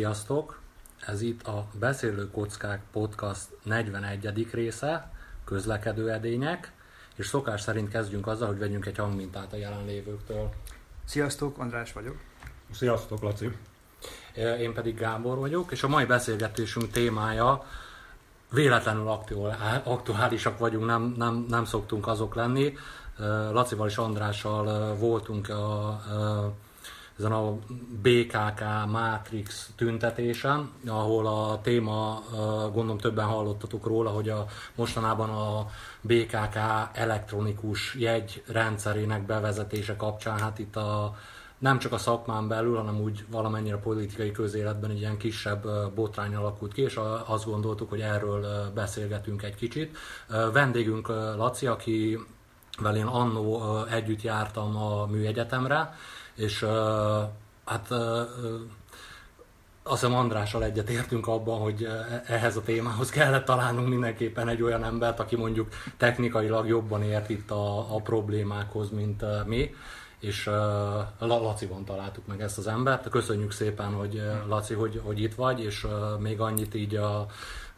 Sziasztok! Ez itt a Beszélő Kockák Podcast 41. része, közlekedő edények, és szokás szerint kezdjünk azzal, hogy vegyünk egy hangmintát a jelenlévőktől. Sziasztok, András vagyok. Sziasztok, Laci. Én pedig Gábor vagyok, és a mai beszélgetésünk témája véletlenül aktuálisak vagyunk, nem, nem, nem szoktunk azok lenni. Lacival és Andrással voltunk a, a ezen a BKK Matrix tüntetésen, ahol a téma, gondolom többen hallottatok róla, hogy a mostanában a BKK elektronikus jegy rendszerének bevezetése kapcsán, hát itt a nem csak a szakmán belül, hanem úgy valamennyire a politikai közéletben egy ilyen kisebb botrány alakult ki, és azt gondoltuk, hogy erről beszélgetünk egy kicsit. Vendégünk Laci, aki én annó együtt jártam a műegyetemre, és hát azt hiszem Andrással egyet értünk abban, hogy ehhez a témához kellett találnunk mindenképpen egy olyan embert, aki mondjuk technikailag jobban ért itt a, a problémákhoz, mint mi és uh, Laciban találtuk meg ezt az embert. Köszönjük szépen, hogy Laci, hogy, hogy itt vagy, és uh, még annyit így a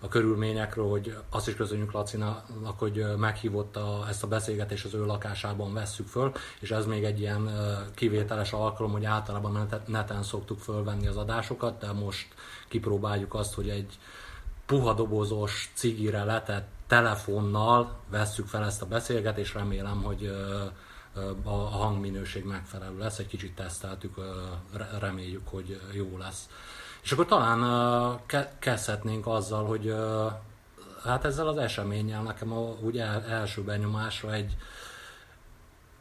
a körülményekről, hogy azt is köszönjük Lacinak, hogy meghívott a, ezt a beszélgetést az ő lakásában vesszük föl, és ez még egy ilyen kivételes alkalom, hogy általában neten szoktuk fölvenni az adásokat, de most kipróbáljuk azt, hogy egy puha dobozos cigire letett telefonnal vesszük fel ezt a beszélgetést, remélem, hogy a hangminőség megfelelő lesz, egy kicsit teszteltük, reméljük, hogy jó lesz. És akkor talán uh, kezdhetnénk azzal, hogy hát ezzel az eseménnyel nekem a, úgy el, első benyomásra egy,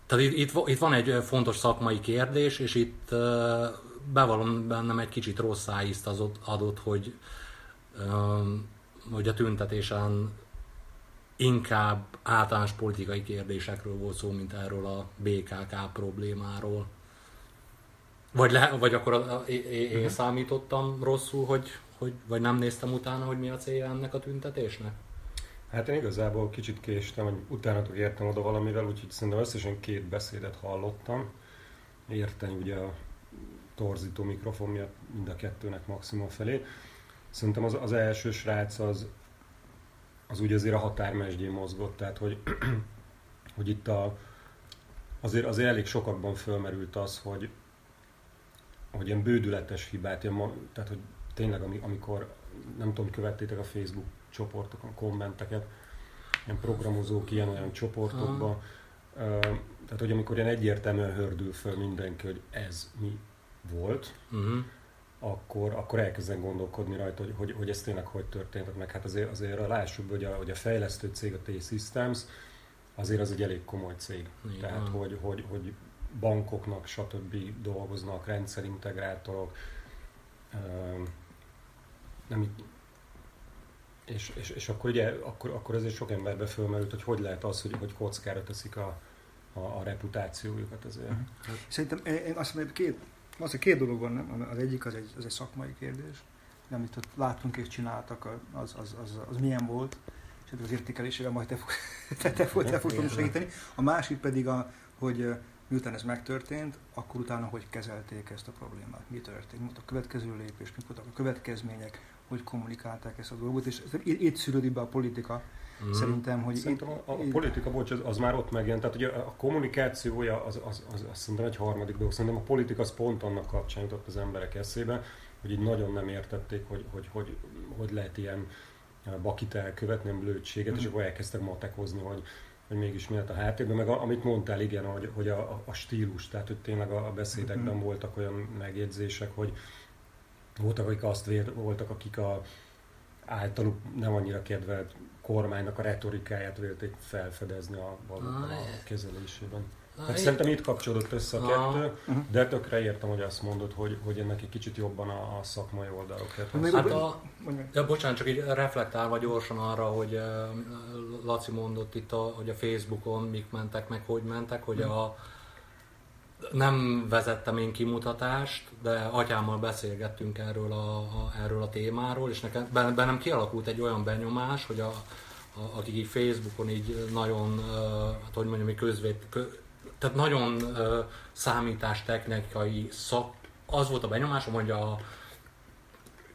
tehát itt, itt, itt van egy fontos szakmai kérdés, és itt uh, bevallom bennem egy kicsit rossz szájízt az adott, hogy, hogy a tüntetésen inkább általános politikai kérdésekről volt szó, mint erről a BKK problémáról. Vagy, le, vagy akkor a, én, én uh-huh. számítottam rosszul, hogy, hogy, vagy nem néztem utána, hogy mi a célja ennek a tüntetésnek? Hát én igazából kicsit késtem, hogy utána értem oda valamivel, úgyhogy szerintem összesen két beszédet hallottam. Érteni ugye a torzító mikrofon miatt mind a kettőnek maximum felé. Szerintem az, az első srác az, az úgy azért a határmesdjén mozgott, tehát hogy, hogy itt a, azért, azért elég sokakban fölmerült az, hogy, hogy ilyen bődületes hibát, ilyen, tehát hogy tényleg amikor, nem tudom, követtétek a Facebook csoportokon kommenteket, ilyen programozók ilyen-olyan csoportokba, tehát hogy amikor ilyen egyértelműen hördül föl mindenki, hogy ez mi volt, uh-huh. akkor, akkor elkezden gondolkodni rajta, hogy, hogy, hogy ez tényleg hogy történt meg. Hát azért, azért lássuk, hogy a, hogy a fejlesztő cég, a T-Systems, azért az egy elég komoly cég. Igen. Tehát, hogy, hogy, hogy bankoknak, stb. dolgoznak, rendszerintegrátorok, nem, és, és, és akkor ugye akkor, akkor azért sok emberbe fölmerült, hogy hogy lehet az, hogy, hogy kockára teszik a, a, a reputációjukat azért. Uh-huh. Szerintem én azt mondom, két, az, két dolog van, az egyik az egy, az egy szakmai kérdés, amit ott láttunk és csináltak, az, az, az, az milyen volt, és az értékelésével majd te, te, te, te, te fogom segíteni. A másik pedig, a, hogy miután ez megtörtént, akkor utána hogy kezelték ezt a problémát, mi történt, mi a következő lépés, mik voltak a következmények, hogy kommunikálták ezt a dolgot, és itt szülődik be a politika, Mm. Szerintem, hogy szerintem a, a, a politika, bocs, az, az már ott megjelent. Tehát ugye a kommunikációja az, az, az, az szerintem egy harmadik dolog. Szerintem a politika az pont annak kapcsán jutott az emberek eszébe, hogy így nagyon nem értették, hogy hogy, hogy, hogy lehet ilyen bakit elkövetni, nem blödséget, mm. és akkor elkezdtek matekozni, hogy hogy mégis mi a háttérben, meg a, amit mondtál, igen, hogy, hogy a, a stílus, tehát hogy tényleg a, a beszédekben mm-hmm. voltak olyan megjegyzések, hogy voltak, akik azt vér, voltak, akik a általuk nem annyira kedvelt kormánynak a retorikáját vélték felfedezni a, a, a kezelésében. Hát szerintem itt kapcsolódott össze a kettő, uh-huh. de tökre értem, hogy azt mondod, hogy, hogy ennek egy kicsit jobban a, a szakmai oldalok. Hát a, ja, bocsánat, csak így reflektálva gyorsan arra, hogy Laci mondott itt, a, hogy a Facebookon mik mentek, meg hogy mentek, hogy uh-huh. a nem vezettem én kimutatást, de atyámmal beszélgettünk erről a, a, erről a témáról, és nekem bennem kialakult egy olyan benyomás, hogy a, a, akik Facebookon így nagyon, uh, hát hogy mondjam, közvét, tehát nagyon uh, számítástechnikai szak, az volt a benyomásom, hogy a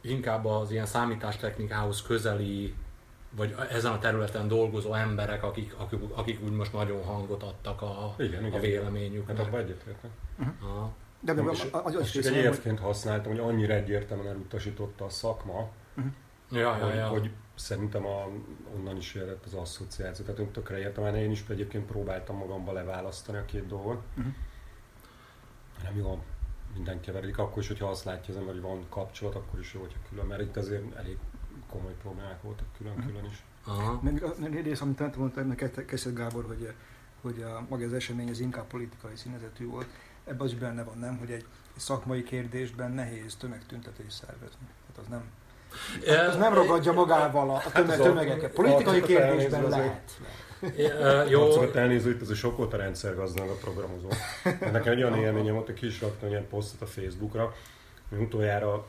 inkább az ilyen számítástechnikához közeli, vagy ezen a területen dolgozó emberek, akik, akik, akik úgy most nagyon hangot adtak a, Igen, a igen. véleményüknek. Hát abban egyetértek. De, de Nem, és, az, az is egy érvként használtam, hogy annyira egyértelműen elutasította a szakma, Ja, ja, hogy, ja. hogy szerintem a, onnan is jött az asszociáció. Tehát én tökre értem, mert én is egyébként próbáltam magamba leválasztani a két dolgot. Mhm. Nem jó, minden keveredik, akkor is, hogyha azt látja az ember, hogy van kapcsolat, akkor is jó, hogyha külön, mert itt azért elég komoly problémák voltak külön-külön is. Aha. Meg meg rész, amit te mondtál, meg kezdett Gábor, hogy, hogy a, maga az esemény az inkább politikai színezetű volt. Ebben az is benne van, nem? Hogy egy, egy szakmai kérdésben nehéz tömegtüntetés szervezni. Hát az nem, az nem ragadja magával a, a tömeg, az a- tömegeket. Politikai kérdésben lehet. Jó, Jó. elnéző, itt azért sok volt a rendszergazdag a programozó. Nekem egy olyan élményem volt, hogy ki is raktam ilyen posztot a Facebookra, hogy utoljára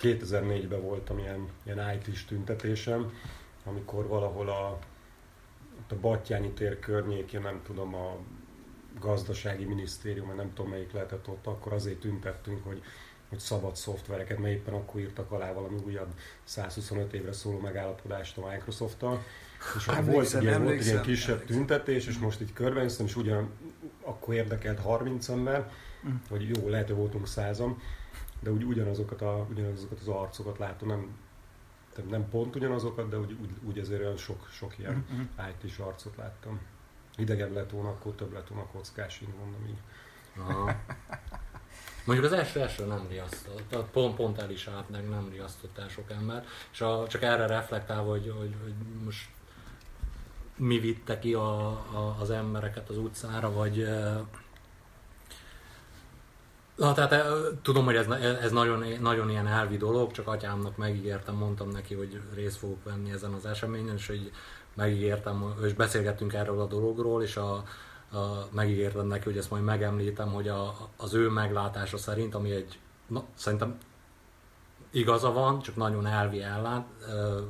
2004-ben voltam ilyen, ilyen IT-s tüntetésem, amikor valahol a, a Battyányi tér környékén, nem tudom, a gazdasági minisztérium, nem tudom melyik lehetett ott, akkor azért tüntettünk, hogy, hogy szabad szoftvereket, mert éppen akkor írtak alá valami újabb 125 évre szóló megállapodást a Microsoft-tal. És akkor volt egy, ilyen, volt egy ilyen kisebb emlékszem. tüntetés, és most így körbenéztem, és ugyan akkor érdekelt 30 ember, Mm. vagy jó, lehet, hogy voltunk százan, de úgy ugyanazokat, a, ugyanazokat az arcokat látom, nem, nem pont ugyanazokat, de úgy, úgy, úgy azért olyan sok, sok ilyen Mhm. IT-s arcot láttam. Idegen lett volna, akkor több lett volna kockás, így mondom így. Aha. Mondjuk az első első nem riasztott, tehát pont, pont el is állt, meg nem riasztott el sok ember, és a, csak erre reflektálva, hogy, hogy, hogy most mi vitte ki a, a, az embereket az utcára, vagy Na, tehát eh, tudom, hogy ez, ez nagyon, nagyon ilyen elvi dolog, csak atyámnak megígértem, mondtam neki, hogy részt fogok venni ezen az eseményen, és hogy megígértem, és beszélgettünk erről a dologról, és a, a, megígértem neki, hogy ezt majd megemlítem, hogy a, az ő meglátása szerint, ami egy, na, szerintem igaza van, csak nagyon elvi ellát, ö,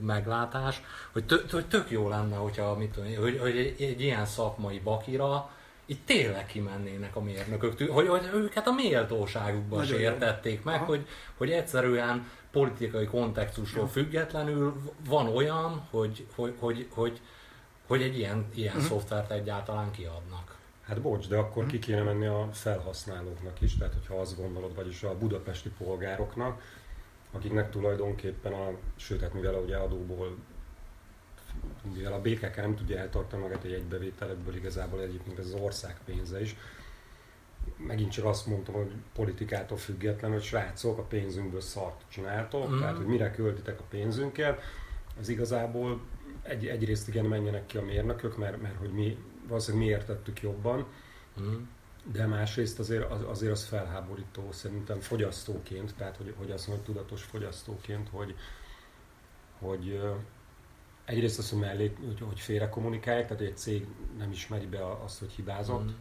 meglátás, hogy, tö, hogy tök jó lenne, hogyha, mit tudom, hogy, hogy egy, egy ilyen szakmai bakira itt tényleg kimennének a mérnökök, hogy, hogy őket a méltóságukban Nagyon jó. sértették meg, Aha. hogy, hogy egyszerűen politikai kontextusról függetlenül van olyan, hogy, hogy, hogy, hogy, hogy egy ilyen, ilyen Mhm. szoftvert egyáltalán kiadnak. Hát bocs, de akkor ki kéne menni a felhasználóknak is, tehát hogyha azt gondolod, vagyis a budapesti polgároknak, akiknek tulajdonképpen a, sőt, hát mivel ugye adóból, mivel a BKK nem tudja eltartani magát egy egybevételekből, igazából egyébként ez az ország pénze is, megint csak azt mondtam, hogy politikától független, hogy srácok, a pénzünkből szart csináltok, Mhm. tehát hogy mire költitek a pénzünket, az igazából egy, egyrészt igen menjenek ki a mérnökök, mert, mert hogy mi valószínűleg mi értettük jobban, Mm. de másrészt azért az, azért az felháborító szerintem fogyasztóként, tehát hogy, hogy azt hogy tudatos fogyasztóként, hogy, hogy egyrészt azt, hogy mellé, hogy, hogy félre kommunikálják, tehát hogy egy cég nem ismeri be azt, hogy hibázott, Mm.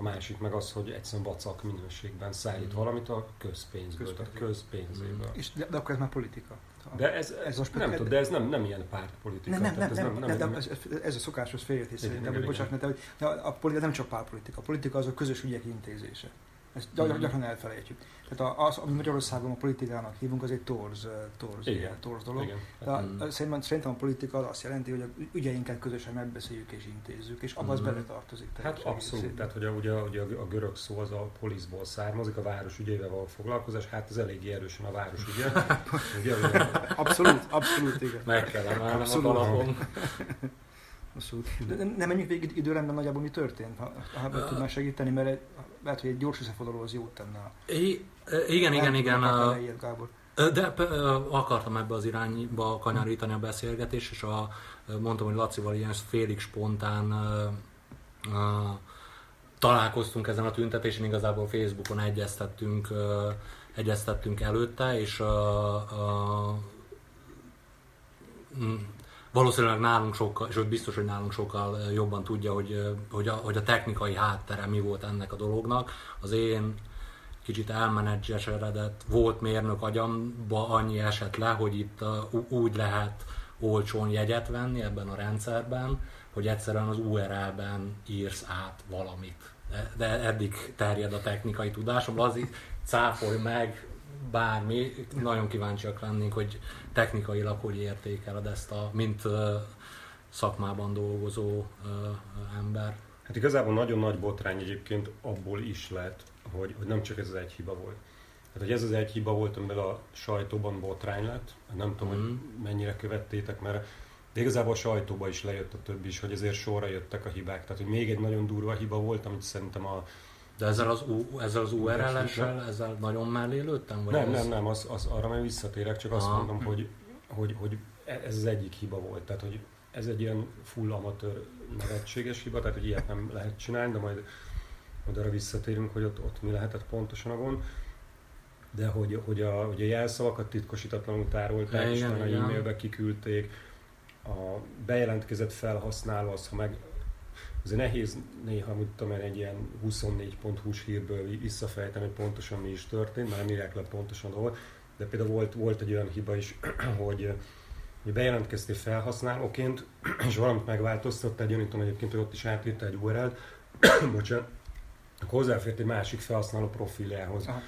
A másik meg az, hogy egyszerűen vacak minőségben szállít Mm. valamit a közpénzből, Közpénzből. közpénzéből. És, de, de akkor ez már politika. De ez, Ez most nem, tudom, de ez nem, nem ilyen pártpolitika. Nem, nem, nem, ez nem, nem, nem, ez, ez a szokásos félértés szerintem, hogy bocsánat, de, hogy a politika nem csak párpolitika, a politika az a közös ügyek intézése. Ezt Mhm. gyakran elfelejtjük. Tehát az, amit Magyarországon a politikának hívunk, az egy torz, torz, Igen. torz dolog. Igen. De a- Mhm. szerintem, szerintem a politika az azt jelenti, hogy a ügyeinket közösen megbeszéljük és intézzük, és abban az Mhm. beletartozik. Hát teljes abszolút, egészében. tehát hogy a, ugye, ugye a görög szó az a poliszból származik, a város ügyével való foglalkozás, hát ez eléggé erősen a város ügye. ugye, ugye, Abszolút, abszolút, igen. Meg kell emelnem a. Abszolút. De nem, nem menjünk végig időrendben nagyjából mi történt, ha, ha ebben tudnál segíteni, mert egy, lehet, hogy egy gyors összefoglaló az jót tenne. a- I- igen, igen, igen. a- a- elejét, Gábor. De akartam ebbe az irányba kanyarítani a beszélgetést, és a, mondtam, hogy Lacival ilyen félig spontán ö, ö, találkoztunk ezen a tüntetésen, igazából Facebookon egyeztettünk, ö, egyeztettünk előtte, és ö, mm, valószínűleg nálunk sokkal, és biztos, hogy nálunk sokkal ö, jobban tudja, hogy, ö, hogy, a, hogy a technikai háttere mi volt ennek a dolognak. Az én kicsit elmenedzsesedett volt mérnök agyamba annyi esett le, hogy itt ú- úgy lehet olcsón jegyet venni ebben a rendszerben, hogy egyszerűen az URL-ben írsz át valamit. De, eddig terjed a technikai tudásom, az cáfolj meg, bármi, nagyon kíváncsiak lennénk, hogy technikailag hogy értékeled ezt a, mint szakmában dolgozó ember. Hát igazából nagyon nagy botrány egyébként abból is lett, hogy, hogy nem csak ez az egy hiba volt. Hát, hogy ez az egy hiba volt, amivel a sajtóban botrány lett, nem tudom, mm. hogy mhm. mennyire követtétek, mert de igazából a sajtóba is lejött a többi is, hogy ezért sorra jöttek a hibák. Tehát, hogy még egy nagyon durva hiba volt, amit szerintem a... De ezzel az, U, ezzel az URL-essel, ezzel nagyon mellé lőttem? Vagy nem, ez... nem, nem, az, az, arra majd visszatérek, csak azt Aha. mondom, hogy, hogy, hogy ez az egyik hiba volt. Tehát, hogy ez egy ilyen full amatőr nevetséges hiba, tehát hogy ilyet nem lehet csinálni, de majd, majd arra visszatérünk, hogy ott, ott mi lehetett pontosan a gond. De hogy, hogy, a, hogy a jelszavakat titkosítatlanul tárolták, és a e-mailbe kiküldték, a bejelentkezett felhasználó az, ha meg azért nehéz néha, mit tudom én, egy ilyen 24.hu-s hírből visszafejteni, hogy pontosan mi is történt, nem írják le pontosan hol, de például volt, volt egy olyan hiba is, hogy hogy bejelentkeztél felhasználóként, és valamit megváltoztattál, gyanítom egyébként, hogy ott is átírta egy URL-t, bocsánat, akkor hozzáfért egy másik felhasználó profiljához. Aha.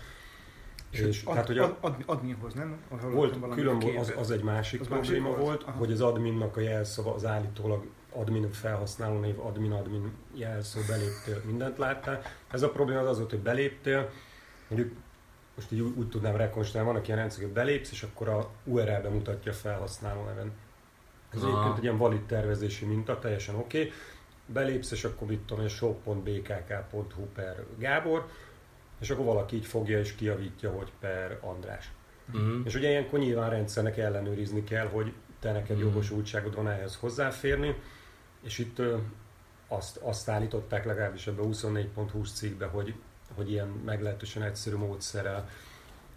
És, és ad, tehát, hogy a, ad, adminhoz, nem? Volt, külön az, az egy másik az probléma másik volt, volt hogy az adminnak a jelszava, az állítólag admin felhasználó név, admin, admin jelszó, beléptél, mindent láttál. Ez a probléma az az volt, hogy beléptél, mondjuk most így úgy, úgy tudnám rekonstruálni, vannak ilyen rendszerek, hogy belépsz, és akkor a URL-be mutatja a felhasználó neven. Ez egyébként egy ilyen valid tervezési minta, teljesen oké. Okay. Belépsz, és akkor mit tudom, shop.bkk.hu per Gábor, és akkor valaki így fogja és kiavítja, hogy per András. Uh-huh. És ugye ilyenkor nyilván rendszernek ellenőrizni kell, hogy te neked uh-huh. jogosultságod van ehhez hozzáférni, és itt azt, azt állították legalábbis ebbe a 24.20 cikkbe, hogy hogy ilyen meglehetősen egyszerű módszerrel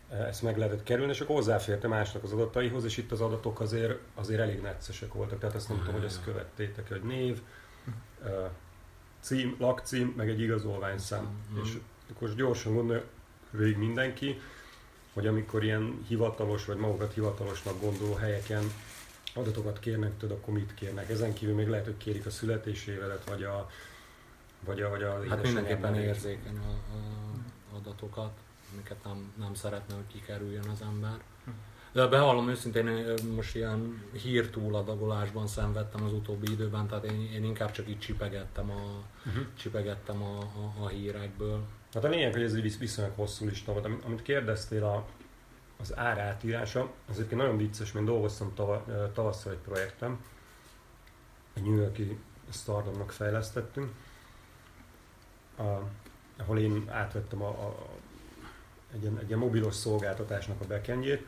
ezt meg lehetett kerülni, és akkor hozzáférte másnak az adataihoz, és itt az adatok azért, azért elég neccesek voltak, tehát azt nem tudom, hogy ezt követtétek, hogy név, cím, lakcím, meg egy igazolványszám. Mm. És akkor gyorsan gondolja végig mindenki, hogy amikor ilyen hivatalos, vagy magukat hivatalosnak gondoló helyeken adatokat kérnek, tudod, akkor mit kérnek. Ezen kívül még lehet, hogy kérik a születésévelet, vagy a, vagy a, vagy a hát mindenképpen érzékeny a, a adatokat, amiket nem, nem szeretne, hogy kikerüljön az ember. De bevallom őszintén, én most ilyen hírtúladagolásban szenvedtem az utóbbi időben, tehát én, én inkább csak így csipegettem a, uh-huh. csipegettem a, a, a hírekből. Hát a lényeg, hogy ez egy viszonylag hosszú lista volt. Amit kérdeztél a, az ár átírása, az egyébként nagyon vicces, mert dolgoztam tava, tavasszal egy projektem, egy New Yorki startupnak fejlesztettünk, ahol én átvettem a, a, egy, egy ilyen mobilos szolgáltatásnak a backendjét,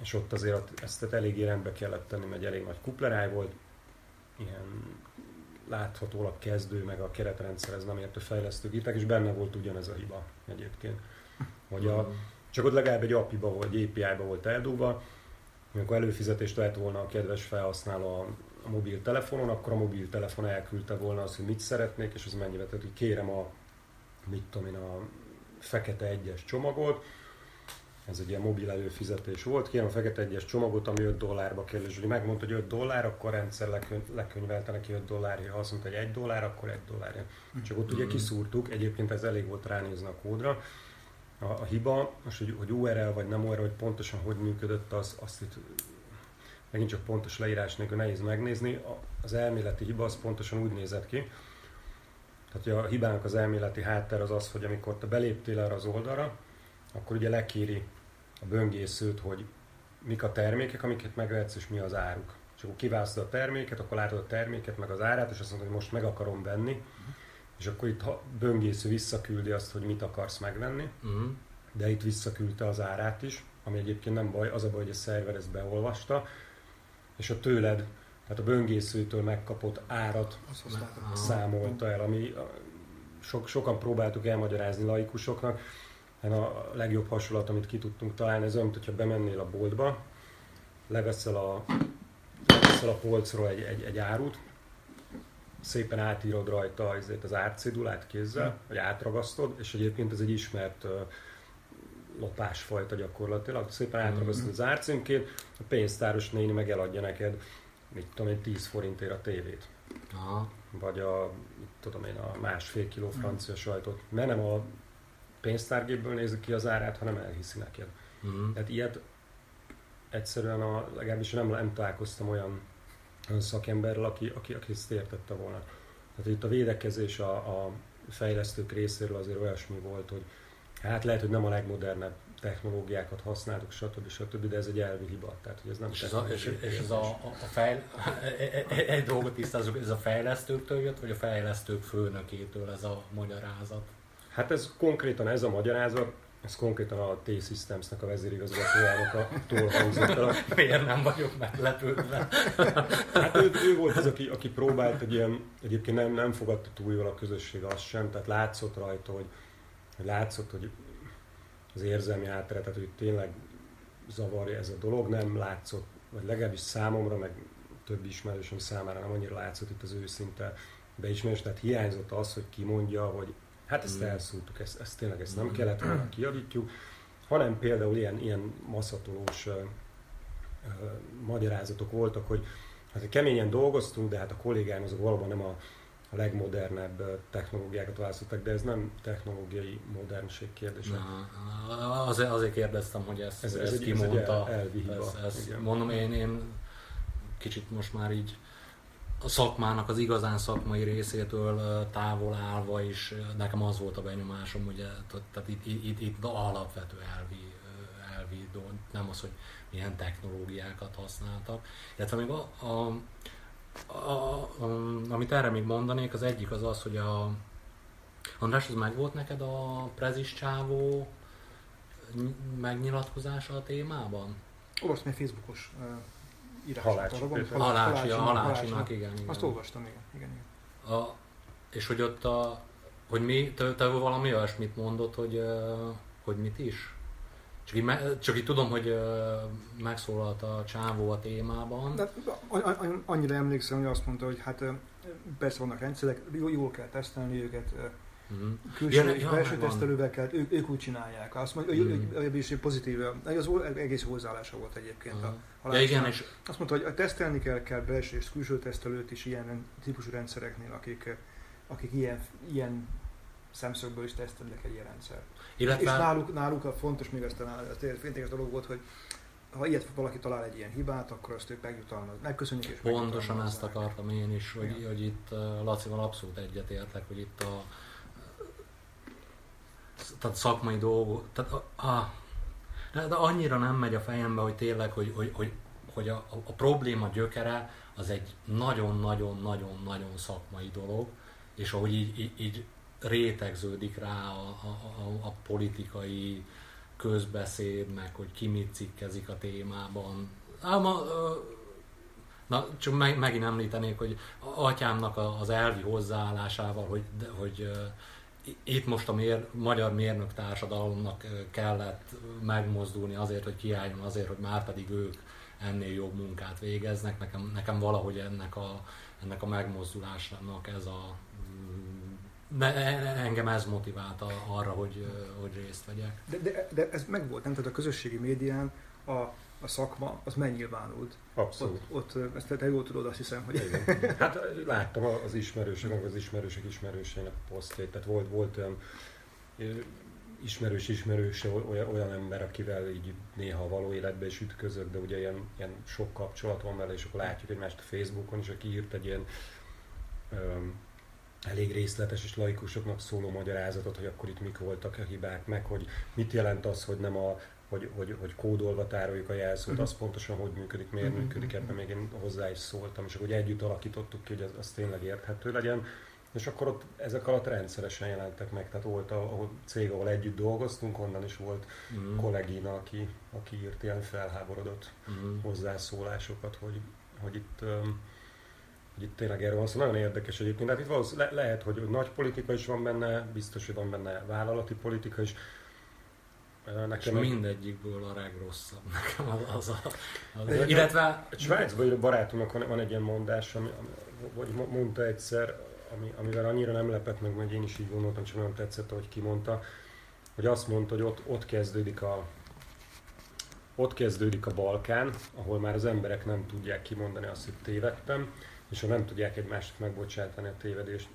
és ott azért ezt eléggé rendbe kellett tenni, mert elég nagy kupleráj volt, ilyen láthatólag kezdő, meg a keretrendszer ez nem értő fejlesztő gépek, és benne volt ugyanez a hiba egyébként. Hogy a, csak ott legalább egy API-ba egy API-ba volt eldugva, amikor előfizetést vett volna a kedves felhasználó a mobiltelefonon, akkor a mobiltelefon elküldte volna azt, hogy mit szeretnék, és az mennyibe, tehát hogy kérem a, mit tudom én, a fekete egyes csomagot, ez egy ilyen mobil előfizetés volt, kérem a fekete egyes csomagot, ami 5 dollárba kerül, és hogy megmondta, hogy 5 dollár, akkor a rendszer lekönyvelte neki 5 dollárja, ha azt mondta, hogy 1 dollár, akkor 1 dollárja. Csak ott ugye kiszúrtuk, egyébként ez elég volt ránézni a kódra. A, a hiba, most, hogy, hogy URL vagy nem URL, hogy pontosan hogy működött, az, azt itt megint csak pontos leírás nélkül nehéz megnézni. Az elméleti hiba az pontosan úgy nézett ki, tehát a hibának az elméleti háttér az az, hogy amikor te beléptél erre az oldalra, akkor ugye lekéri a böngészőt, hogy mik a termékek, amiket megvehetsz, és mi az áruk. És akkor kiválasztod a terméket, akkor látod a terméket, meg az árát, és azt mondod, hogy most meg akarom venni, uh-huh. És akkor itt a böngésző visszaküldi azt, hogy mit akarsz megvenni, uh-huh. de itt visszaküldte az árát is, ami egyébként nem baj, az a baj, hogy a szerver ezt beolvasta, és a tőled, tehát a böngészőtől megkapott árat számolta el, ami sok, sokan próbáltuk elmagyarázni laikusoknak, a legjobb hasonlat, amit ki tudtunk találni, ez olyan, hogyha bemennél a boltba, leveszel a, leveszel a polcról egy, egy, egy árut, szépen átírod rajta azért az árcédulát kézzel, hmm. vagy átragasztod, és egyébként ez egy ismert uh, lopásfajta gyakorlatilag. Szépen átragasztod mm-hmm. az árcímkét, a pénztáros néni meg eladja neked, mit tudom én, 10 forintért a tévét. Aha. Vagy a, mit tudom én, a másfél kiló francia sajtot. Mert nem a pénztárgépből nézik ki az árát, hanem elhiszi neked. Uh-huh. Tehát ilyet egyszerűen a, legalábbis nem, nem találkoztam olyan szakemberrel, aki, aki, aki ezt értette volna. Tehát itt a védekezés a, a fejlesztők részéről azért olyasmi volt, hogy hát lehet, hogy nem a legmodernebb technológiákat használtuk, stb. stb., de ez egy elvi hiba. Tehát, hogy ez nem és ez a, és, és ez a, a, fejl... egy dolgot tisztázunk, ez a fejlesztőktől jött, vagy a fejlesztők főnökétől ez a magyarázat? Hát ez konkrétan ez a magyarázat, ez konkrétan a T-Systems-nek a vezérigazgatójának a tól hangzott Miért nem vagyok meglepődve? hát ő, ő, volt az, aki, aki próbált egy ilyen, egyébként nem, nem fogadta túl jól a közösség azt sem, tehát látszott rajta, hogy, hogy látszott, hogy az érzelmi háttere, tehát hogy tényleg zavarja ez a dolog, nem látszott, vagy legalábbis számomra, meg több ismerősöm számára nem annyira látszott itt az őszinte beismerés, tehát hiányzott az, hogy kimondja, hogy hát ezt mm. elszúrtuk, ezt, ezt tényleg ezt nem mm. kellett volna kiadítjuk, hanem például ilyen, ilyen maszatolós magyarázatok voltak, hogy hát keményen dolgoztunk, de hát a kollégám azok valóban nem a a legmodernebb technológiákat választottak, de ez nem technológiai modernség kérdése. Na, azért, azért kérdeztem, hogy ezt, ez, ez, ezt egy, kimondta. Ez egy ez, ez, mondom, én, én kicsit most már így a szakmának az igazán szakmai részétől távol állva is nekem az volt a benyomásom, ugye, tehát itt, itt, itt alapvető elvi, elvi dolog, nem az, hogy milyen technológiákat használtak. Illetve még a, a a, a, amit erre még mondanék, az egyik az az, hogy a András, az meg volt neked a prezis csávó megnyilatkozása a témában? Olvastam egy Facebookos uh, írását. Halácsi, Halácsi, Halácsi, a Halácsinak, igen, igen. Azt olvastam, igen. igen, igen. A, és hogy ott a, hogy mi, te, te valami olyasmit mondott, hogy, hogy mit is? Csak így, csak így tudom, hogy megszólalt a csávó a témában. De, annyira emlékszem, hogy azt mondta, hogy hát persze vannak rendszerek, jól kell tesztelni őket, Uh-huh. Külső ja, ja, belső tesztelővel kell, ők, ők úgy csinálják. Azt mondja, hogy uh-huh. is pozitív, az egész hozzáállása volt egyébként uh-huh. a ja, igen, és... Azt mondta, hogy tesztelni kell, kell belső és külső tesztelőt is ilyen típusú rendszereknél, akik, akik ilyen, ilyen szemszögből is tesztelnek egy ilyen rendszer. Illetve... És náluk, náluk a fontos még aztán a fénytékes dolog volt, hogy ha ilyet valaki talál egy ilyen hibát, akkor azt ők megjutalmaz, megköszönjük és Pontosan ezt akartam én is, hogy, hogy itt uh, Lacival abszolút egyetértek, hogy itt a tehát szakmai dolgok, tehát a, a, de, de annyira nem megy a fejembe, hogy tényleg, hogy, hogy, hogy, hogy a, a probléma gyökere az egy nagyon-nagyon-nagyon-nagyon szakmai dolog, és ahogy így, így, így rétegződik rá a, a, a, a politikai közbeszéd, meg hogy ki mit cikkezik a témában. Ám a, na, csak meg, megint említenék, hogy atyámnak az elvi hozzáállásával, hogy, hogy itt most a mér, magyar mérnök társadalomnak kellett megmozdulni azért, hogy kiálljon, azért, hogy már pedig ők ennél jobb munkát végeznek. Nekem, nekem valahogy ennek a, ennek a megmozdulásnak ez a de engem ez motiválta arra, hogy, hogy részt vegyek. De, de, de ez megvolt, nem? Tehát a közösségi médián a, a szakma, az megnyilvánult. Abszolút. Ott, ott ezt te jól tudod, azt hiszem, hogy... Igen. Hát láttam az ismerősök, az ismerősök ismerőseinek posztjait, tehát volt, volt olyan ismerős ismerőse olyan, olyan ember, akivel így néha való életben is ütközök, de ugye ilyen, ilyen sok kapcsolat van vele, és akkor látjuk egymást a Facebookon, és aki írt egy ilyen elég részletes és laikusoknak szóló magyarázatot, hogy akkor itt mik voltak a hibák, meg hogy mit jelent az, hogy nem a hogy, hogy, hogy kódolva tároljuk a jelszót, uh-huh. az pontosan hogy működik, miért uh-huh. működik, ebben még én hozzá is szóltam, és akkor együtt alakítottuk ki, hogy az, az tényleg érthető legyen. És akkor ott ezek alatt rendszeresen jelentek meg, tehát volt a, a cég, ahol együtt dolgoztunk, onnan is volt uh-huh. kollégina, aki, aki írt ilyen felháborodott uh-huh. hozzászólásokat, hogy, hogy itt um, hogy itt tényleg erről van szó. Szóval nagyon érdekes egyébként. Hát itt valószínűleg le- lehet, hogy nagy politika is van benne, biztos, hogy van benne vállalati politika is. Nekem és mindegyikből a legrosszabb nekem az, az a... Az, illetve... Svájcban a barátomnak van, van egy ilyen mondás, ami, vagy mondta egyszer, ami, amivel annyira nem lepett meg, mert én is így gondoltam, csak nagyon tetszett, hogy kimondta, hogy azt mondta, hogy ott, ott kezdődik a ott kezdődik a Balkán, ahol már az emberek nem tudják kimondani azt, hogy tévedtem, és ha nem tudják egymást megbocsátani a tévedést,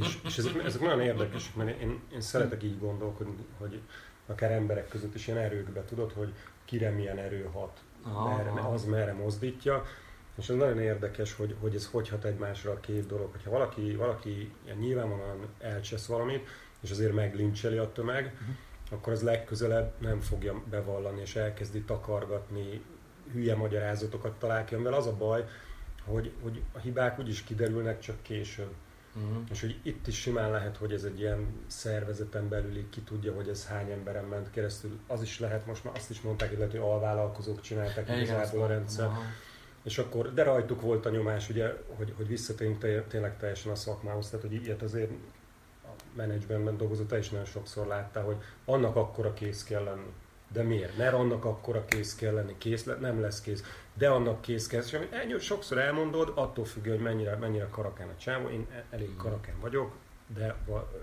És, és ezek, ezek nagyon érdekesek, mert én, én szeretek így gondolkodni, hogy akár emberek között is ilyen erőkbe tudod, hogy kire milyen erő hat, merre, az merre mozdítja. És ez nagyon érdekes, hogy, hogy ez hogy hat egymásra a két dolog. Hogyha valaki, valaki nyilvánvalóan elcsesz valamit, és azért meglincseli a tömeg, uh-huh. akkor az legközelebb nem fogja bevallani, és elkezdi takargatni, hülye magyarázatokat talál ki, amivel az a baj, hogy, hogy a hibák úgyis kiderülnek csak később. Uh-huh. És hogy itt is simán lehet, hogy ez egy ilyen szervezeten belüli, ki tudja, hogy ez hány emberen ment keresztül. Az is lehet, most már azt is mondták, hogy lehet, hogy alvállalkozók csinálták igazából a rendszer. Uh-huh. És akkor, de rajtuk volt a nyomás, ugye, hogy, hogy visszatérünk tényleg teljesen a szakmához, tehát hogy ilyet azért a menedzsmentben dolgozó te is nagyon sokszor láttál, hogy annak akkora kész kell lenni. De miért? Mert annak akkora kész kell lenni. Kész le, nem lesz kész. De annak kész kell. És ennyi, sokszor elmondod, attól függő, hogy mennyire, mennyire karakán a csávó. Én e- elég karakán vagyok, de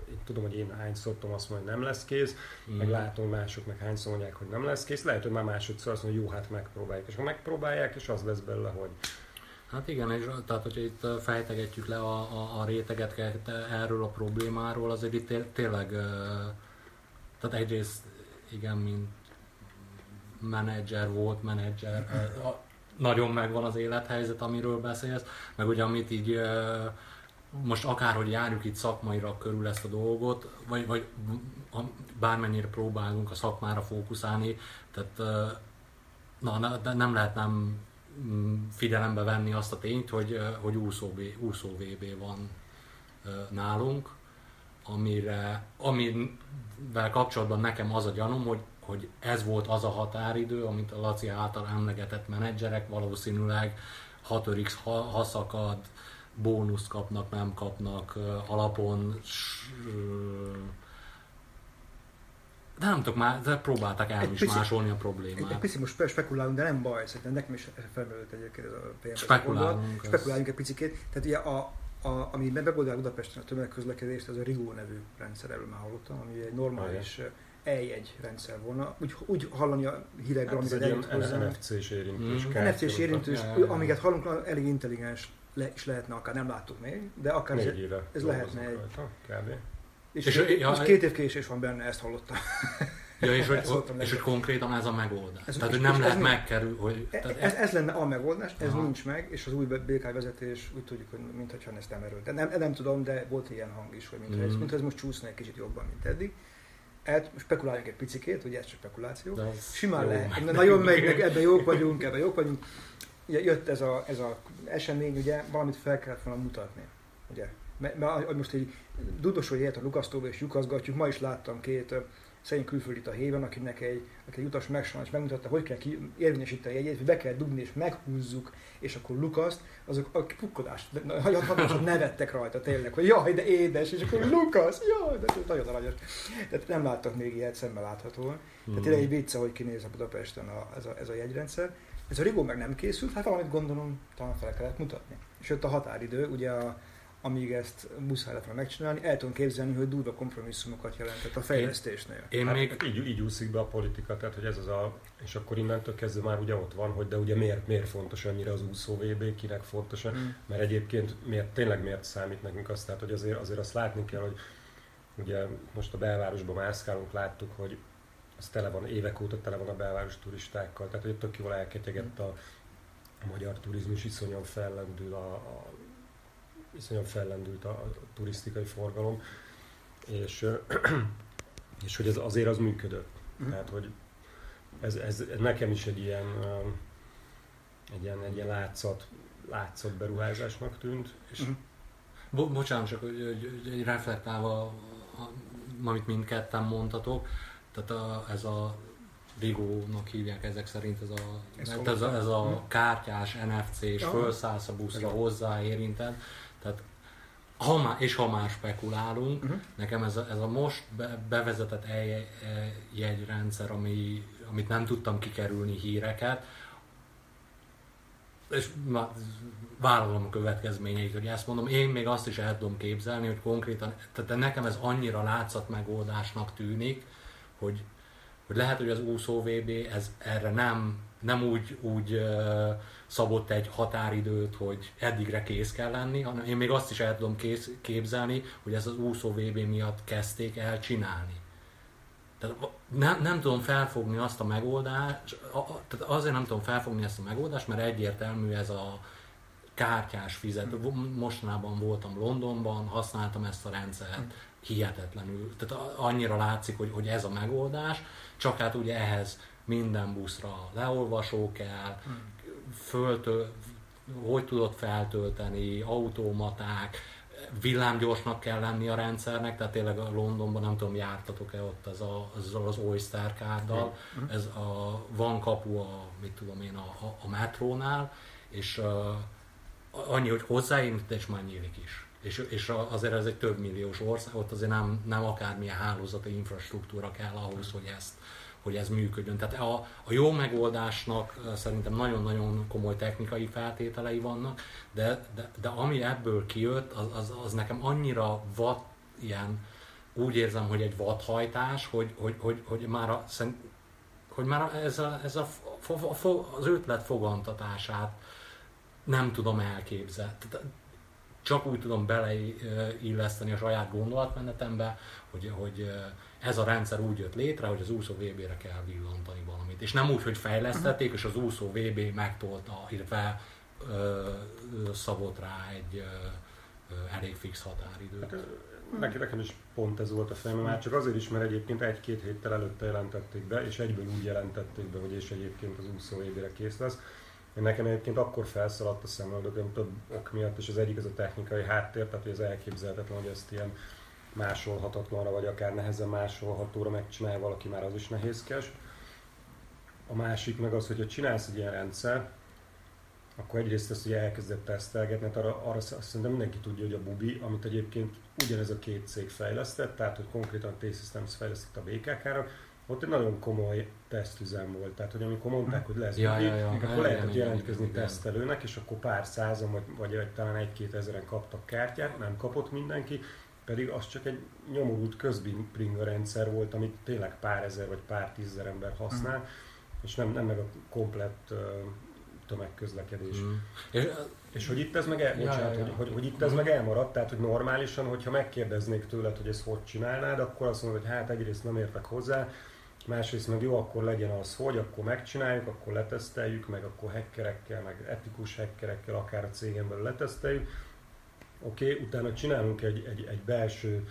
én tudom, hogy én hányszor tudom azt mondani, hogy nem lesz kész, mm. meg látom, hogy mások meg hányszor mondják, hogy nem lesz kész. Lehet, hogy már másodszor azt mondja, hogy jó, hát megpróbáljuk. És ha megpróbálják, és az lesz belőle, hogy Hát igen, és tehát hogyha itt fejtegetjük le a, a, a réteget erről a problémáról, azért itt tényleg, tehát egyrészt igen, mint menedzser volt, menedzser, nagyon megvan az élethelyzet, amiről beszélsz, meg ugye amit így most akárhogy járjuk itt szakmaira körül ezt a dolgot, vagy, vagy bármennyire próbálunk a szakmára fókuszálni, tehát na, nem lehet nem mm, figyelembe venni azt a tényt, hogy, hogy úszó, úszó VB van nálunk, amire, amivel kapcsolatban nekem az a gyanúm, hogy hogy ez volt az a határidő, amit a Laci által emlegetett menedzserek valószínűleg 6x haszakad, bónusz kapnak, nem kapnak, alapon de nem tudok már, de próbáltak el is pici, másolni a problémát. Egy picit most spekulálunk, de nem baj, szerintem nekem is felmerült egyébként ez a pénz. Spekulálunk. Spekuláljunk egy picit. Tehát ugye a, a, ami megoldja Budapesten a tömegközlekedést, az a RIGO nevű rendszer, erről már hallottam, ami egy normális Olyan E1 rendszer volna. Úgy, úgy hallani a hidegre, hát amikor eljut hozzá. NFC-s érintős. Mm. NFC-s érintős, amiket hallunk, elég intelligens le, is lehetne akár, nem láttuk még, de akár még ez, éve ez lehetne egy. És, és, eh, és, ja, most két év késés van benne, ezt hallottam. Ja, és, hogy, és hogy konkrétan ez a megoldás. Ez, tehát, hogy nem lehet megkerülni. hogy... E- tehát ez, ez, lenne a megoldás, ez aha. nincs meg, és az új BK vezetés úgy tudjuk, hogy mintha ezt nem erőlt. Nem, nem tudom, de volt ilyen hang is, hogy mintha, mm. ez, mhm. mintha ez most csúszna egy kicsit jobban, mint eddig el, spekuláljunk egy picikét, ugye ez csak spekuláció. De Simán jó, lehet. Nagyon meg, meg, ebben jók vagyunk, ebben jók vagyunk. Ugye jött ez a, ez a esemény, ugye valamit fel kellett volna mutatni. Ugye? Mert, mert most egy dudosó ilyet a lukasztóba és lyukaszgatjuk, ma is láttam két szegény külföldit a héven, akinek egy, aki egy utas és megmutatta, hogy kell ki, érvényesíteni a jegyét, hogy be kell dugni és meghúzzuk, és akkor Lukaszt, azok a pukkodást, hatalmasan nevettek rajta tényleg, hogy jaj, de édes, és akkor Lukasz, jaj, de nagyon aranyos. Tehát nem láttak még ilyet szemmel láthatóan. Tehát tényleg egy vicce, hogy kinéz a Budapesten a, ez, a, ez a jegyrendszer. Ez a Rigó meg nem készült, hát valamit gondolom talán fel kellett mutatni. És jött a határidő, ugye a, amíg ezt muszáj lett volna megcsinálni, el tudom képzelni, hogy durva kompromisszumokat jelentett a fejlesztésnél. Én, én hát, még... Így, így úszik be a politika, tehát hogy ez az a, és akkor innentől kezdve már ugye ott van, hogy de ugye miért, miért fontos annyira az úszó VB, kinek fontos, mm. mert egyébként miért, tényleg miért számít nekünk azt, tehát hogy azért, azért azt látni kell, hogy ugye most a belvárosban mászkálunk, láttuk, hogy az tele van, évek óta tele van a belváros turistákkal, tehát hogy tök jól elketyegett a, a magyar turizmus, iszonyan fellendül a, a iszonyan fellendült a, a turisztikai forgalom, és, és hogy ez azért az működött. Uh-huh. Tehát, hogy ez, ez, ez, nekem is egy ilyen, egy ilyen, egy ilyen látszat, látszat beruházásnak tűnt. És uh-huh. Bo- bocsánat, csak hogy, hogy, hogy reflektálva, amit mindketten mondtatok, tehát a, ez a Vigónak hívják ezek szerint, ez a, ez, ez a, ez a mhm. kártyás NFC-s, felszállsz a buszra hozzá érinted, tehát ha már, és ha már spekulálunk, uh-huh. nekem ez a, ez a most be, bevezetett e-jegyrendszer, ami, amit nem tudtam kikerülni híreket, és vállalom a következményeit, hogy ezt mondom, én még azt is el tudom képzelni, hogy konkrétan, tehát nekem ez annyira látszat megoldásnak tűnik, hogy, hogy lehet, hogy az úszó VB ez erre nem Nem úgy, úgy szabott egy határidőt, hogy eddigre kész kell lenni, hanem én még azt is el tudom kész, képzelni, hogy ez az úszó VB miatt kezdték el csinálni. Tehát nem, nem tudom felfogni azt a megoldást, tehát azért nem tudom felfogni ezt a megoldást, mert egyértelmű ez a kártyás fizet. Mostanában voltam Londonban, használtam ezt a rendszert, hihetetlenül. Tehát annyira látszik, hogy, hogy ez a megoldás, csak hát ugye ehhez minden buszra leolvasó kell, föltö, hogy tudod feltölteni, automaták, villámgyorsnak kell lenni a rendszernek, tehát tényleg a Londonban nem tudom, jártatok-e ott az a, az, az Oyster kárdal, mm. ez a, van kapu a, mit tudom én, a, a, a metrónál, és uh, annyi, hogy hozzáérint, és már nyílik is. És, és azért ez egy több milliós ország, ott azért nem, nem akármilyen hálózati infrastruktúra kell ahhoz, hogy ezt, hogy ez működjön. Tehát a, a jó megoldásnak szerintem nagyon-nagyon komoly technikai feltételei vannak, de, de, de ami ebből kijött, az, az, az nekem annyira vad, ilyen, úgy érzem, hogy egy vadhajtás, hogy, hogy, hogy, hogy már, a, hogy már ez, a, ez a, az ötlet fogantatását nem tudom elképzelni. Csak úgy tudom beleilleszteni a saját gondolatmenetembe, hogy, hogy ez a rendszer úgy jött létre, hogy az úszó VB-re kell villantani valamit. És nem úgy, hogy fejlesztették, és az úszó VB megtolta, illetve ö, szabott rá egy ö, elég fix határidőt. Hát, nekem, is pont ez volt a fejemben, már csak azért is, mert egyébként egy-két héttel előtte jelentették be, és egyből úgy jelentették be, hogy és egyébként az úszó VB-re kész lesz. Nekem egyébként akkor felszaladt a szemöldököm több ok miatt, és az egyik az a technikai háttér, tehát hogy ez elképzelhetetlen, hogy ezt ilyen másolhatatlanra, vagy akár nehezen másolhatóra megcsinálja valaki, már az is nehézkes. A másik meg az, hogyha csinálsz egy ilyen rendszer, akkor egyrészt ezt ugye elkezdett tesztelgetni, mert arra, arra szerintem mindenki tudja, hogy a Bubi, amit egyébként ugyanez a két cég fejlesztett, tehát hogy konkrétan a T-Systems fejlesztett a BKK-ra, ott egy nagyon komoly tesztüzem volt. Tehát, hogy amikor mondták, hogy lesz ja, ja, ja, akkor ja, lehetett igen, jelentkezni igen, tesztelőnek, és akkor pár százan, vagy, vagy, vagy talán egy-két ezeren kaptak kártyát, nem kapott mindenki, pedig az csak egy nyomorult közbringa rendszer volt, amit tényleg pár ezer vagy pár tízezer ember használ, mm. és nem, nem meg a komplett uh, tömegközlekedés. Mm. És, és hogy itt ez meg, el, ja, bocsánat, ja, ja. Hogy, hogy, hogy itt ez mm. meg elmaradt, tehát hogy normálisan, hogyha megkérdeznék tőled, hogy ezt hogy csinálnád, akkor azt mondod, hogy hát egyrészt nem értek hozzá, másrészt meg jó, akkor legyen az, hogy akkor megcsináljuk, akkor leteszteljük, meg akkor hackerekkel, meg etikus hackerekkel, akár a cégen belül leteszteljük, oké, okay, utána csinálunk egy, egy, egy belső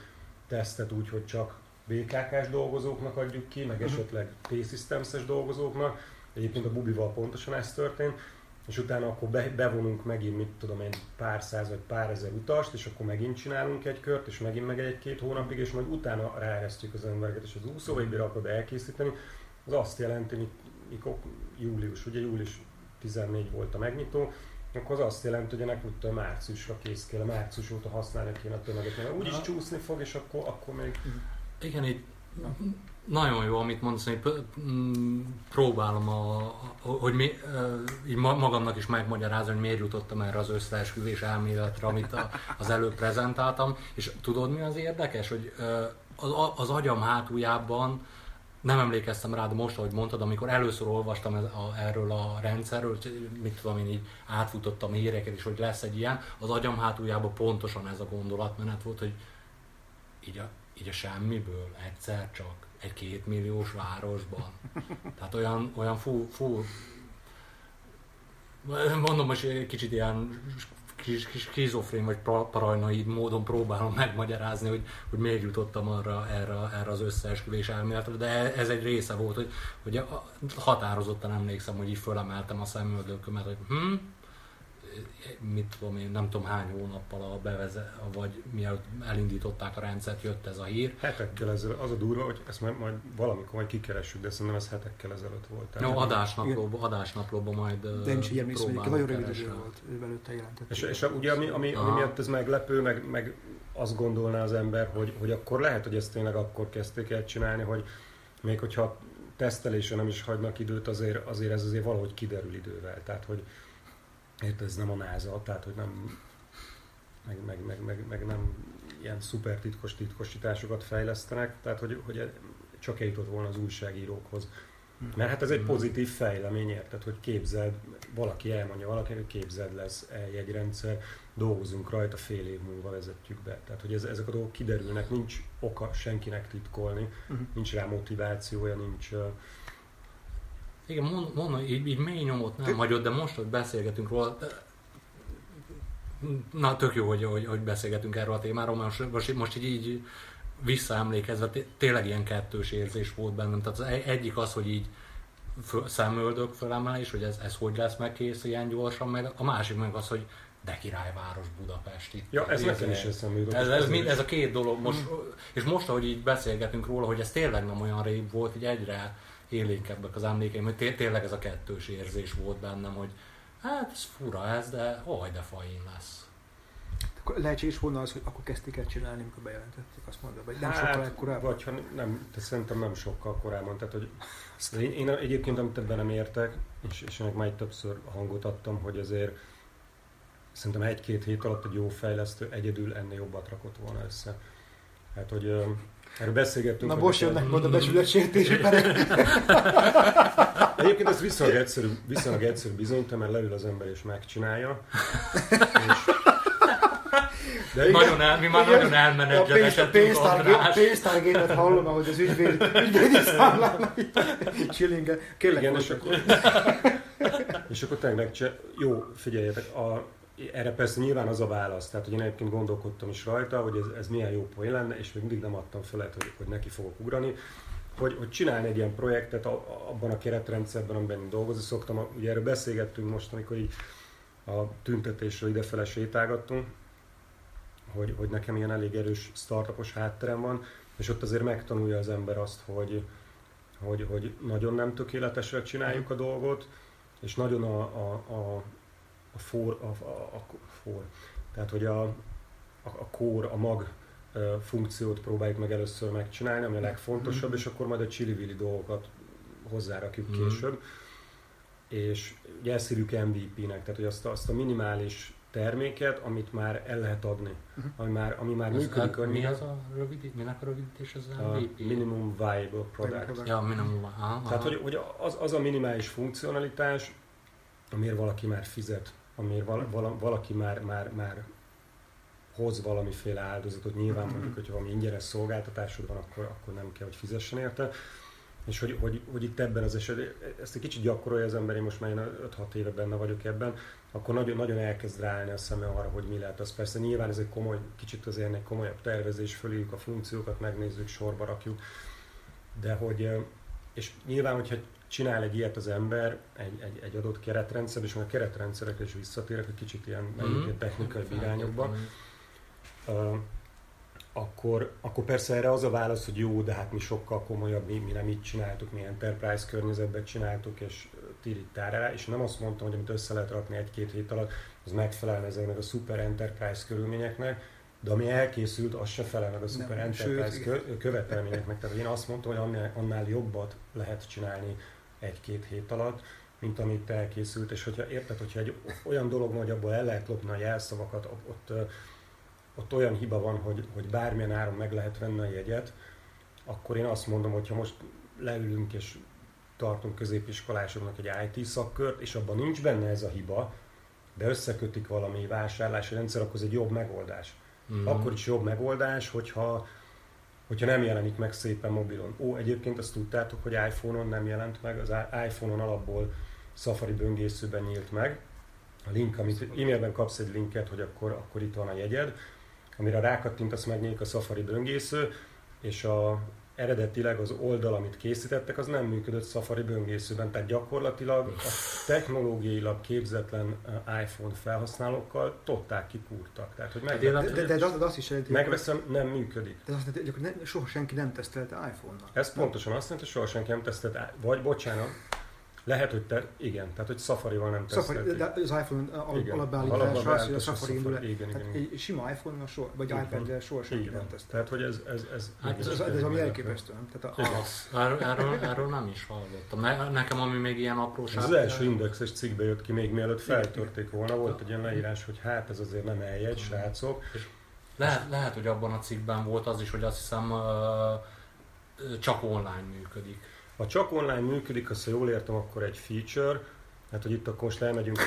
tesztet úgy, hogy csak BKK-s dolgozóknak adjuk ki, meg uh-huh. esetleg T-Systems-es dolgozóknak. Egyébként a Bubival pontosan ez történt, és utána akkor be, bevonunk megint, mit tudom én, pár száz vagy pár ezer utast, és akkor megint csinálunk egy kört, és megint meg egy-két hónapig, és majd utána ráeresztjük az embereket, és az úszóvédbére akarod elkészíteni. Az azt jelenti, mikor július, ugye július 14 volt a megnyitó, akkor az azt jelenti, hogy ennek úgy márciusra kész kell, március óta használni kéne a tömeget, mert úgyis csúszni fog, és akkor, akkor még... Igen, így nagyon jó, amit mondasz, hogy mm, próbálom, a, hogy mi, így magamnak is megmagyarázni, hogy miért jutottam erre az összeesküvés elméletre, amit a, az előbb prezentáltam, és tudod mi az érdekes, hogy az, az agyam hátuljában nem emlékeztem rá, de most, ahogy mondtad, amikor először olvastam ez, a, erről a rendszerről, mit tudom én így átfutottam híreket, és hogy lesz egy ilyen, az agyam hátuljában pontosan ez a gondolatmenet volt, hogy így a, így a semmiből egyszer csak egy kétmilliós városban. Tehát olyan, olyan fú, fú mondom most egy kicsit ilyen kis, kis kizofrén vagy paranoid módon próbálom megmagyarázni, hogy, hogy miért jutottam arra, erre, erre az összeesküvés elméletre, de ez egy része volt, hogy, hogy határozottan emlékszem, hogy így fölemeltem a szemöldökömet, hogy hm, mit tudom én, nem tudom hány hónappal a beveze, vagy mielőtt elindították a rendszert, jött ez a hír. Hetekkel ezelőtt, az a durva, hogy ezt majd, majd valamikor majd kikeressük, de szerintem ez hetekkel ezelőtt volt. Jó, adásnaplóban, adásnaplóban majd De is ilyen hogy nagyon rövid idő volt, ő belőtte jelentett. És, és ugye ami, ami, ami miatt ez meglepő, meg, meg azt gondolná az ember, hogy, hogy akkor lehet, hogy ezt tényleg akkor kezdték el csinálni, hogy még hogyha tesztelésre nem is hagynak időt, azért, azért ez azért valahogy kiderül idővel. Tehát, hogy, Érted, ez nem a NASA, tehát hogy nem, meg, meg, meg, meg, meg nem ilyen szuper titkos titkosításokat fejlesztenek, tehát hogy, hogy csak eljutott volna az újságírókhoz. Mert hát ez egy pozitív fejlemény, érted, hogy képzeld, valaki elmondja valaki, hogy képzeld lesz egy rendszer, dolgozunk rajta, fél év múlva vezetjük be. Tehát, hogy ez, ezek a dolgok kiderülnek, nincs oka senkinek titkolni, uh-huh. nincs rá motivációja, nincs... Igen, mondom, így, így mély nyomot nem hagyott, de most, hogy beszélgetünk róla, na tök jó, hogy, hogy, hogy beszélgetünk erről a témáról, mert most, most, így, így visszaemlékezve tényleg ilyen kettős érzés volt bennem. Tehát az egyik az, hogy így föl, szemöldök fölemelés, hogy ez, ez hogy lesz meg kész ilyen gyorsan, meg a másik meg az, hogy de királyváros Budapest itt. Ja, ez nekem is eszembe jutott. Ez, ez, mind, ez a két dolog, most, mm. és most, ahogy így beszélgetünk róla, hogy ez tényleg nem olyan rég volt, így egyre élénkebbek az emlékeim, hogy tényleg ez a kettős érzés volt bennem, hogy hát ez fura ez, de haj, de fain lesz akkor lehetséges volna az, hogy akkor kezdték el csinálni, amikor bejelentették, azt mondva, vagy nem hát, sokkal korábban? Vagy ha nem, de szerintem nem sokkal korábban. Tehát, hogy én, én egyébként, amit ebben nem értek, és, és ennek már többször hangot adtam, hogy azért szerintem egy-két hét alatt egy jó fejlesztő egyedül ennél jobbat rakott volna össze. Hát, hogy erről beszélgettünk. Na most jönnek oda becsületsértési Egyébként ez viszonylag egyszerű, viszonylag egyszerű bizonyítani, mert leül az ember és megcsinálja. és de nagyon el, mi már igen, nagyon elmenedzseresedtünk A pénztárgépet hallom, ahogy az ügyvéd, ügyvédi számlán csillinge. Kérlek, igen, és akkor, és akkor tényleg, jó, figyeljetek, a, erre persze nyilván az a válasz, tehát hogy én egyébként gondolkodtam is rajta, hogy ez, ez milyen jó poén lenne, és még mindig nem adtam fel, hogy, hogy neki fogok ugrani, hogy, hogy csinálni egy ilyen projektet abban a keretrendszerben, amiben én dolgozni szoktam. Ugye erről beszélgettünk most, amikor így a tüntetésről idefele sétálgattunk, hogy, hogy nekem ilyen elég erős startupos hátterem van, és ott azért megtanulja az ember azt, hogy, hogy, hogy nagyon nem tökéletesre csináljuk a dolgot, és nagyon a, a, a, a, for, a, a, a for, tehát hogy a, a, a core, a mag funkciót próbáljuk meg először megcsinálni, ami a legfontosabb, mm. és akkor majd a csili dolgokat hozzárakjuk mm. később. És ugye ezt MVP-nek, tehát hogy azt, azt a minimális terméket, amit már el lehet adni, uh-huh. ami már, ami már működik. A, mi az a rövid, minek a rövidítés ez a Minimum Viable Product. Ja, minimum, aha, Tehát, hogy, hogy az, az a minimális funkcionalitás, amiért valaki már fizet, amiért val, val, valaki már, már, már hoz valamiféle áldozatot, nyilván mondjuk, hogyha valami ingyenes szolgáltatásod van, akkor, akkor nem kell, hogy fizessen érte. És hogy, hogy, hogy itt ebben az esetben, ezt egy kicsit gyakorolja az ember, én most már 5-6 éve benne vagyok ebben, akkor nagyon, nagyon elkezd ráállni a szeme arra, hogy mi lehet. Az persze nyilván ez egy komoly, kicsit azért egy komolyabb tervezés, fölírjuk a funkciókat, megnézzük, sorba rakjuk, de hogy, és nyilván, hogyha csinál egy ilyet az ember, egy, egy, egy adott keretrendszer, és a keretrendszerekre is visszatérek, egy kicsit ilyen mm-hmm. technikai irányokba, akkor, akkor persze erre az a válasz, hogy jó, de hát mi sokkal komolyabb, mi, mi nem így csináltuk, mi enterprise környezetben csináltuk, és tiritára, és nem azt mondtam, hogy amit össze lehet rakni egy-két hét alatt, az megfelelne ezeknek a super enterprise körülményeknek, de ami elkészült, az se felel meg a super nem, enterprise sőt, követelményeknek. Tehát én azt mondtam, hogy annál, annál jobbat lehet csinálni egy-két hét alatt, mint amit elkészült, és hogyha érted, hogyha egy olyan dolog hogy abból el lehet lopni a jelszavakat, ott, ott olyan hiba van, hogy, hogy bármilyen áron meg lehet venni a jegyet, akkor én azt mondom, hogy ha most leülünk és tartunk középiskolásoknak egy IT szakkört, és abban nincs benne ez a hiba, de összekötik valami vásárlási rendszer, akkor ez egy jobb megoldás. Mm. Akkor is jobb megoldás, hogyha, hogyha nem jelenik meg szépen mobilon. Ó, egyébként azt tudtátok, hogy iPhone-on nem jelent meg, az iPhone-on alapból Safari böngészőben nyílt meg. A link, amit e-mailben kapsz egy linket, hogy akkor, akkor itt van a jegyed, amire rákattintasz, megnyílik a Safari böngésző, és a eredetileg az oldal, amit készítettek, az nem működött Safari böngészőben, tehát gyakorlatilag a technológiailag képzetlen eh, iPhone felhasználókkal totál kipúrtak. Tehát, hogy meg, de, de, de, de, az, azt is jelenti, megveszem, nem működik. De azt jelenti, hogy nem, soha senki nem tesztelte iPhone-nal. Ez pontosan azt jelenti, hogy soha senki nem tesztelte, vagy bocsánat, lehet, hogy te, igen, tehát hogy Safari-val nem Safari, de az iPhone alapbeállítás az, hogy a Safari indul igen, igen, igen. Egy sima iPhone-nal soha, vagy iPad-del soha senki nem tesztel. Tehát, hogy ez, ez, ez, hát ez, ez, ez, ez ami elképesztő, nem? Tehát a, erről, erről, nem is hallottam. Ne, nekem ami még ilyen apróság. Az első indexes cikkbe jött ki, még mielőtt feltörték volna, volt egy ilyen leírás, hogy hát ez azért nem eljegy, srácok. Lehet, lehet, hogy abban a cikkben volt az is, hogy azt hiszem csak online működik. Ha csak online működik, azt ha jól értem, akkor egy feature, hát hogy itt akkor most elmegyünk a...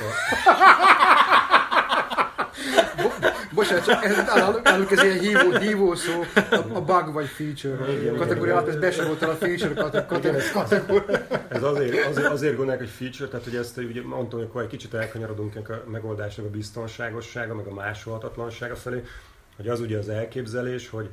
Bocsánat, csak ez nálunk ez ilyen hívó, hívó szó, a, a bug vagy feature kategóriát, igen. ez besoroltál a feature kategóriát. Ez azért, azért, azért gondolják, hogy feature, tehát hogy ezt ugye mondtam, hogy akkor egy kicsit elkanyarodunk a megoldásnak a biztonságossága, meg a másolhatatlansága felé, hogy az ugye az elképzelés, hogy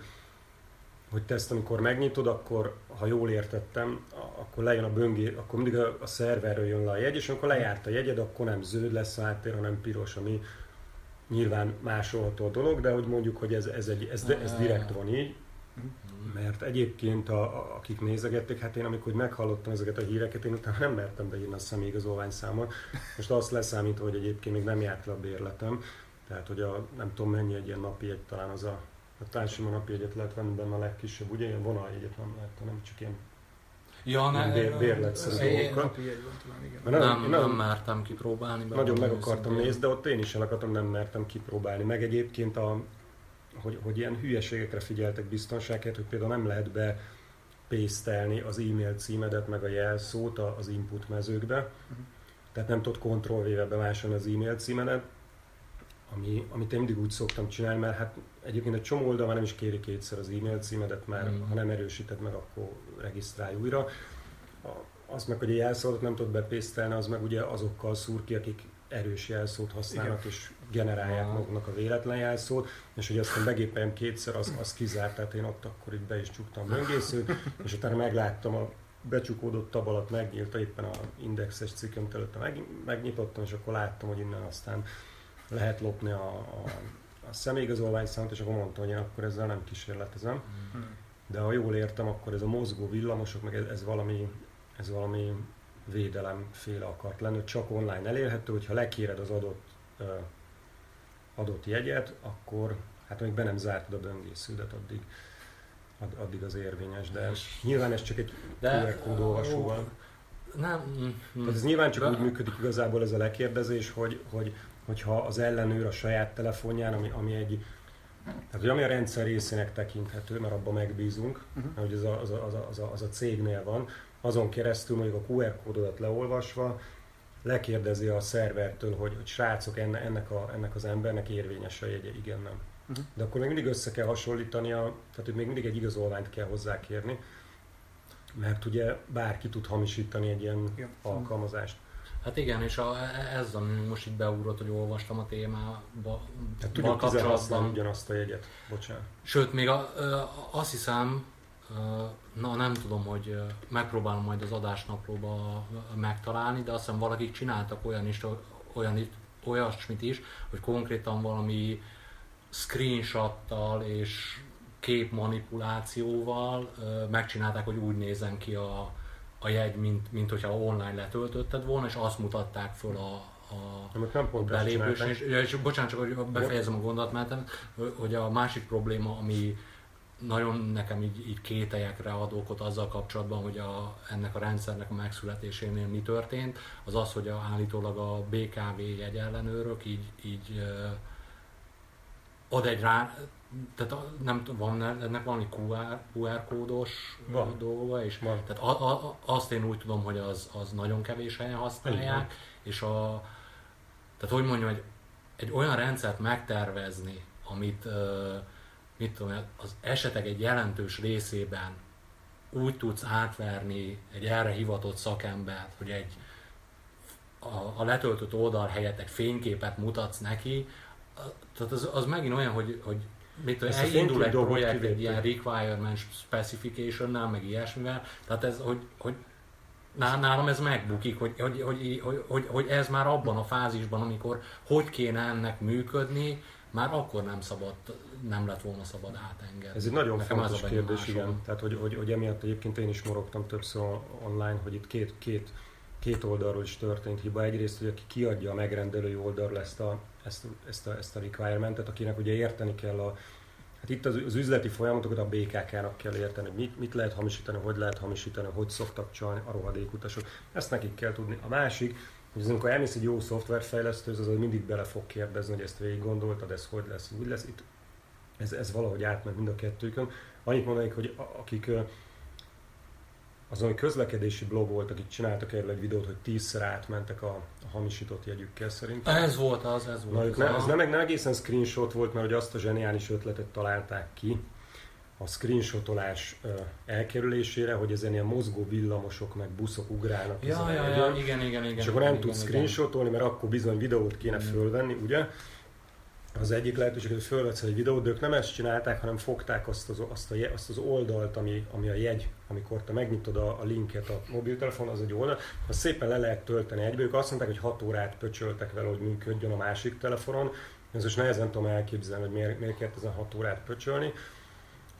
hogy te ezt amikor megnyitod, akkor ha jól értettem, akkor lejön a böngé, akkor mindig a, a szerverről jön le a jegy, és amikor lejárt a jegyed, akkor nem zöld lesz a háttér, hanem piros, ami nyilván másolható a dolog, de hogy mondjuk, hogy ez, ez, egy, ez, ez direkt van így, mert egyébként, a, a, akik nézegették, hát én amikor meghallottam ezeket a híreket, én utána nem mertem beírni a személyigazolvány számot. Most azt leszámítva, hogy egyébként még nem járt le a bérletem, tehát hogy a, nem tudom mennyi egy ilyen napi egy, talán az a, a társadalmi napi egyet lehet venni benne a legkisebb, ugye ilyen vonaljegyet nem lehet, hanem csak ilyen Ja, ne, bér- bérletszerű én- dolgokat. Nem, én nem, nagyon- mertem kipróbálni. Nagyon meg akartam nézni, de ott én is el akartam, nem mertem kipróbálni. Meg egyébként, a, hogy, hogy ilyen hülyeségekre figyeltek biztonságért, hogy például nem lehet be pésztelni az e-mail címedet, meg a jelszót a- az input mezőkbe. Mhm. Tehát nem tudod Ctrl-V-vel bemásolni az e-mail címedet, ami, amit én mindig úgy szoktam csinálni, mert hát egyébként egy csomó oldal már nem is kéri kétszer az e-mail címedet, mert Mhm. ha nem erősíted meg, akkor regisztrálj újra. A- Az meg, hogy a jelszót nem tudod bepésztelni, az meg ugye azokkal szúr ki, akik erős jelszót használnak, Igen. és generálják Aha. maguknak a véletlen jelszót, és hogy aztán begépeljem kétszer, az, az kizárt, tehát én ott akkor itt be is csuktam böngészőt, és utána megláttam a becsukódott tab alatt megnyílt éppen a indexes cikkem előtte meg, megnyitottam, és akkor láttam, hogy innen aztán lehet lopni a, a, a személyigazolvány számot, és akkor mondtam, hogy én akkor ezzel nem kísérletezem. Hm. De ha jól értem, akkor ez a mozgó villamosok, meg ez, ez valami, ez valami védelemféle akart lenni, hogy csak online elérhető, hogyha lekéred az adott, adott jegyet, akkor hát még be nem zártad a böngésződet addig, ad, addig az érvényes, de nyilván ez csak egy QR kód olvasóval. Nem. Tehát ez nyilván csak De- úgy működik igazából ez a lekérdezés, hogy, hogy, hogyha az ellenőr a saját telefonján, ami, ami egy tehát, hogy ami a rendszer részének tekinthető, mert abban megbízunk, Mhm. hogy az a, az, a, az, a, az, a, az a cégnél van, azon keresztül mondjuk a QR kódodat leolvasva lekérdezi a szervertől, hogy, hogy srácok, enne, ennek, a, ennek az embernek érvényes a jegye, igen, nem. Mhm. De akkor még mindig össze kell hasonlítania, tehát hogy még mindig egy igazolványt kell hozzá kérni, mert ugye bárki tud hamisítani egy ilyen Igen. alkalmazást. Hát igen, és a, ez, ami most itt beugrott, hogy olvastam a témába Tehát tudjuk kapcsolatban. ugyanazt a jegyet. Bocsánat. Sőt, még a, ö, azt hiszem, ö, na nem tudom, hogy megpróbálom majd az adásnaplóba megtalálni, de azt hiszem valakik csináltak olyan is, olyan, olyasmit is, hogy konkrétan valami screenshottal és képmanipulációval ö, megcsinálták, hogy úgy nézzen ki a, a jegy, mint, mint hogyha online letöltötted volna, és azt mutatták föl a, a, Amit nem pont belépős, és, és bocsánat, csak hogy befejezem a gondolatmenetem, hogy a másik probléma, ami nagyon nekem így, így kételyekre ad okot azzal kapcsolatban, hogy a, ennek a rendszernek a megszületésénél mi történt, az az, hogy a, állítólag a BKV jegyellenőrök így, így ad egy rá, tehát nem van ennek valami QR, QR kódos Van. dolga, és Van. tehát a, a, azt én úgy tudom, hogy az, az nagyon kevés helyen használják, és a, tehát hogy mondjam, hogy egy olyan rendszert megtervezni, amit ö, mit tudom, az esetek egy jelentős részében úgy tudsz átverni egy erre hivatott szakembert, hogy egy a, a letöltött oldal helyett egy fényképet mutatsz neki, tehát az, az megint olyan, hogy, hogy mit tudom, Ezt a elindul egy projekt egy kilépték. ilyen requirement specification-nál, meg ilyesmivel, tehát ez, hogy, hogy Ná- Nálam ez megbukik, hogy, hogy, hogy, hogy, hogy, hogy ez már abban a fázisban, amikor hogy kéne ennek működni, már akkor nem szabad, nem lett volna szabad átengedni. Ez egy nagyon Nekem fontos kérdés, igen. Tehát, hogy, hogy, hogy emiatt egyébként én is morogtam többször online, hogy itt két, két, két oldalról is történt hiba. Egyrészt, hogy aki kiadja a megrendelői oldalról ezt a, ezt, ezt a, ezt a requirementet, akinek ugye érteni kell a, Hát itt az, az üzleti folyamatokat a BKK-nak kell érteni, hogy mit, mit lehet hamisítani, hogy lehet hamisítani, hogy szoktak csalni a rohadékutasok. Ezt nekik kell tudni. A másik, hogy az, amikor elmész egy jó szoftverfejlesztőhöz, az mindig bele fog kérdezni, hogy ezt végig gondoltad, ez hogy lesz, úgy lesz. Itt ez, ez valahogy átment mind a kettőkön. Annyit mondanék, hogy akik ö, az egy közlekedési blog volt, akik csináltak erről egy videót, hogy tízszer átmentek a, a hamisított jegyükkel szerintem. Ez volt az, ez volt Na, az. ne, ez nem, nem egészen screenshot volt, mert hogy azt a zseniális ötletet találták ki, a screenshotolás elkerülésére, hogy ezen ilyen mozgó villamosok meg buszok ugrálnak. Ja, ja, ja, igen, igen, igen. és akkor nem igen, tudsz igen. screenshotolni, mert akkor bizony videót kéne fölvenni, ugye? Az egyik lehetőség, hogy fölvetsz egy videót, de ők nem ezt csinálták, hanem fogták azt az, azt a, azt az oldalt, ami, ami a jegy, amikor te megnyitod a, a linket a mobiltelefon, az egy oldal, azt szépen le lehet tölteni egybe. Ők azt mondták, hogy 6 órát pöcsöltek vele, hogy működjön a másik telefonon. Ez most nehezen tudom elképzelni, hogy miért, miért kellett ezen 6 órát pöcsölni.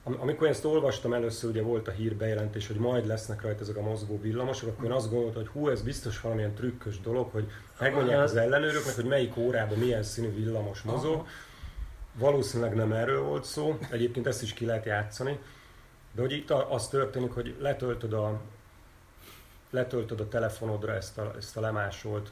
Am- Amikor ezt olvastam először, ugye volt a hír bejelentés, hogy majd lesznek rajta ezek a mozgó villamosok, akkor én azt gondoltam, hogy hú, ez biztos valamilyen trükkös dolog, hogy megmondják az ellenőröknek, hogy melyik órában milyen színű villamos mozog. Valószínűleg nem erről volt szó, egyébként ezt is ki lehet játszani, de hogy itt az történik, hogy letöltöd a, letöltöd a telefonodra ezt a, ezt a lemásolt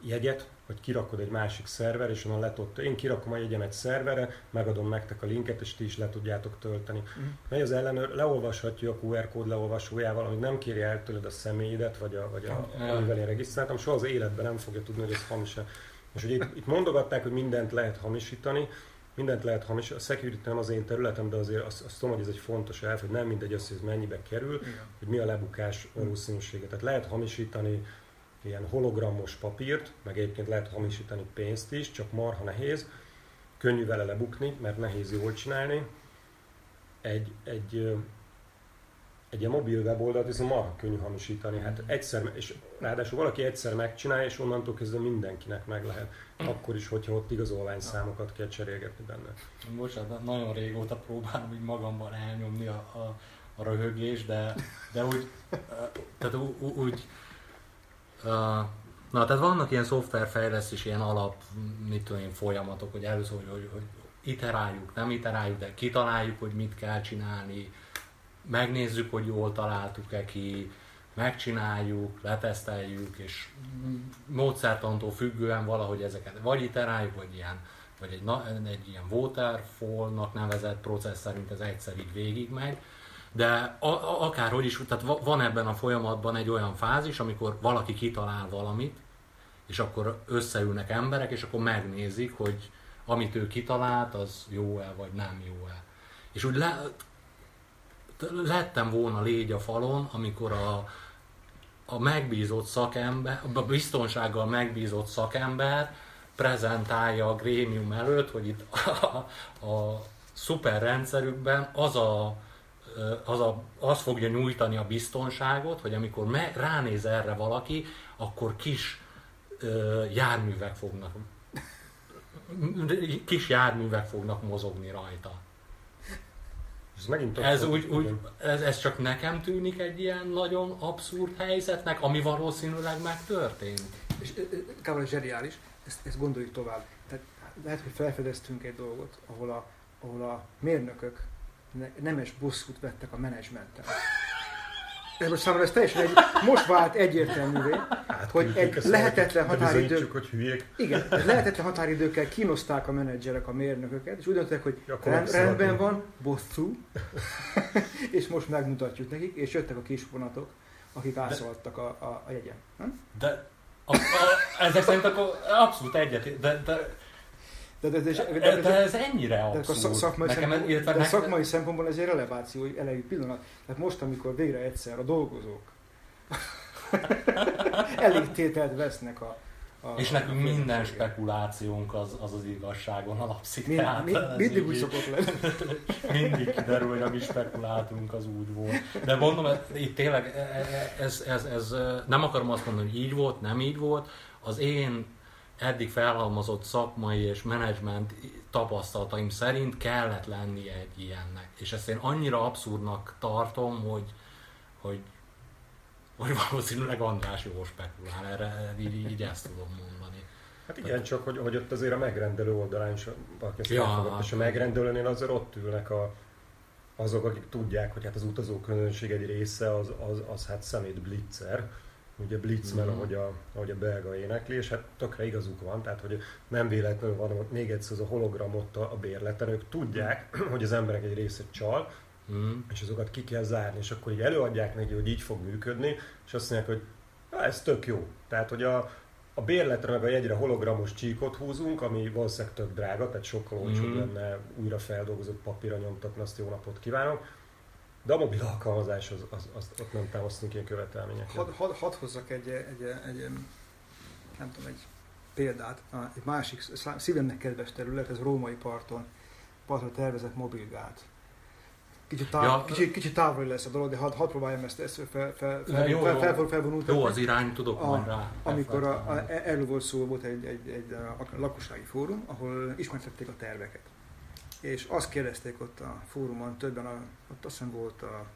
jegyet, vagy kirakod egy másik szerver, és onnan letott. Én kirakom a jegyem egy szerverre, megadom nektek a linket, és ti is le tudjátok tölteni. Mhm. Megy az ellenőr, leolvashatja a QR kód leolvasójával, amíg nem kéri el tőled a személyedet, vagy, a, vagy a, Ja. amivel én regisztráltam, soha az életben nem fogja tudni, hogy ez hamis -e. És ugye itt, itt mondogatták, hogy mindent lehet hamisítani, mindent lehet hamisítani. A security nem az én területem, de azért azt, azt tudom, hogy ez egy fontos elv, hogy nem mindegy az, hogy ez mennyibe kerül, Igen. hogy mi a lebukás valószínűsége. Tehát lehet hamisítani ilyen hologramos papírt, meg egyébként lehet hamisítani pénzt is, csak marha nehéz. Könnyű vele lebukni, mert nehéz jól csinálni. Egy, egy, egy ilyen mobil weboldalt viszont marha könnyű hamisítani. Hát egyszer, és ráadásul valaki egyszer megcsinálja, és onnantól kezdve mindenkinek meg lehet. Akkor is, hogyha ott igazolványszámokat kell cserélgetni benne. Bocsánat, nagyon régóta próbálom így magamban elnyomni a, a, a röhögést, de, de úgy, tehát úgy, ö, na, tehát vannak ilyen szoftverfejlesztés, ilyen alap, mit tudom én, folyamatok, hogy először, hogy, hogy, hogy iteráljuk, nem iteráljuk, de kitaláljuk, hogy mit kell csinálni, megnézzük, hogy jól találtuk-e ki, megcsináljuk, leteszteljük, és módszertantól függően valahogy ezeket vagy iteráljuk, vagy ilyen vagy egy, egy ilyen waterfall-nak nevezett processz szerint ez egyszer így végigmegy, de a, a, akárhogy is, tehát va- van ebben a folyamatban egy olyan fázis, amikor valaki kitalál valamit, és akkor összeülnek emberek, és akkor megnézik, hogy amit ő kitalált, az jó-e, vagy nem jó-e. És úgy le, lettem volna légy a falon, amikor a, a megbízott szakember, a biztonsággal megbízott szakember prezentálja a grémium előtt, hogy itt a, a szuperrendszerükben az a, az, a, az fogja nyújtani a biztonságot, hogy amikor me, ránéz erre valaki, akkor kis ö, járművek fognak kis járművek fognak mozogni rajta. Ez megint Ez, úgy, úgy, ez, ez csak nekem tűnik egy ilyen nagyon abszurd helyzetnek, ami valószínűleg megtörtént. És Károly zseniális, ezt, ezt gondoljuk tovább. Tehát lehet, hogy felfedeztünk egy dolgot, ahol a, ahol a mérnökök nemes bosszút vettek a menedzsmenten. Ez most számomra ez teljesen egy, most vált egyértelművé, hogy Átküldtük egy lehetetlen határidő, hogy hülyék. igen, lehetetlen határidőkkel kínozták a menedzserek a mérnököket, és úgy döntöttek, hogy rend, megszabadulunk. rendben van, bosszú, és most megmutatjuk nekik, és jöttek a kis vonatok, akik ászaladtak a, a, a jegyen. Nem? De a, a, ezek szerint akkor abszolút egyet, de, de, De, de, de, de, de, de, de ez ennyire De, abszurd. szak- szakmai, Nekem, szempont, illetve de nekem, szakmai szempontból ez egy releváció elejű pillanat. Tehát most, amikor végre egyszer a dolgozók elég tételt vesznek a, a és nekünk a minden spekulációnk az, az az igazságon alapszik. Mi, tehát mi, mindig úgy szokott lenni. mindig kiderül, hogy a mi spekulátunk az úgy volt. De mondom, itt tényleg e- e- ez, ez, ez, nem akarom azt mondani, hogy így volt, nem így volt. Az én eddig felhalmozott szakmai és menedzsment tapasztalataim szerint kellett lennie egy ilyennek. És ezt én annyira abszurdnak tartom, hogy, hogy, hogy valószínűleg András jól spekulál, erre így, így ezt tudom mondani. Hát igen, csak hogy, hogy ott azért a megrendelő oldalán is valaki ezt Ja, elfogadta, hát és a megrendelőnél azért ott ülnek a, azok, akik tudják, hogy hát az utazó közönség egy része az, az, az hát szemét blitzer, ugye blitzmer, Mhm. ahogy, a, ahogy a belga énekli, és hát tökre igazuk van, tehát hogy nem véletlenül van ott még egyszer az a hologram ott a, bérleten, ők tudják, hogy az emberek egy része csal, Mm. és azokat ki kell zárni, és akkor így előadják neki, hogy így fog működni, és azt mondják, hogy na, ez tök jó. Tehát, hogy a, a bérletre meg a jegyre hologramos csíkot húzunk, ami valószínűleg tök drága, tehát sokkal olcsóbb Mhm. lenne újra feldolgozott papírra nyomtatni, azt jó napot kívánok. De a mobil alkalmazás, az, az, az, ott nem támasztunk ilyen követelményeket. Hadd had, had hozzak egy, egy, egy, nem tudom, egy példát. Egy másik szívemnek kedves terület, ez római parton, parton tervezett mobilgát. Kicsit, táv, Ja. kicsit, kicsit távoli lesz a dolog, de hadd had próbáljam ezt, ezt fel, fel, fel, Jó, fel, fel, fel, felvonultatni. Jó az irány, tudok A- majd rá. Amikor a, a, erről volt szó, volt egy, egy, egy, a lakossági fórum, ahol ismertették a terveket. És azt kérdezték ott a fórumon, többen, a, ott azt hiszem volt a,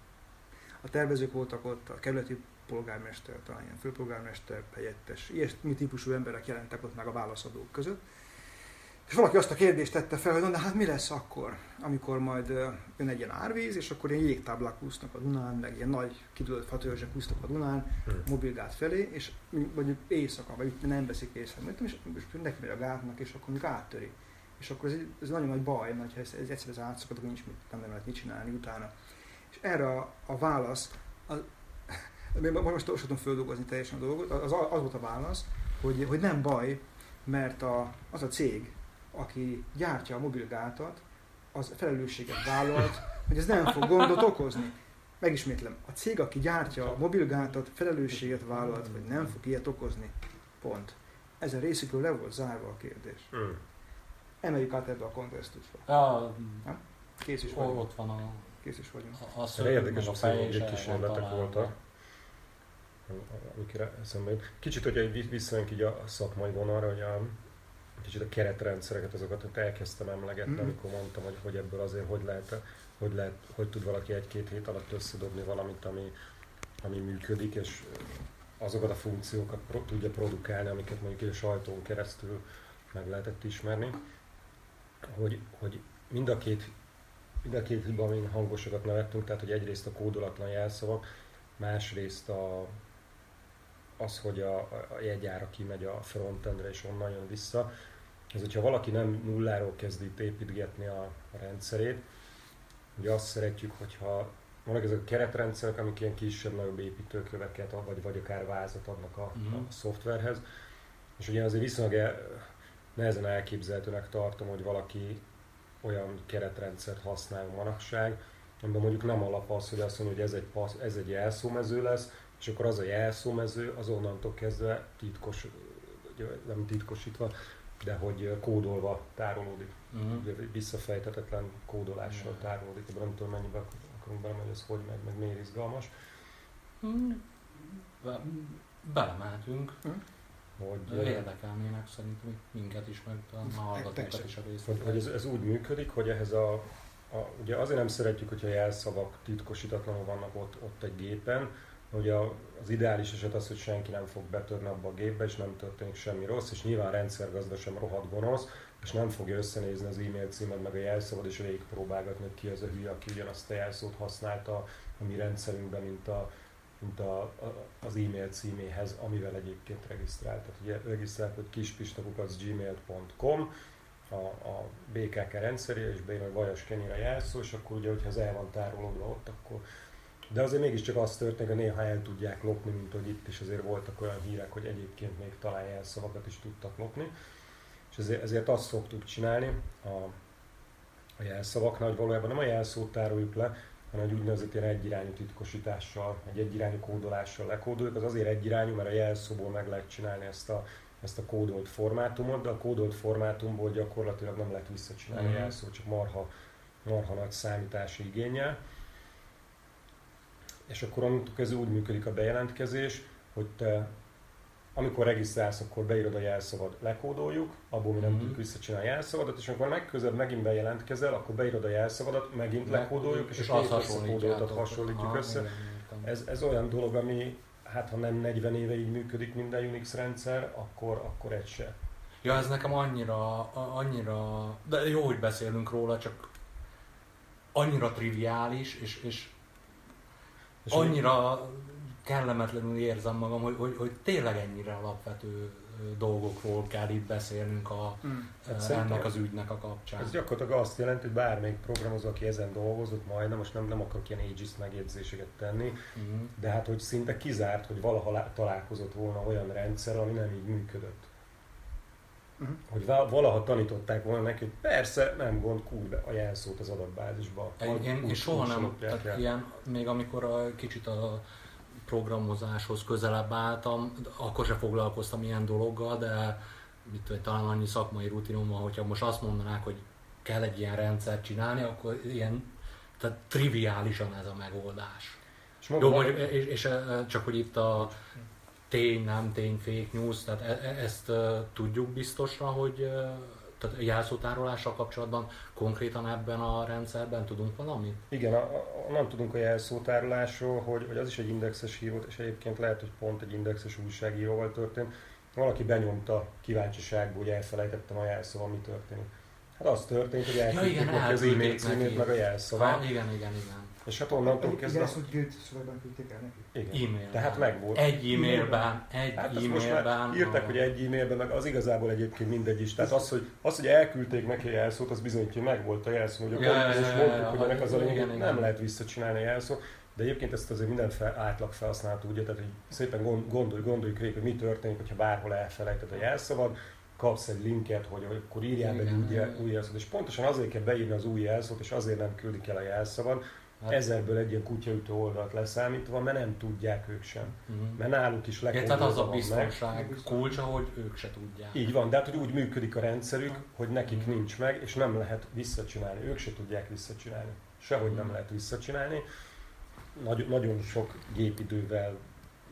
a tervezők voltak ott, a kerületi polgármester, talán ilyen főpolgármester, helyettes, ilyesmi típusú emberek jelentek ott meg a válaszadók között. És valaki azt a kérdést tette fel, hogy na, de hát mi lesz akkor, amikor majd jön egy ilyen árvíz, és akkor ilyen jégtáblák úsznak a Dunán, meg ilyen nagy kidőlt fatörzsek úsznak a Dunán, Hmm. mobilgát felé, és mondjuk éjszaka, vagy nem veszik észre, és most neki megy a gátnak, és akkor áttöri. És akkor ez, ez nagyon nagy baj, mert ha ez, ez egyszer ez átszakad, akkor nincs nem, nem lehet mit csinálni utána. És erre a, a válasz, az, most most tudom földolgozni teljesen a dolgot, az, az volt a válasz, hogy, hogy nem baj, mert a, az a cég, aki gyártja a mobilgátat, az felelősséget vállalt, hogy ez nem fog gondot okozni. Megismétlem, a cég, aki gyártja a mobilgátat, felelősséget vállalt, hogy nem fog ilyet okozni. Pont. Ezen részükről le volt zárva a kérdés. Hmm. Emeljük át ebbe a kontextusba. Ja, Kész is o- vagyunk. ott van a, Kész is vagyunk. a, a szög, érdekes a hogy van kísérletek voltak. Amikre eszembe jut. Kicsit, hogyha visszajönk így a szakmai vonalra, hogy a, kicsit a keretrendszereket, azokat ott elkezdtem emlegetni, Mhm. amikor mondtam, hogy, hogy ebből azért hogy lehet, hogy lehet, hogy tud valaki egy-két hét alatt összedobni valamit, ami, ami működik, és azokat a funkciókat pro, tudja produkálni, amiket mondjuk így a sajtón keresztül meg lehetett ismerni, hogy, hogy mind a két mind a két hiba, amin hangosokat nevettünk, tehát hogy egyrészt a kódolatlan jelszavak, másrészt a, az, hogy a, a jegyára kimegy a frontendre és onnan jön vissza. Ez, hogyha valaki nem nulláról kezd itt építgetni a, a rendszerét, ugye azt szeretjük, hogyha vannak ezek a keretrendszerek, amik ilyen kisebb-nagyobb építőköveket, vagy, vagy akár vázat adnak a, Mhm. a szoftverhez. És ugye azért viszonylag el, nehezen elképzelhetőnek tartom, hogy valaki olyan keretrendszert használ manapság, amiben mondjuk nem alap az, hogy azt mondja, hogy ez egy, passz, ez egy jelszómező lesz, és akkor az a jelszómező az onnantól kezdve titkos, nem titkosítva, de hogy kódolva tárolódik. Ugye visszafejtetetlen kódolással Mhm. tárolódik, ebben nem tudom mennyibe akarunk belemenni, ez hogy meg, meg miért izgalmas. Mm. Be, belemeltünk. Hogy, Érdekelnének szerintem minket is, meg a hallgatókat is a részt. hogy ez, ez úgy működik, hogy ehhez a, a, ugye azért nem szeretjük, hogyha jelszavak titkosítatlanul vannak ott, ott egy gépen, hogy a, az ideális eset az, hogy senki nem fog betörni abba a gépbe, és nem történik semmi rossz, és nyilván rendszergazda sem rohadt gonosz, és nem fogja összenézni az e-mail címet meg a jelszavad, és végigpróbálgatni, hogy ki az a hülye, aki ugyanazt a jelszót használta a mi rendszerünkben, mint, a, mint a, a, az e-mail címéhez, amivel egyébként regisztrált. Tehát ugye regisztrált, hogy kispistakukac.gmail.com, a, a BKK rendszerére, és beírom, hogy Vajas Kenyire a jelszó, és akkor ugye, hogyha ez el van tárolódva ott, akkor de azért mégiscsak az történik, hogy néha el tudják lopni, mint hogy itt is azért voltak olyan hírek, hogy egyébként még talán jelszavakat is tudtak lopni. És ezért, ezért azt szoktuk csinálni a, a jelszavaknál, hogy valójában nem a jelszót tároljuk le, hanem egy úgynevezett ilyen egyirányú titkosítással, egy egyirányú kódolással lekódoljuk. Az azért egyirányú, mert a jelszóból meg lehet csinálni ezt a, ezt a kódolt formátumot, de a kódolt formátumból gyakorlatilag nem lehet visszacsinálni Mhm. a jelszót, csak marha, marha nagy számítási igényel. És akkor onnantól kezdve úgy működik a bejelentkezés, hogy te amikor regisztrálsz, akkor beírod a jelszavad, lekódoljuk, abból mi nem Mhm. tudjuk visszacsinálni a jelszavadat, és amikor megközelebb megint bejelentkezel, akkor beírod a jelszavadat, megint lekódoljuk, és, és a azt két összekódoltat hasonlítjátok. hasonlítjuk Aha, össze. Ez, ez olyan dolog, ami hát ha nem 40 éve így működik minden Unix rendszer, akkor, akkor egy se. Ja, ez nekem annyira, annyira, de jó, hogy beszélünk róla, csak annyira triviális, és, és És annyira kellemetlenül érzem magam, hogy, hogy, hogy tényleg ennyire alapvető dolgokról kell itt beszélnünk a, Mm. Hát ennek az ügynek a kapcsán. Ez gyakorlatilag azt jelenti, hogy bármelyik programozó, aki ezen dolgozott majdnem, most nem, nem akarok ilyen aegis megjegyzéseket tenni, Mhm. de hát hogy szinte kizárt, hogy valaha lá- találkozott volna olyan rendszer, ami nem így működött. Mhm. Hogy val- valaha tanították volna neki, hogy persze, nem gond, kúr be a jelszót az adatbázisba. Én, én, én soha nem, tehát ilyen, még amikor a, kicsit a programozáshoz közelebb álltam, akkor se foglalkoztam ilyen dologgal, de mit tudom, talán annyi szakmai rutinom van, hogyha most azt mondanák, hogy kell egy ilyen rendszert csinálni, akkor ilyen, tehát triviálisan ez a megoldás. És Jó, mondom, mondjuk, és, és e, csak hogy itt a tény, nem tény, fake news, tehát e- e- ezt e, tudjuk biztosra, hogy e, tehát jelszótárolással kapcsolatban konkrétan ebben a rendszerben tudunk valamit? Igen, a, a, nem tudunk a jelszótárolásról, hogy, hogy az is egy indexes híró, és egyébként lehet, hogy pont egy indexes újságíróval történt. Valaki benyomta kíváncsiságból, hogy elfelejtettem a jelszóval, mi történik. Hát az történt, hogy igen, neki az e-mail címét, meg a jelszavát. Ha, igen, igen, igen. És hát onnantól Igen, kezdve... ezt úgy nyílt szövegben küldték el neki. Igen. E-mailben. Tehát megvolt. Egy e-mailben, egy Hát most e-mailben. már írták, a- hogy egy e-mailben, meg az igazából egyébként mindegy is. Tehát az, hogy, az, hogy elküldték neki a jelszót, az bizonyítja, hogy megvolt a jelszó. Hogy Ja, a ja, ja, mondtuk, hogy ennek az a lényeg, igen, igen. nem lehet visszacsinálni a jelszót. De egyébként ezt azért minden fel, átlag felhasználó tudja, tehát hogy szépen gond- gondolj, gondoljuk végig, hogy mi történik, hogyha bárhol elfelejted a jelszavad, kapsz egy linket, hogy akkor írjál be egy Igen, új, igen. új jelszót, és pontosan azért kell beírni az új jelszót, és azért nem küldik el a jelszavad, Hát- ezerből egy ilyen kutyaütő oldalt leszámítva, mert nem tudják ők sem. Mhm. Mert náluk is Ja, tehát az a meg. biztonság kulcsa, hogy ők se tudják. Így van, de hát hogy úgy működik a rendszerük, hogy nekik Mhm. nincs meg, és nem lehet visszacsinálni. Ők se tudják visszacsinálni. Sehogy nem Mhm. lehet visszacsinálni. Nagy, nagyon sok gépidővel,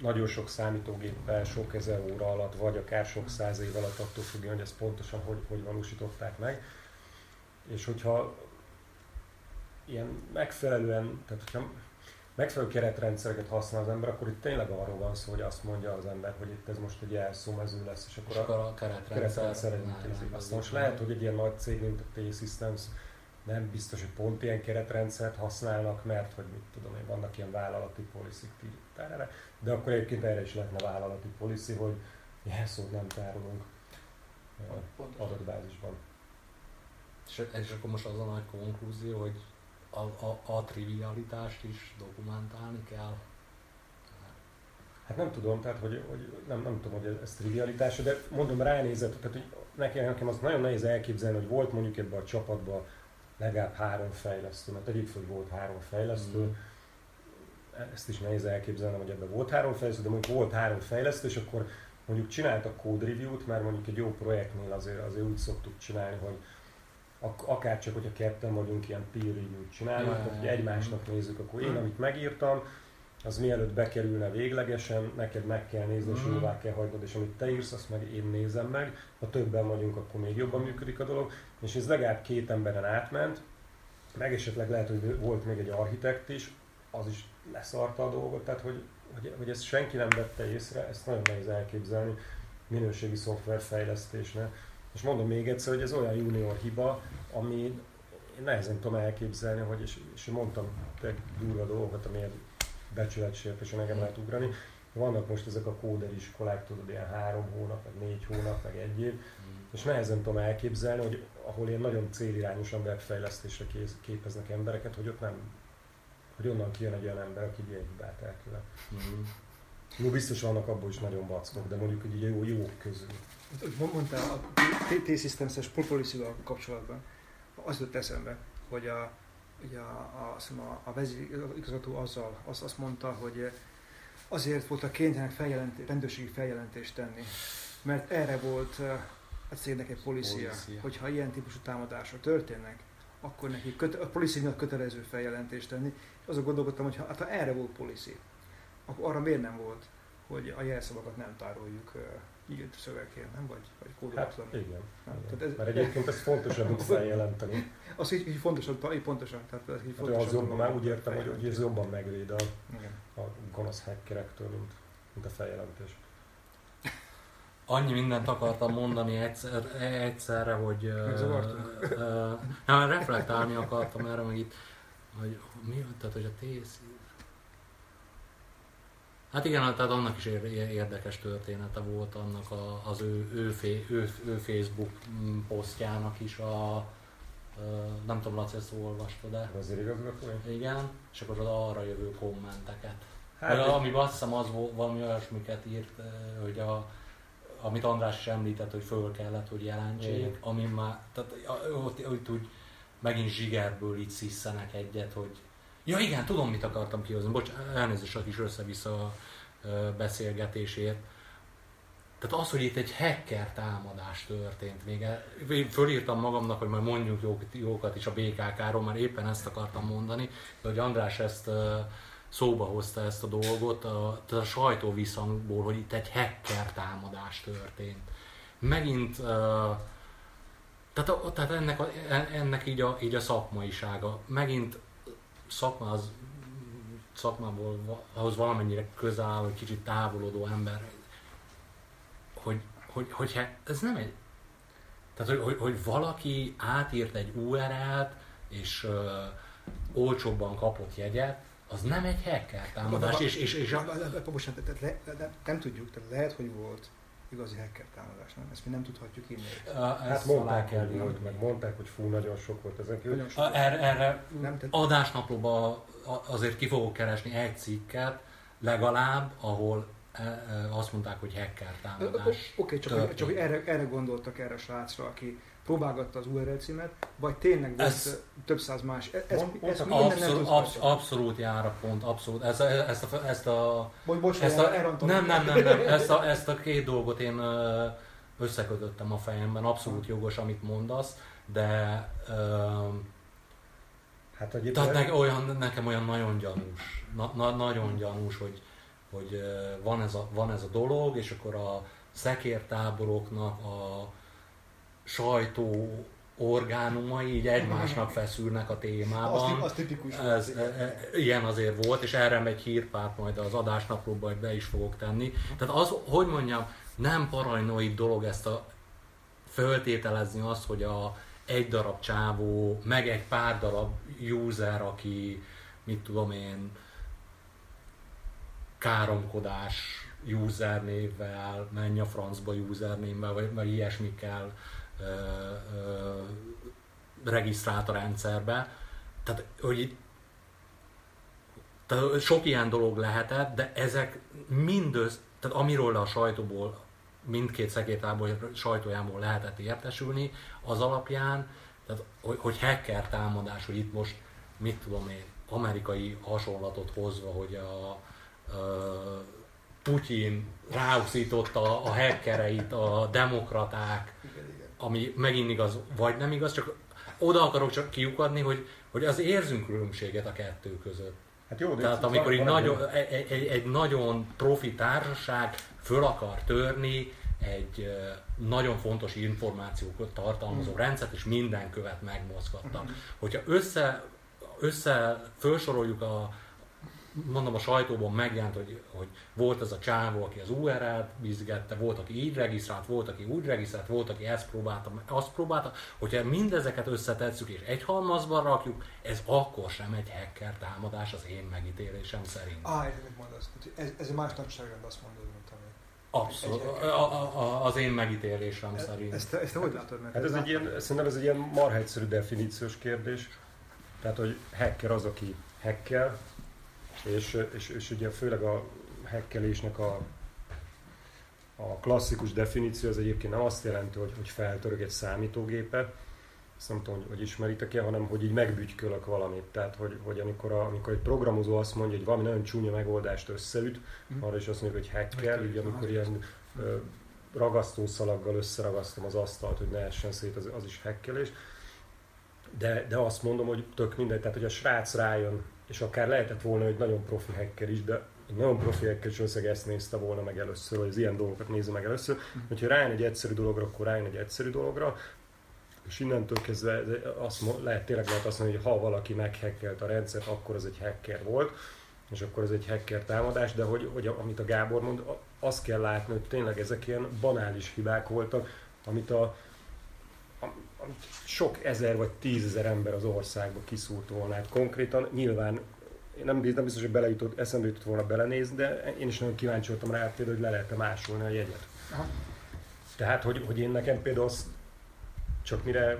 nagyon sok számítógéppel, sok ezer óra alatt, vagy akár sok száz év alatt attól függően, hogy ezt pontosan hogy, hogy valósították meg. És hogyha ilyen megfelelően, tehát hogyha megfelelő keretrendszereket használ az ember, akkor itt tényleg arról van szó, hogy azt mondja az ember, hogy itt ez most egy jelszómező lesz, és És akkor a akkor a keretrendszer... intézik. Aztán most lehet, hogy egy ilyen nagy cég, mint a T-Systems nem biztos, hogy pont ilyen keretrendszert használnak, mert hogy mit tudom én, vannak ilyen vállalati policy erre, de akkor egyébként erre is lehetne vállalati policy, hogy jelszót nem tárolunk adatbázisban. És, és akkor most az a nagy konklúzió, hogy a, a, a trivialitást is dokumentálni kell. Hát nem tudom, tehát hogy, hogy nem, nem tudom, hogy ez trivialitás, de mondom ránézett, tehát hogy nekem, nekem az nagyon nehéz elképzelni, hogy volt mondjuk ebben a csapatban legalább három fejlesztő, mert tegyük fel, hogy volt három fejlesztő, Mhm. ezt is nehéz elképzelnem, hogy ebben volt három fejlesztő, de mondjuk volt három fejlesztő, és akkor mondjuk csináltak code review-t, mert mondjuk egy jó projektnél azért, azért úgy szoktuk csinálni, hogy akár csak, hogyha ketten vagyunk, ilyen peer review-t csinálunk, tehát hogy egymásnak nézzük, akkor én, amit megírtam, az mielőtt bekerülne véglegesen, neked meg kell nézni, és Mhm. jóvá kell hagynod, és amit te írsz, azt meg én nézem meg. Ha többen vagyunk, akkor még jobban működik a dolog. És ez legalább két emberen átment, meg esetleg lehet, hogy volt még egy architekt is, az is leszarta a dolgot, tehát hogy, hogy, hogy ezt senki nem vette észre, ezt nagyon nehéz elképzelni minőségi szoftverfejlesztésnél. És mondom még egyszer, hogy ez olyan junior hiba, ami én nehezen tudom elképzelni, hogy és, és mondtam te durva dolgokat, amiért becsületsértésen engem lehet ugrani. Vannak most ezek a kóderiskolák, tudod, ilyen három hónap, meg négy hónap, meg egy év, és nehezen tudom elképzelni, hogy ahol ilyen nagyon célirányosan webfejlesztésre képeznek embereket, hogy ott nem, hogy onnan kijön egy olyan ember, aki ilyen hibát elkövet. Mhm. Jó, biztos vannak abból is nagyon vackok, de mondjuk hogy jó, jó közül. Mond- Mondtál a T-Systems-es policy kapcsolatban, az jutott eszembe, hogy a, ugye a, a, a, a vezérigazgató azzal azt, azt mondta, hogy azért volt a kénytelenek feljelenté, rendőrségi feljelentést tenni, mert erre volt eh, a cégnek egy policia, Policia. hogyha ilyen típusú támadások történnek, akkor neki köte, a policy miatt kötelező feljelentést tenni. Azon gondolkodtam, hogy ha, hát ha erre volt policy, akkor arra miért nem volt, hogy a jelszavakat nem tároljuk uh, írt szövegként, nem? Vagy, vagy Hát kódolatlan. igen. Hát, igen. tehát ez- Mert egyébként ez fontosabb feljelenteni. Az így, így fontosabb, így pontosan. Tehát ez így Hát fontosabb az jobban, már úgy értem, hogy, hogy ez jobban megvéd a, Igen. a gonosz hackerektől, mint, mint a feljelentés. Annyi mindent akartam mondani egyszer, egyszerre, hogy... Megzavartunk? ö, Nem, reflektálni akartam erre, meg itt, hogy mi, tehát hogy a tész... Hát igen, tehát annak is érdekes története volt annak a, az ő, ő, ő, ő Facebook posztjának is a, nem tudom, Laci, ezt olvastad de Az igazgatója? Igen, és akkor az arra jövő kommenteket. Hát, Vagy, ami azt hiszem az valami olyasmiket írt, hogy a, amit András is említett, hogy föl kellett, hogy jelentsék, ami már, tehát ott, ott úgy megint zsigerből így sziszenek egyet, hogy ja igen, tudom mit akartam kihozni, bocs, elnézést a kis össze-vissza beszélgetésért. Tehát az, hogy itt egy hacker támadás történt, még el, én fölírtam magamnak, hogy majd mondjuk jókat is a BKK-ról, mert éppen ezt akartam mondani, de hogy András ezt szóba hozta ezt a dolgot, a, a sajtó visszhangból, hogy itt egy hacker támadás történt. Megint, tehát, tehát ennek, a, ennek így, a, így a szakmaisága. Megint szakma az szakmából ahhoz valamennyire közel áll, vagy kicsit távolodó ember, hogy, hogy, hogy ez nem egy... Tehát, hogy, hogy, hogy valaki átírt egy URL-t, és uh, olcsóbban kapott jegyet, az nem egy hacker támadás, és, és, és a... nem tudjuk, tehát lehet, hogy volt igazi hacker támadás, nem? Ezt mi nem tudhatjuk inni. Hát mondták, kell hogy, meg mondták, hogy fú, nagyon sok volt ezen kívül. Erre, erre nem, tehát... adásnaplóban azért ki fogok keresni egy cikket, legalább, ahol e, e, azt mondták, hogy hacker támadás. Oké, okay, csak, csak hogy erre, erre gondoltak erre a srácra, aki próbálgatta az URL címet, vagy tényleg volt ez, több száz más. E- ez, mond, ez abszolút, absz, abszolút jár a pont, abszolút. Ez, ezt a, ezt a, Bocs, bocs, ezt a, nem, nem, nem, nem, ezt a, ezt a két dolgot én összekötöttem a fejemben, abszolút jogos, amit mondasz, de hát, hogy tehát ne, olyan, nekem olyan nagyon gyanús, na, na, nagyon gyanús, hogy, hogy van, ez a, van ez a dolog, és akkor a szekértáboroknak a sajtó orgánumai így egymásnak feszülnek a témában. Az, az tipikus. Ez, e, e, ilyen azért volt, és erre megy hírpárt majd az adásnaplóba, hogy be is fogok tenni. Tehát az, hogy mondjam, nem paranoid dolog ezt a föltételezni azt, hogy a egy darab csávó, meg egy pár darab user, aki, mit tudom én, káromkodás usernévvel, menj a francba usernévvel, vagy, vagy ilyesmikkel regisztrált a rendszerbe. Tehát, hogy tehát sok ilyen dolog lehetett, de ezek mindössz, tehát amiről a sajtóból, mindkét szekértából sajtójából lehetett értesülni, az alapján, tehát, hogy, hogy hacker támadás, hogy itt most, mit tudom én, amerikai hasonlatot hozva, hogy a, a Putyin ráuszította a hackereit, a demokraták, ami megint igaz, vagy nem igaz, csak oda akarok csak kiukadni, hogy, hogy az érzünk különbséget a kettő között. Hát jó, de Tehát amikor egy nagyon, egy, egy, egy nagyon profi társaság föl akar törni egy nagyon fontos információkat tartalmazó hmm. rendszert, és minden követ megmozgattak. Hmm. Hogyha össze, össze felsoroljuk a, mondom a sajtóban megjelent, hogy, hogy volt ez a csávó, aki az URL-t bizgette, volt, aki így regisztrált, volt, aki úgy regisztrált, volt, aki ezt próbálta, azt próbálta. Hogyha mindezeket összetetszük és egy halmazban rakjuk, ez akkor sem egy hacker támadás az én megítélésem szerint. Ah, ez mit mondasz. Ez, ez más nagyságrend azt mondod, mint ami. Abszolút, a, a, a, az én megítélésem e, szerint. Ezt, ezt hogy látod meg? Hát ez, ez egy ilyen, szerintem ez egy ilyen marha egyszerű definíciós kérdés. Tehát, hogy hacker az, aki hacker, és, és, és ugye főleg a hekkelésnek a, a klasszikus definíció az egyébként nem azt jelenti, hogy, hogy feltörök egy számítógépet, ezt nem tudom, hogy, hogy ismeritek-e, hanem hogy így megbügykölök valamit. Tehát, hogy, hogy amikor, a, amikor egy programozó azt mondja, hogy valami nagyon csúnya megoldást összeüt, mm. arra is azt mondja, hogy hacker, így amikor ilyen ö, ragasztószalaggal összeragasztom az asztalt, hogy ne essen szét, az, az is hekkelés. De, de azt mondom, hogy tök mindegy, tehát hogy a srác rájön és akár lehetett volna egy nagyon profi hacker is, de egy nagyon profi hacker is ezt nézte volna meg először, vagy az ilyen dolgokat nézze meg először. Mm. Hogyha rájön egy egyszerű dologra, akkor rájön egy egyszerű dologra, és innentől kezdve azt, lehet, tényleg lehet azt mondani, hogy ha valaki meghekkelt a rendszert, akkor az egy hacker volt, és akkor ez egy hacker támadás, de hogy, hogy amit a Gábor mond, azt kell látni, hogy tényleg ezek ilyen banális hibák voltak, amit a, sok ezer vagy tízezer ember az országba kiszúrt volna. Hát konkrétan nyilván én nem, nem biztos, hogy belejutott, eszembe jutott volna belenézni, de én is nagyon kíváncsi voltam rá például, hogy le lehet másolni a jegyet. Aha. Tehát, hogy, hogy én nekem például az, csak mire,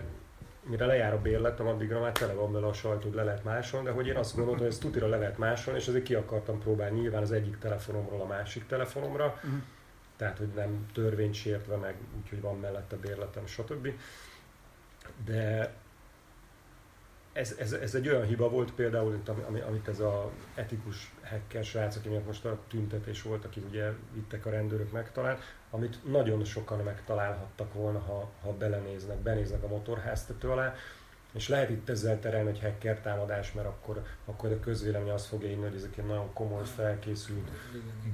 mire lejár a bérletem, addigra már tele van vele a sajtó, hogy le lehet másolni, de hogy én azt gondoltam, hogy ezt tutira le lehet másolni, és azért ki akartam próbálni nyilván az egyik telefonomról a másik telefonomra, uh-huh. tehát, hogy nem törvényt sértve meg, úgyhogy van mellette bérletem, stb. De ez, ez, ez, egy olyan hiba volt például, ami, amit ez a etikus hacker srác, aki miatt most a tüntetés volt, aki ugye vittek a rendőrök megtalált, amit nagyon sokan megtalálhattak volna, ha, ha belenéznek, benéznek a motorháztető alá, és lehet itt ezzel terelni egy hacker támadás, mert akkor, akkor a közvélemény azt fogja írni, hogy ezek nagyon komoly felkészült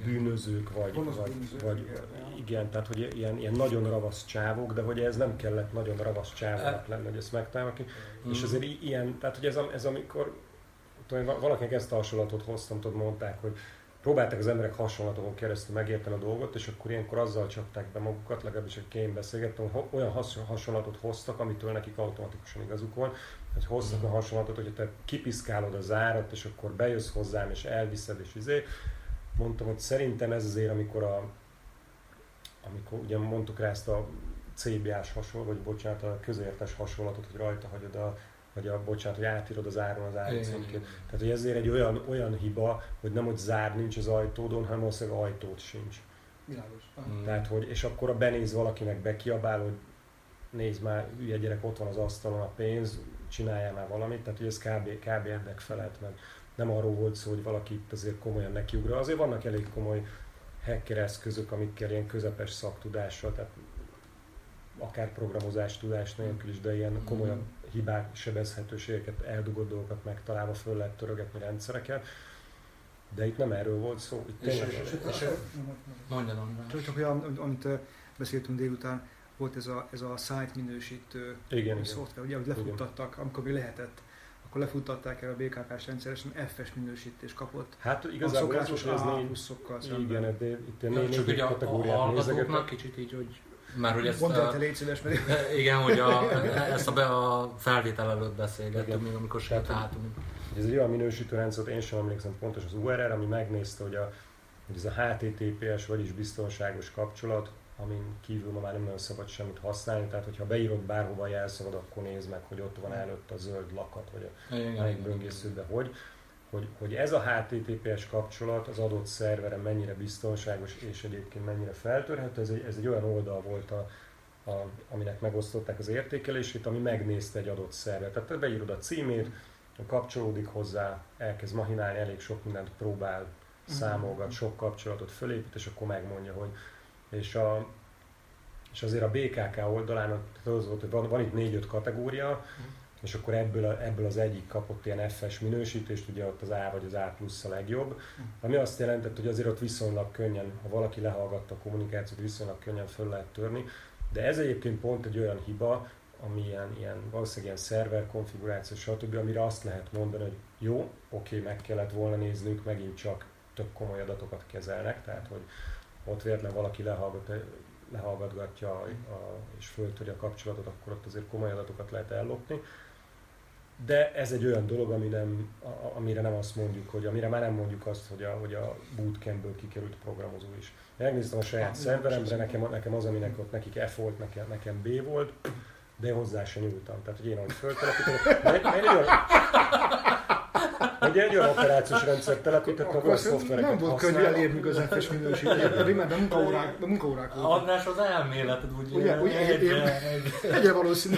bűnözők, vagy, vagy, vagy, igen, tehát hogy ilyen, ilyen nagyon ravasz csávok, de hogy ez nem kellett nagyon ravasz csávoknak lenni, hogy ezt megtalálni. Mm. És azért ilyen, tehát hogy ez, ez amikor tudom, valakinek ezt a hasonlatot hoztam, tudod, mondták, hogy próbálták az emberek hasonlatokon keresztül megérteni a dolgot, és akkor ilyenkor azzal csapták be magukat, legalábbis egy én beszélgettem, olyan hasonlatot hoztak, amitől nekik automatikusan igazuk van, hogy hoztak a hasonlatot, hogy te kipiszkálod a zárat, és akkor bejössz hozzám, és elviszed, és izé. Mondtam, hogy szerintem ez azért, amikor a amikor ugye mondtuk rá ezt a CBA-s hasonló, vagy bocsánat, a közértes hasonlatot, hogy rajta hagyod a vagy a, bocsánat, hogy átírod az áron az árucímkét. Tehát, hogy ezért egy olyan, olyan hiba, hogy nem, hogy zár nincs az ajtódon, hanem valószínűleg ajtót sincs. Világos. Mm. Tehát, hogy, és akkor a benéz valakinek bekiabál, hogy nézd már, ügye gyerek, ott van az asztalon a pénz, csináljál már valamit, tehát hogy ez kb, kb ennek felelt meg. Nem arról volt szó, hogy valaki itt azért komolyan nekiugra. Azért vannak elég komoly hacker eszközök, amikkel ilyen közepes szaktudással, tehát akár programozás tudás nélkül is, de ilyen komolyan hibák, sebezhetőségeket, eldugott dolgokat megtalálva föl lehet törögetni rendszereket. De itt nem erről volt szó. Itt és, és, és, és, Csak, csak olyan, amit beszéltünk délután, volt ez a, ez a site minősítő igen, szoftver, ugye, hogy lefuttattak, igen. amikor mi lehetett akkor lefuttatták el a BKK-s rendszeresen, FS minősítést kapott. Hát igazából a szokásos az A Igen, de itt a négy, négy kategóriát nézegetek. kicsit így, hogy már hogy ezt Mondd te légy szíves, mert... Igen, hogy a, ezt a, be, a felvétel előtt beszélgettünk, még amikor sétáltunk. Ez egy olyan minősítő rendszer, én sem emlékszem pontos az URL, ami megnézte, hogy, a, hogy ez a HTTPS, vagyis biztonságos kapcsolat, amin kívül ma már nem nagyon szabad semmit használni, tehát hogyha beírod bárhova a jelszavad, akkor nézd meg, hogy ott van előtt a zöld lakat, vagy a melyik böngészőbe, hogy hogy, hogy ez a HTTPS kapcsolat az adott szerveren mennyire biztonságos és egyébként mennyire feltörhető, ez egy, ez egy olyan oldal volt, a, a, aminek megosztották az értékelését, ami megnézte egy adott szervet. Tehát te beírod a címét, kapcsolódik hozzá, elkezd mahinálni, elég sok mindent próbál, számolgat, sok kapcsolatot fölépít, és akkor megmondja, hogy és, a, és azért a BKK oldalán az volt, hogy van, van itt négy-öt kategória, és akkor ebből, a, ebből az egyik kapott ilyen FS minősítést, ugye ott az A vagy az A plusz a legjobb, ami azt jelentett, hogy azért ott viszonylag könnyen, ha valaki lehallgatta a kommunikációt, viszonylag könnyen föl lehet törni, de ez egyébként pont egy olyan hiba, ami ilyen, ilyen valószínűleg ilyen szerver konfiguráció, stb., amire azt lehet mondani, hogy jó, oké, meg kellett volna néznünk, megint csak tök komoly adatokat kezelnek, tehát hogy ott véletlen valaki lehallgat, lehallgatgatja a, és föltörje a kapcsolatot, akkor ott azért komoly adatokat lehet ellopni de ez egy olyan dolog, ami nem, amire nem azt mondjuk, hogy amire már nem mondjuk azt, hogy a, hogy a bootcampből kikerült programozó is. Megnéztem a saját szerveremre, nekem, nekem az, aminek ott nekik F volt, nekem, nekem B volt, de hozzá sem nyúltam. Tehát, hogy én ahogy föltelepítettem, mert, mert egy olyan, Ugye egy olyan operációs rendszert telepített, ahol a szoftvereket Nem volt könnyű elérni az FS minőséget, pedig már munkaórák, munkaórák voltak. Adnás az elméleted, ugye? Ugye, ugye egyre, egyre valószínű.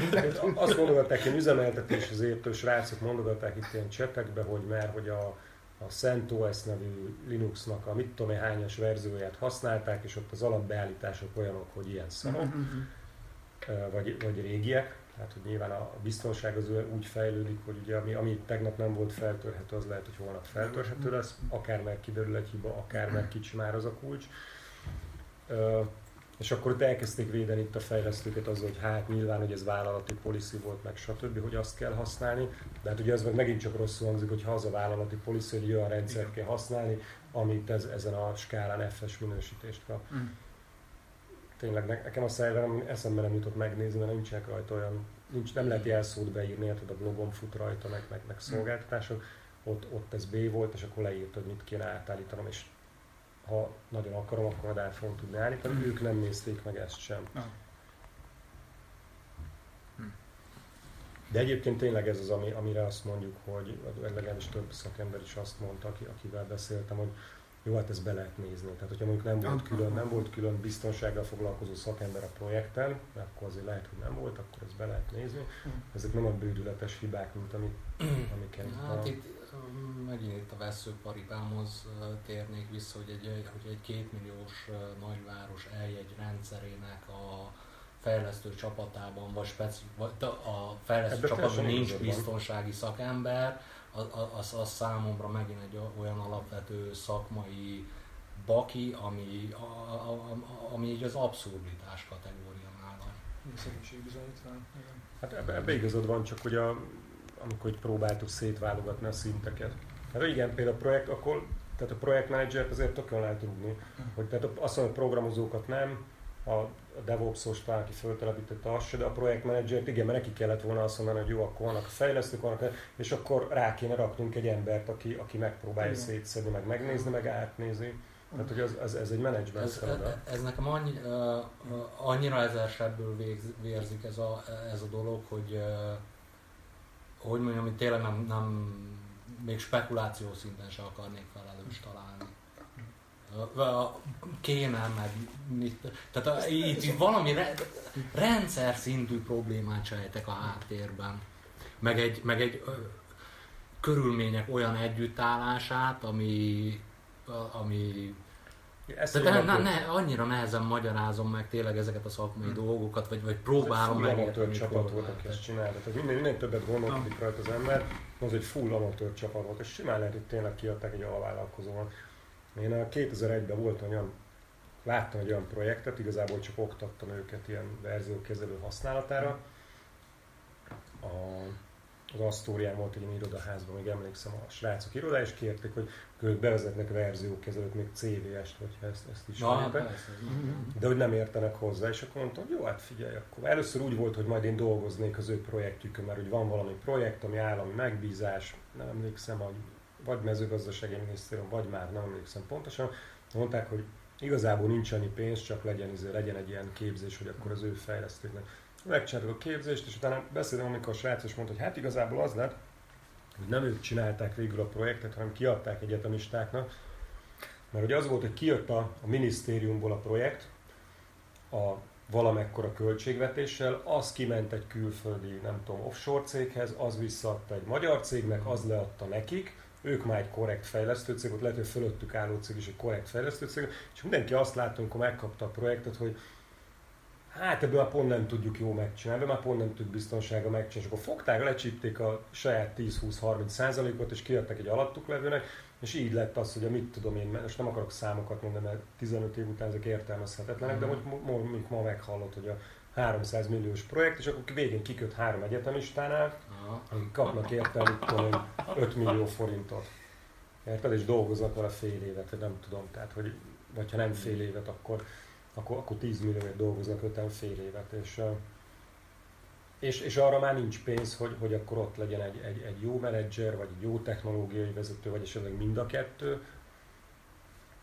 Azt mondogatták, hogy üzemeltetés az értő srácok mondogatták itt ilyen csetekbe, hogy már hogy a, a CentOS nevű Linuxnak a mit tudom hányas verzióját használták, és ott az alapbeállítások olyanok, hogy ilyen szarok, uh-huh. Vagy, vagy régiek tehát, hogy nyilván a biztonság az úgy fejlődik, hogy ugye ami, ami tegnap nem volt feltörhető, az lehet, hogy holnap feltörhető lesz, akár meg kiderül egy hiba, akár meg kicsi már az a kulcs. És akkor ott elkezdték védeni itt a fejlesztőket azzal, hogy hát nyilván, hogy ez vállalati policy volt, meg stb., hogy azt kell használni. De hát ugye ez meg megint csak rosszul hangzik, hogy ha az a vállalati policy, hogy olyan rendszert kell használni, amit ez, ezen a skálán FS minősítést kap. Mm tényleg nekem a szerverem eszembe nem jutott megnézni, mert nincsenek rajta olyan, nincs, nem lehet jelszót beírni, tehát a blogon fut rajta, meg, meg, meg szolgáltatások. ott, ott ez B volt, és akkor leírt, hogy mit kéne átállítanom, és ha nagyon akarom, akkor át fogom tudni állítani. Ők nem nézték meg ezt sem. Ah. De egyébként tényleg ez az, ami, amire azt mondjuk, hogy legalábbis több szakember is azt mondta, aki, akivel beszéltem, hogy jó, hát ezt be lehet nézni. Tehát, hogyha mondjuk nem volt külön, nem volt külön biztonsággal foglalkozó szakember a projekten, akkor azért lehet, hogy nem volt, akkor ezt be lehet nézni. Ezek nem a bődületes hibák, mint amit, amiket hát itt megint itt a veszőparipámhoz térnék vissza, hogy egy, hogy egy kétmilliós nagyváros eljegy rendszerének a fejlesztő csapatában, vagy, speci- vagy a fejlesztő Ebbe csapatban nincs biztonsági szakember, az, az, az számomra megint egy olyan alapvető szakmai baki, ami, a, a, a, ami így az abszurditás kategóriánál van. Hát ebbe, ebbe igazad van, csak hogy a, amikor próbáltuk szétválogatni a szinteket. Hát igen, például a projekt, akkor tehát a projektmenedzsert azért tökön lehet rúgni, hogy tehát azt mondja, hogy programozókat nem, a DevOps-os talán, aki föltelepítette azt se, de a projektmenedzsert igen, mert neki kellett volna azt mondani, hogy jó, akkor vannak a fejlesztők, vannak, és akkor rá kéne raknunk egy embert, aki, aki megpróbálja igen. szétszedni, meg megnézni, meg átnézni. Tehát, hogy az, az, ez egy menedzsment ez, ez, ez nekem annyi, uh, annyira ezersebbből vérzik ez a, ez a dolog, hogy uh, hogy mondjam, hogy tényleg nem, nem még spekuláció szinten se akarnék felelős találni kéne, meg mit. Tehát a, itt, itt valami re, rendszer szintű problémát sejtek a háttérben. Meg egy, meg egy ö, körülmények olyan együttállását, ami, ami ezt Tehát ne, ne, annyira nehezen magyarázom meg tényleg ezeket a szakmai hmm. dolgokat, vagy, vagy próbálom meg. amatőr csapat volt, aki ezt csinálta. Tehát minden, minden többet gondolkodik rajta az ember, az egy full amatőr csapat volt, és simán lehet, hogy tényleg kiadták egy alvállalkozóan. Én a 2001-ben volt olyan, láttam egy olyan projektet, igazából csak oktattam őket ilyen verziókezelő használatára. A, az Asztórián volt egy irodaházban, még emlékszem a srácok irodá, és kérték, hogy ők bevezetnek verziókezelőt, még CVS-t, hogyha ezt, ezt is Na, de hogy nem értenek hozzá, és akkor mondtam, hogy jó, hát figyelj, akkor először úgy volt, hogy majd én dolgoznék az ő projektjükön, mert hogy van valami projekt, ami állami megbízás, nem emlékszem, hogy vagy mezőgazdasági minisztérium, vagy már nem emlékszem pontosan, mondták, hogy igazából nincs annyi pénz, csak legyen, izé, legyen egy ilyen képzés, hogy akkor az ő fejlesztőknek. Megcsináltuk a képzést, és utána beszéltem, amikor a srác is mondta, hogy hát igazából az lett, hogy nem ők csinálták végül a projektet, hanem kiadták egyetemistáknak, mert ugye az volt, hogy kijött a, a minisztériumból a projekt, a valamekkora költségvetéssel, az kiment egy külföldi, nem tudom, offshore céghez, az visszaadta egy magyar cégnek, az leadta nekik, ők már egy korrekt fejlesztő cég, ott lehet, hogy fölöttük álló cég is egy korrekt fejlesztő cég, és mindenki azt látta, amikor megkapta a projektet, hogy hát ebből már pont nem tudjuk jó megcsinálni, már pont nem tudjuk biztonsága megcsinálni. És akkor fogták, lecsípték a saját 10-20-30 százalékot, és kiadtak egy alattuk levőnek, és így lett az, hogy a mit tudom én, most nem akarok számokat mondani, mert 15 év után ezek értelmezhetetlenek, de hogy ma, ma meghallott, hogy a 300 milliós projekt, és akkor végén kiköt három egyetemistánál, akik kapnak érte, 5 millió forintot. Érted? És dolgoznak vele fél évet, nem tudom, tehát, hogy, vagy ha nem fél évet, akkor, akkor, akkor 10 millióért dolgoznak öten fél évet, és, és, és arra már nincs pénz, hogy, hogy akkor ott legyen egy, egy, egy jó menedzser, vagy egy jó technológiai vezető, vagy esetleg mind a kettő,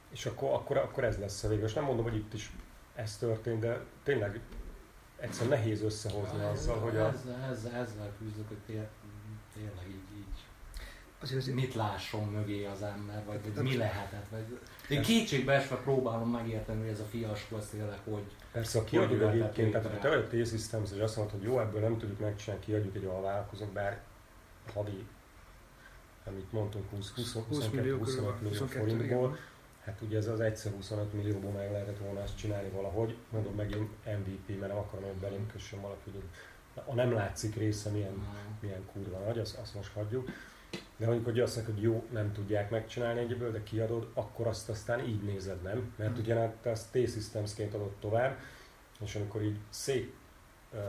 és akkor, akkor, akkor ez lesz a vége. És nem mondom, hogy itt is ez történt, de tényleg egyszerűen nehéz összehozni ja, azzal, hogy a... Ezzel, ezzel, ezzel küzdök, hogy tél, tényleg így, így azért, azért... mit lásson mögé az ember, vagy, vagy mi lehetett. Vagy... Én kétségbe esve próbálom megérteni, hogy ez a fiaskó az tényleg hogy Persze, a kiadjuk egyébként, tehát ha te vagy a T-Systems, hogy azt mondod, hogy jó, ebből nem tudjuk megcsinálni, kiadjuk egy alvállalkozók, bár havi, amit mondtunk, 20, 20, 20 millió, 25 millió forintból, hát ugye ez az egyszer 25 millióból meg lehetett volna ezt csinálni valahogy, mondom megint MVP, mert nem akarom, hogy belém kössön valaki, hogy a nem látszik része milyen, milyen kurva nagy, azt, azt most hagyjuk. De amikor azt mondják, hogy jó, nem tudják megcsinálni egyből, de kiadod, akkor azt aztán így nézed, nem? Mert mm. ugye te azt T-Systemsként adott tovább, és amikor így szép uh,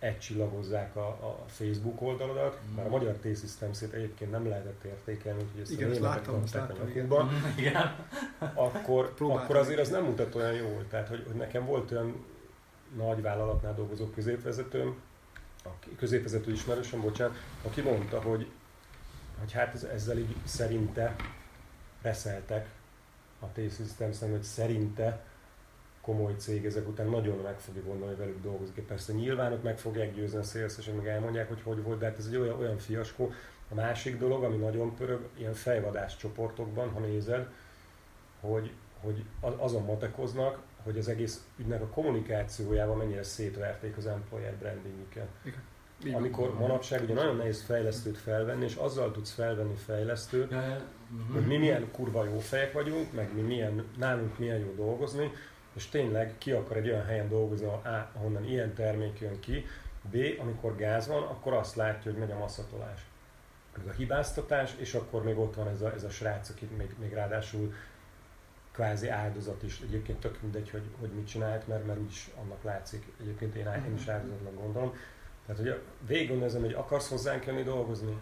egycsillagozzák a, a Facebook oldaladat, mm. mert a magyar T-Systems-ét egyébként nem lehetett értékelni, úgyhogy ezt igen, a láttam, azt láttam, a igen. igen. Akkor, akkor azért az nem mutat olyan jól. Tehát, hogy, hogy nekem volt olyan nagy vállalatnál dolgozó középvezetőm, a középvezető ismerősöm, bocsánat, aki mondta, hogy hogy hát ez, ezzel így szerinte reszeltek a T-Systems-en, hogy szerinte komoly cég ezek után nagyon meg fogja gondolni, hogy velük dolgozik. Persze nyilván ott meg fogják győzni a szélszesen, meg elmondják, hogy hogy volt, de hát ez egy olyan, olyan fiaskó. A másik dolog, ami nagyon pörög, ilyen fejvadás csoportokban, ha nézed, hogy, hogy azon matekoznak, hogy az egész ügynek a kommunikációjával mennyire szétverték az employer brandingüket. Amikor manapság ugye nagyon nehéz fejlesztőt felvenni, és azzal tudsz felvenni fejlesztőt, hogy mi milyen kurva jó fejek vagyunk, meg mi milyen, nálunk milyen jó dolgozni, és tényleg ki akar egy olyan helyen dolgozni, ahonnan ilyen termék jön ki, B, amikor gáz van, akkor azt látja, hogy megy a masszatolás. Ez a hibáztatás, és akkor még ott van ez a, ez a srác, aki még, még ráadásul kvázi áldozat is. Egyébként tök mindegy, hogy, hogy mit csinált, mert, mert úgyis annak látszik. Egyébként én, én is áldozatnak gondolom. Tehát, hogy végig gondolom, hogy akarsz hozzánk jönni dolgozni?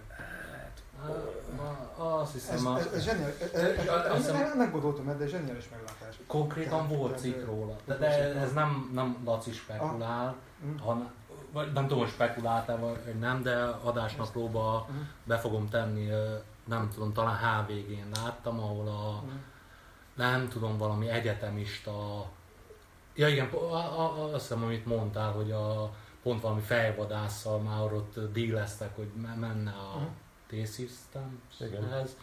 Azt hiszem, ez, ez, ez zseniális. Meggondoltam, de zseniális meglátás. Konkrétan volt cikk róla, de, de ez nem, nem Laci spekulál, ah. hanem vagy nem tudom, hogy spekuláltál vagy nem, de adásnaplóba uh-huh. be fogom tenni, nem tudom, talán HVG-n láttam, ahol a, uh-huh. nem tudom, valami egyetemista, ja igen, azt hiszem, amit mondtál, hogy a, pont valami fejvadásszal már ott díleztek, hogy menne a uh-huh T-Systemhez,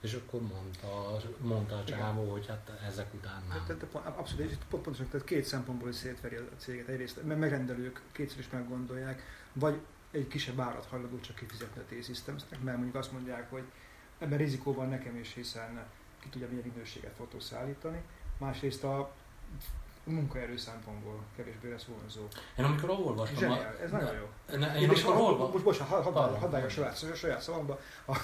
és akkor mondta, mondta a csávó, hogy hát ezek után nem. Tehát, abszolút, és pontosan tehát két szempontból is szétveri a céget. Egyrészt megrendelők kétszer is meggondolják, vagy egy kisebb árat hajlandó csak kifizetni a T-Systemsnek, mert mondjuk azt mondják, hogy ebben rizikóban nekem is, hiszen ki tudja milyen minőséget fog szállítani. Másrészt a munkaerő szempontból kevésbé lesz vonzó. Én amikor olvastam... Zseniál, ez nagyon jó. Ne, én, én amikor olvastam... Most bocsánat, hadd hadd hadd a saját, a saját szavamba.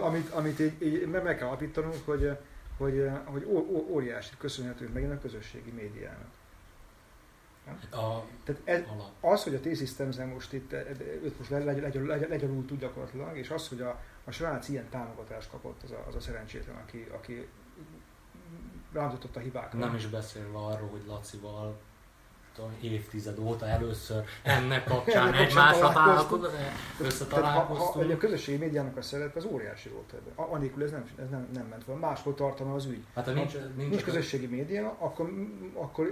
amit, amit így, így meg kell alapítanunk, hogy, hogy, hogy óriási köszönhetünk megint a közösségi médiának. A, Tehát ez, az, hogy a T-Systems most itt őt most legyalult tud gyakorlatilag, és az, hogy a, a srác ilyen támogatást kapott, az a, az a szerencsétlen, aki, aki rámutatott a hibákra. Nem is beszélve arról, hogy Lacival évtized óta először ennek kapcsán egymásra ha, a közösségi médiának a szerep az óriási volt ebben. Anélkül ez nem, ez nem, nem ment volna. Máshol tartana az ügy. Hát ha nincs, nincs, nincs közösségi média, akkor, akkor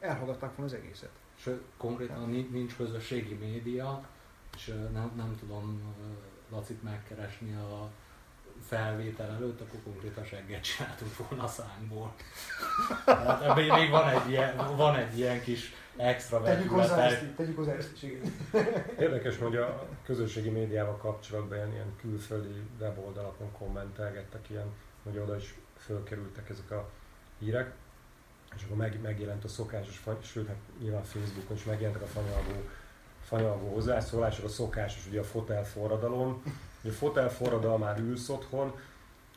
elhallgatták volna az egészet. És konkrétan nincs közösségi média, és nem, nem tudom Lacit megkeresni a felvétel előtt, akkor konkrétan segget csináltunk volna a szánkból. hát még van egy ilyen, van egy ilyen kis extra Tegyük hozzá ezt, tegyük hozzá ezt is, Érdekes, hogy a közösségi médiával kapcsolatban ilyen, ilyen külföldi weboldalakon kommentelgettek ilyen, hogy oda is fölkerültek ezek a hírek, és akkor meg, megjelent a szokásos, sőt, hát nyilván Facebookon is megjelentek a fanyalgó, fanyalgó hozzászólások, a szokásos, ugye a fotel forradalom, hogy a fotel forradalmán ülsz otthon,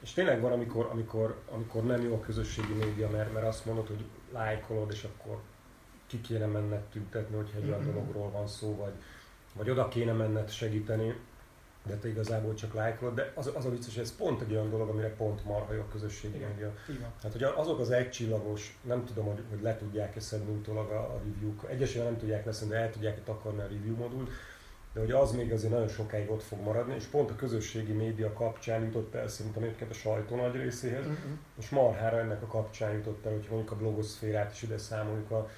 és tényleg van, amikor, amikor, amikor nem jó a közösségi média, mert, mert azt mondod, hogy lájkolod, és akkor ki kéne menned tüntetni, hogyha egy olyan dologról van szó, vagy, vagy oda kéne menned segíteni, de te igazából csak lájkolod, de az, az a vicces, hogy ez pont egy olyan dolog, amire pont marha jó a közösségi média. Hát, hogy azok az egycsillagos, nem tudom, hogy, hogy le tudják-e szedni utólag a, a review-k, egyesében nem tudják leszedni, de el tudják-e takarni a review modult, de hogy az még azért nagyon sokáig ott fog maradni, és pont a közösségi média kapcsán jutott el szerintem egyébként a sajtó nagy részéhez, uh-huh. és marhára ennek a kapcsán jutott el, hogy mondjuk a blogoszférát is ide számoljuk a,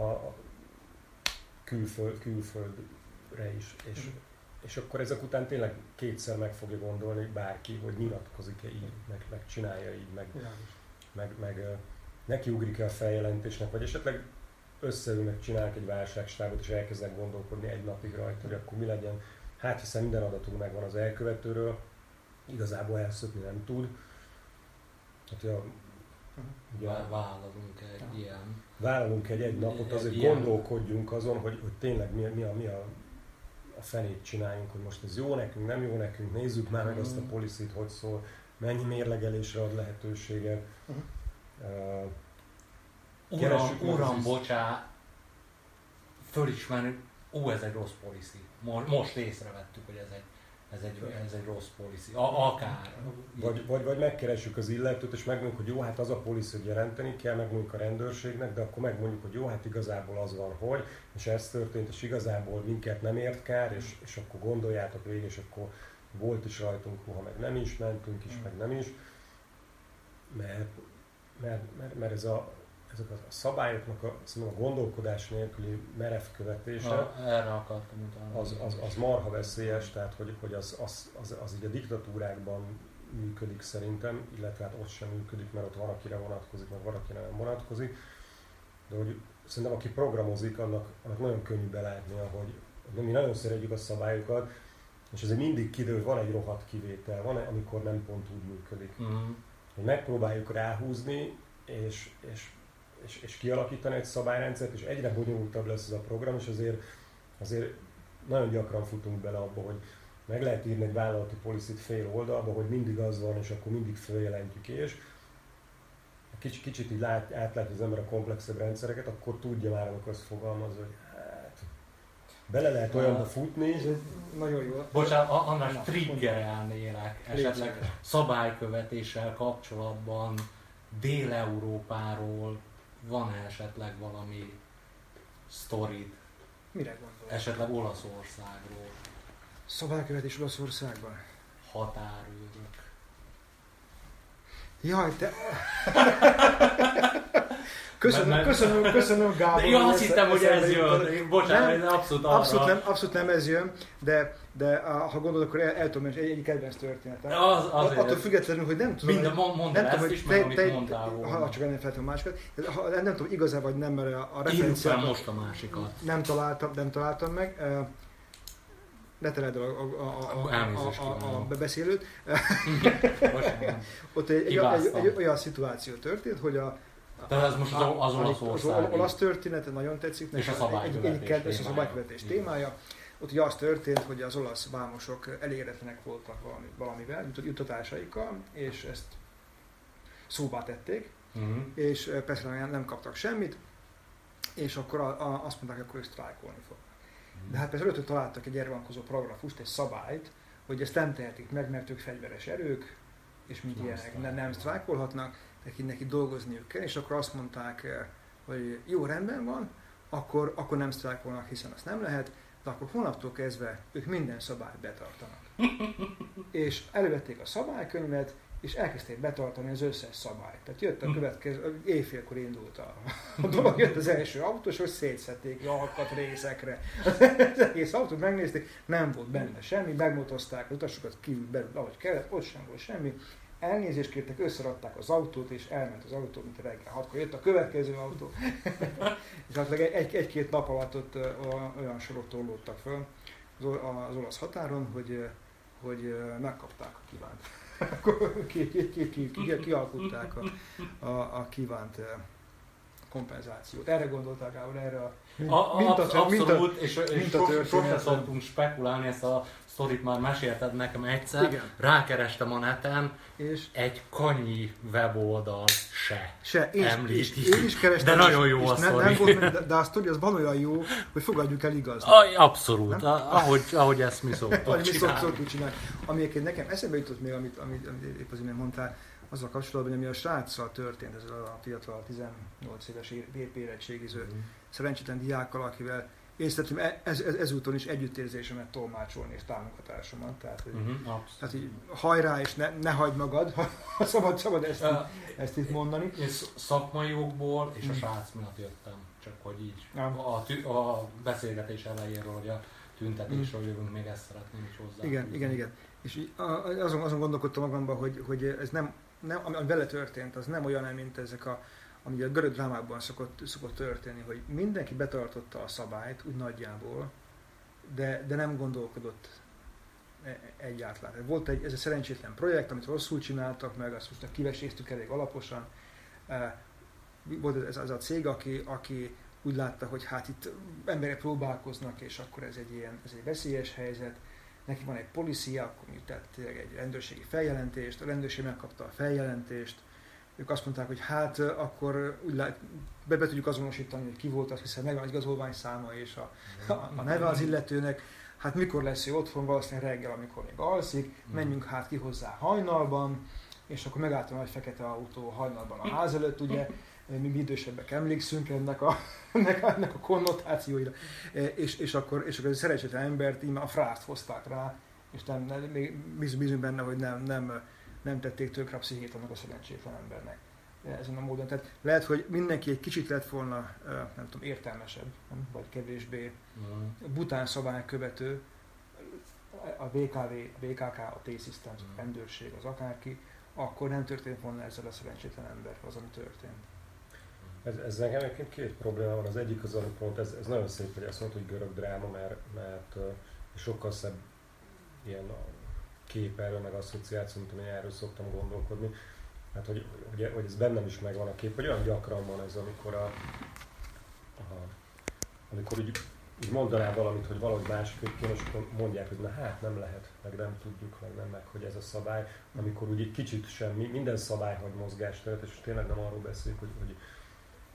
a, külföld, külföldre is, és, uh-huh. és akkor ezek után tényleg kétszer meg fogja gondolni bárki, hogy nyilatkozik-e így, meg, meg csinálja így, meg, meg, meg, meg nekiugrik-e a feljelentésnek, vagy esetleg összeülnek, csinálnak egy válságstábot, és elkezdenek gondolkodni egy napig rajta, hogy akkor mi legyen. Hát hiszen minden adatunk megvan az elkövetőről, igazából elszökni nem tud. Hát, ja, ugye, vállalunk egy ilyen... Vállalunk egy egy napot, azért ilyen. gondolkodjunk azon, hogy, hogy tényleg mi, mi, a, mi a, a fenét csináljunk, hogy most ez jó nekünk, nem jó nekünk, nézzük már meg azt a mm. policit, hogy szól, mennyi mérlegelésre ad lehetőséget. Uh-huh. Uh, uram, uram, bocsá, fölismerni, ó, ez egy rossz policy. Most, most észrevettük, hogy ez egy, ez egy, ez egy rossz policy. A, akár. Vagy, vagy, vagy megkeressük az illetőt, és megmondjuk, hogy jó, hát az a policy, hogy jelenteni kell, megmondjuk a rendőrségnek, de akkor megmondjuk, hogy jó, hát igazából az van, hogy, és ez történt, és igazából minket nem ért kár, és, és akkor gondoljátok végig, és akkor volt is rajtunk, ha meg nem is, mentünk is, meg nem is, mert, mert, mert, mert ez a, ezek a szabályoknak a, a gondolkodás nélküli merev követése, Na, erre akartam utána. az, az, az marha veszélyes, tehát hogy, hogy az, az, az, az így a diktatúrákban működik szerintem, illetve hát ott sem működik, mert ott van, akire vonatkozik, meg van, akire nem vonatkozik. De hogy szerintem aki programozik, annak, annak nagyon könnyű belátni, hogy, hogy mi nagyon szeretjük a szabályokat, és azért mindig kiderül, hogy van egy rohadt kivétel, van, amikor nem pont úgy működik. Mm. Hogy megpróbáljuk ráhúzni, és, és és, és kialakítani egy szabályrendszert, és egyre bonyolultabb lesz ez a program, és azért, azért nagyon gyakran futunk bele abba, hogy meg lehet írni egy vállalati policit fél oldalba, hogy mindig az van, és akkor mindig feljelentjük, és kicsit, kicsit így lát, átlátja az ember a komplexebb rendszereket, akkor tudja már, amikor azt fogalmaz, hogy hát, bele lehet olyanba futni. Ez nagyon jó. Bocsánat, András, triggerelnélek esetleg szabálykövetéssel kapcsolatban Dél-Európáról van-e esetleg valami sztorid? Mire gondol? Esetleg Olaszországról. Szabálykövetés Olaszországban? Határőrök. Jaj, te... Köszönöm, mert, köszönöm, köszönöm, Gábor. De én azt hittem, hogy ez jön. Bocsánat, nem, abszolút arra. Abszolút nem, abszolút nem ez jön, de, de ha gondolod, akkor el, el tudom egy, egy kedvenc történetem. Az, azért. Attól függetlenül, hogy nem tudom. Minden, mondd nem tudom, hogy te, te, mondtál. Ha csak ennél feltem másikat. Ha, nem tudom, igaz vagy nem, mert a, referenciát... most a másikat. Nem találtam, nem találtam meg. Ne teled a, a, a, a, a, a bebeszélőt. Ott egy, egy, egy, egy, olyan szituáció történt, hogy a, de ez most az, az olasz Az olasz történet nagyon tetszik. És a szabálykövetés, egy, egy, a szabálykövetés témája. Ott ugye az történt, hogy az olasz vámosok elégedetlenek voltak valami, valamivel, juttatásaikkal, és ezt szóba tették, uh-huh. és persze nem, nem kaptak semmit, és akkor a, a, azt mondták, hogy akkor sztrájkolni fog. De hát persze rögtön találtak egy erre vonatkozó paragrafust, egy szabályt, hogy ezt nem tehetik meg, mert ők fegyveres erők, és mint nem ilyenek nem, nem sztrájkolhatnak, neki, neki dolgozniuk kell, és akkor azt mondták, eh, hogy jó, rendben van, akkor, akkor nem sztrájkolnak, hiszen azt nem lehet, de akkor hónaptól kezdve ők minden szabályt betartanak. és elővették a szabálykönyvet, és elkezdték betartani az összes szabályt. Tehát jött a következő, éjfélkor indult a, a dolog, jött az első autós, hogy szétszették alkat részekre. Az egész autót megnézték, nem volt benne semmi, megmotozták az utasokat kívül belül, ahogy kellett, ott sem volt semmi, elnézést kértek, összeradták az autót, és elment az autó, mint reggel hatkor jött a következő autó. és hát egy, egy-két nap alatt ott olyan sorok torlódtak föl az olasz határon, hogy, hogy megkapták a kívánt. Kialkutták ki, ki, ki, a, a, a kívánt kompenzációt. Erre gondolták Gábor, erre a, mint, a, mint a, abszolút, mint a, és, és sos, sosem szoktunk spekulálni, ezt a sztorit már mesélted nekem egyszer, Igen. rákerestem a neten, és egy kanyi weboldal se, se. Én, említi. És, én is kerestem, de nagyon jó a sztori. Nem volt, de, de a sztori az van olyan jó, hogy fogadjuk el igaz. Abszolút, nem? ahogy, ahogy ezt mi szoktuk ahogy csinálni. Mi szoktuk csinálni. Ami nekem eszembe jutott még, amit, amit, amit épp az imént mondtál, azzal kapcsolatban, ami a sráccal történt, ez a fiatal 18 éves érettségiző mm. szerencsétlen diákkal, akivel én szerintem e- ez, ez, ezúton is együttérzésemet tolmácsolni és támogatásomat. Tehát, hogy, uh-huh, tehát így hajrá és ne, ne hagyd magad, ha szabad, szabad ezt, uh, ezt itt mondani. Én szakmai jogból és a mhm. srác miatt jöttem, csak hogy így. A, a beszélgetés elejéről, hogy a tüntetésről uh-huh. jövünk, még ezt szeretném is hozzá. Igen, igen, igen. És azon, azon gondolkodtam magamban, hogy, hogy ez nem, nem, ami vele történt, az nem olyan, mint ezek a ami a görög drámákban szokott, szokott történni, hogy mindenki betartotta a szabályt, úgy nagyjából, de, de nem gondolkodott e, egyáltalán. Volt egy, ez egy szerencsétlen projekt, amit rosszul csináltak meg, azt most kiveséztük elég alaposan. E, volt ez, ez a cég, aki, aki úgy látta, hogy hát itt emberek próbálkoznak, és akkor ez egy ilyen, ez egy veszélyes helyzet. Neki van egy policia, akkor tett egy rendőrségi feljelentést, a rendőrség megkapta a feljelentést, ők azt mondták, hogy hát akkor úgy lát, be, be tudjuk azonosítani, hogy ki volt az, hiszen megvan az igazolvány száma és a, a, a neve az illetőnek. hát mikor lesz ő otthon, valószínűleg reggel, amikor még alszik, menjünk hát ki hozzá hajnalban, és akkor megálltam egy fekete autó hajnalban a ház előtt, ugye, mi idősebbek emlékszünk ennek a, ennek, a, ennek a konnotációira, és, és, akkor, és akkor egy szerencsétlen embert így a frászt hozták rá, és nem, nem, még bízunk benne, hogy nem, nem, nem tették tökre a pszichét annak a szerencsétlen embernek. Ezen a módon. Tehát lehet, hogy mindenki egy kicsit lett volna, nem tudom, értelmesebb, vagy kevésbé bután szabály követő, a BKV, a BKK, a T-Systems, a rendőrség, az akárki, akkor nem történt volna ezzel a szerencsétlen ember az, ami történt. Ez, ez nekem egyébként két probléma van. Az egyik az, ami pont, ez, ez nagyon szép, hogy ezt mondta, hogy görög dráma, mert, mert sokkal szebb ilyen kép erről, meg asszociáció, mint amilyen erről szoktam gondolkodni. Hát, hogy, hogy, hogy ez bennem is megvan a kép, hogy olyan gyakran van ez, amikor a, a amikor úgy, úgy mondaná valamit, hogy valahogy másik kéne, és akkor mondják, hogy na hát nem lehet, meg nem tudjuk, meg nem, meg hogy ez a szabály, amikor úgy egy kicsit semmi, minden szabály hagy mozgásteret, és tényleg nem arról beszélünk, hogy, hogy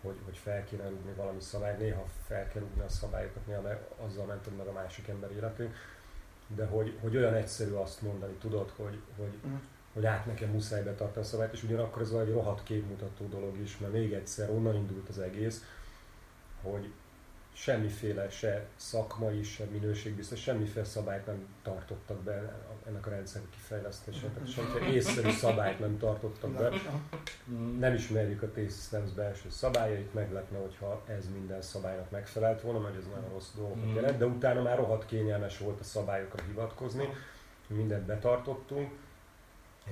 hogy, hogy fel kéne rúgni valami szabályt, néha fel kell rúgni a szabályokat, néha meg, azzal mented meg a másik ember életét, de hogy, hogy olyan egyszerű azt mondani, tudod, hogy, hogy, mm. hogy át nekem muszáj betartani a szabályt, és ugyanakkor ez egy rohadt képmutató dolog is, mert még egyszer onnan indult az egész, hogy, semmiféle se szakmai, se minőségbiztos, semmiféle szabályt nem tartottak be ennek a rendszer kifejlesztésére. Tehát semmiféle észszerű szabályt nem tartottak be. Nem ismerjük a T-Systems belső szabályait, meglepne, hogyha ez minden szabálynak megfelelt volna, mert ez nagyon rossz dolgokat jelent, de utána már rohadt kényelmes volt a szabályokra hivatkozni, mindent betartottunk,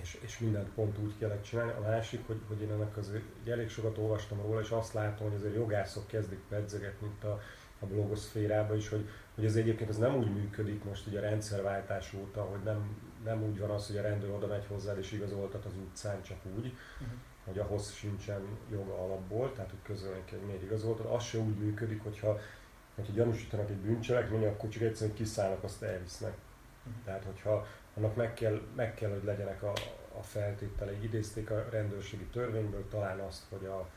és, és mindent pont úgy kellett csinálni. A másik, hogy, hogy én ennek azért elég sokat olvastam róla, és azt látom, hogy azért jogászok kezdik pedzegetni mint a a blogoszférába is, hogy, hogy ez egyébként ez nem úgy működik most ugye a rendszerváltás óta, hogy nem, nem úgy van az, hogy a rendőr oda megy hozzá és igazoltat az utcán csak úgy, uh-huh. hogy ahhoz sincsen joga alapból, tehát hogy közölnek, hogy miért igazoltat. Az se úgy működik, hogyha, hogyha gyanúsítanak egy bűncselekmény, akkor csak egyszerűen kiszállnak, azt elvisznek. Uh-huh. Tehát, hogyha annak meg kell, meg kell hogy legyenek a, a feltételei. Idézték a rendőrségi törvényből talán azt, hogy a,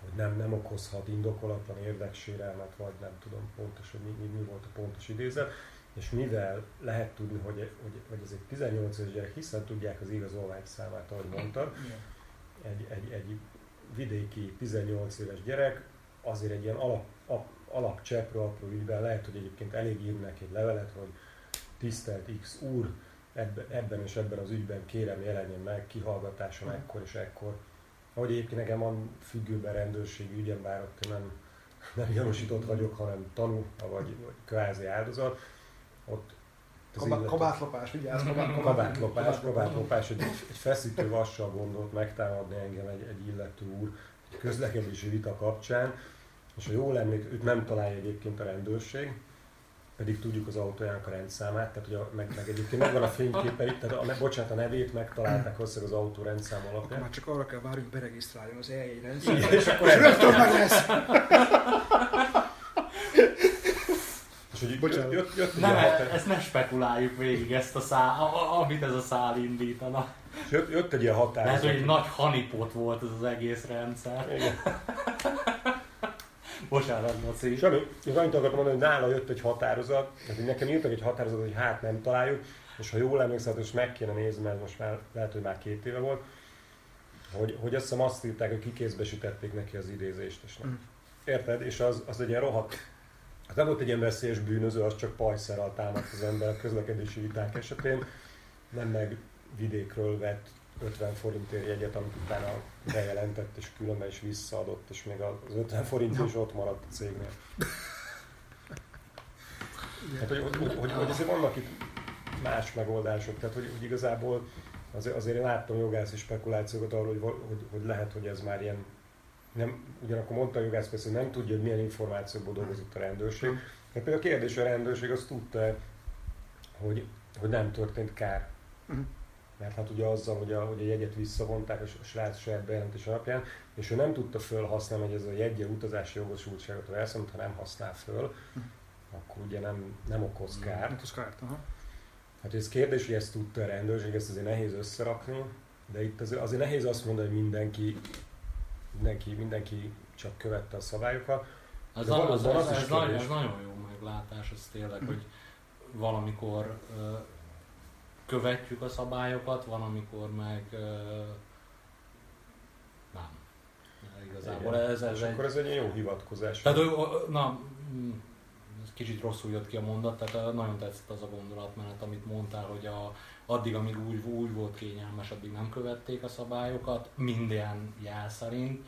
hogy nem, nem okozhat indokolatlan érdeksérelmet, vagy nem tudom pontos, hogy mi, mi, mi volt a pontos idézet, és mivel lehet tudni, hogy, hogy, hogy ez egy 18 éves gyerek, hiszen tudják az igazolvány számát, ahogy mondtad, egy, egy, egy vidéki 18 éves gyerek azért egy ilyen alap, alap, alapcseprő apró ügyben lehet, hogy egyébként elég írnak egy levelet, hogy tisztelt X úr, ebben, és ebben az ügyben kérem jelenjen meg, kihallgatáson ekkor és ekkor. Ahogy egyébként nekem van függőben rendőrségi ügyem, bár ott nem, nem gyanúsított vagyok, hanem tanú, vagy, vagy kvázi áldozat, ott Kabá- kabátlopás, vigyázz, kabátlopás, kabátlopás, kabátlopás egy, egy feszítő vassal gondolt megtámadni engem egy, egy illető úr egy közlekedési vita kapcsán, és ha jól emlék, őt nem találja egyébként a rendőrség, pedig tudjuk az autójának a rendszámát, tehát hogy a, meg, meg egyébként megvan a fényképe, tehát a, bocsánat, a nevét megtalálták hozzá az autó rendszám alapján. Akkor már csak arra kell várjunk, beregisztráljon az eljegy rendszer, és akkor rögtön meg lesz. És hogy Bocsánat. Jött, jött, nem, ezt ne spekuláljuk végig, ezt a szál, amit ez a szál indítana. Jött, jött egy ilyen határozat. Hogy egy nagy hanipot volt ez az egész rendszer. Igen. Bocsánat, Laci. Semmi. Én annyit akartam mondani, hogy nála jött egy határozat, tehát nekem írtak egy határozatot, hogy hát nem találjuk, és ha jól emlékszem, és meg kéne nézni, mert most már lehet, hogy már két éve volt, hogy, hogy azt hiszem azt írták, hogy kikézbesítették neki az idézést. És nem. Mm. Érted? És az, az egy ilyen rohadt Hát nem volt egy ilyen veszélyes bűnöző, az csak pajszerral támadt az ember közlekedési viták esetén, nem meg vidékről vett 50 forintért jegyet, amit utána bejelentett, és különben is visszaadott, és még az 50 forint is ott maradt a cégnél. Hát, hogy, hogy, hogy, hogy azért vannak itt más megoldások, tehát hogy, hogy igazából azért, azért én láttam jogászi spekulációkat arról, hogy, hogy, hogy lehet, hogy ez már ilyen nem, ugyanakkor mondta a jogász persze, hogy nem tudja, hogy milyen információból dolgozott a rendőrség. De például a kérdés, a rendőrség azt tudta, hogy, hogy nem történt kár. Mert hát ugye azzal, hogy a, hogy a jegyet visszavonták a srác saját bejelentés alapján, és ő nem tudta fölhasználni, hogy ez a jegye utazási jogosultságot a elszámolt, ha nem használ föl, akkor ugye nem, nem okoz kárt. Nem okoz kárt, aha. Hát ez kérdés, hogy ezt tudta a rendőrség, ezt azért nehéz összerakni, de itt azért, azért nehéz azt mondani, hogy mindenki, mindenki, mindenki csak követte a szabályokat. Az, az, az, az, az, az, nagyon, az nagyon jó meglátás, az tényleg, hogy valamikor követjük a szabályokat, van, amikor meg nem. Igazából Igen. ez, ez És egy... akkor ez egy jó hivatkozás. Tehát, na, mm, kicsit rosszul jött ki a mondat, tehát nagyon tetszett az a gondolatmenet, amit mondtál, hogy a, addig, amíg úgy, úgy volt kényelmes, addig nem követték a szabályokat, minden jel szerint,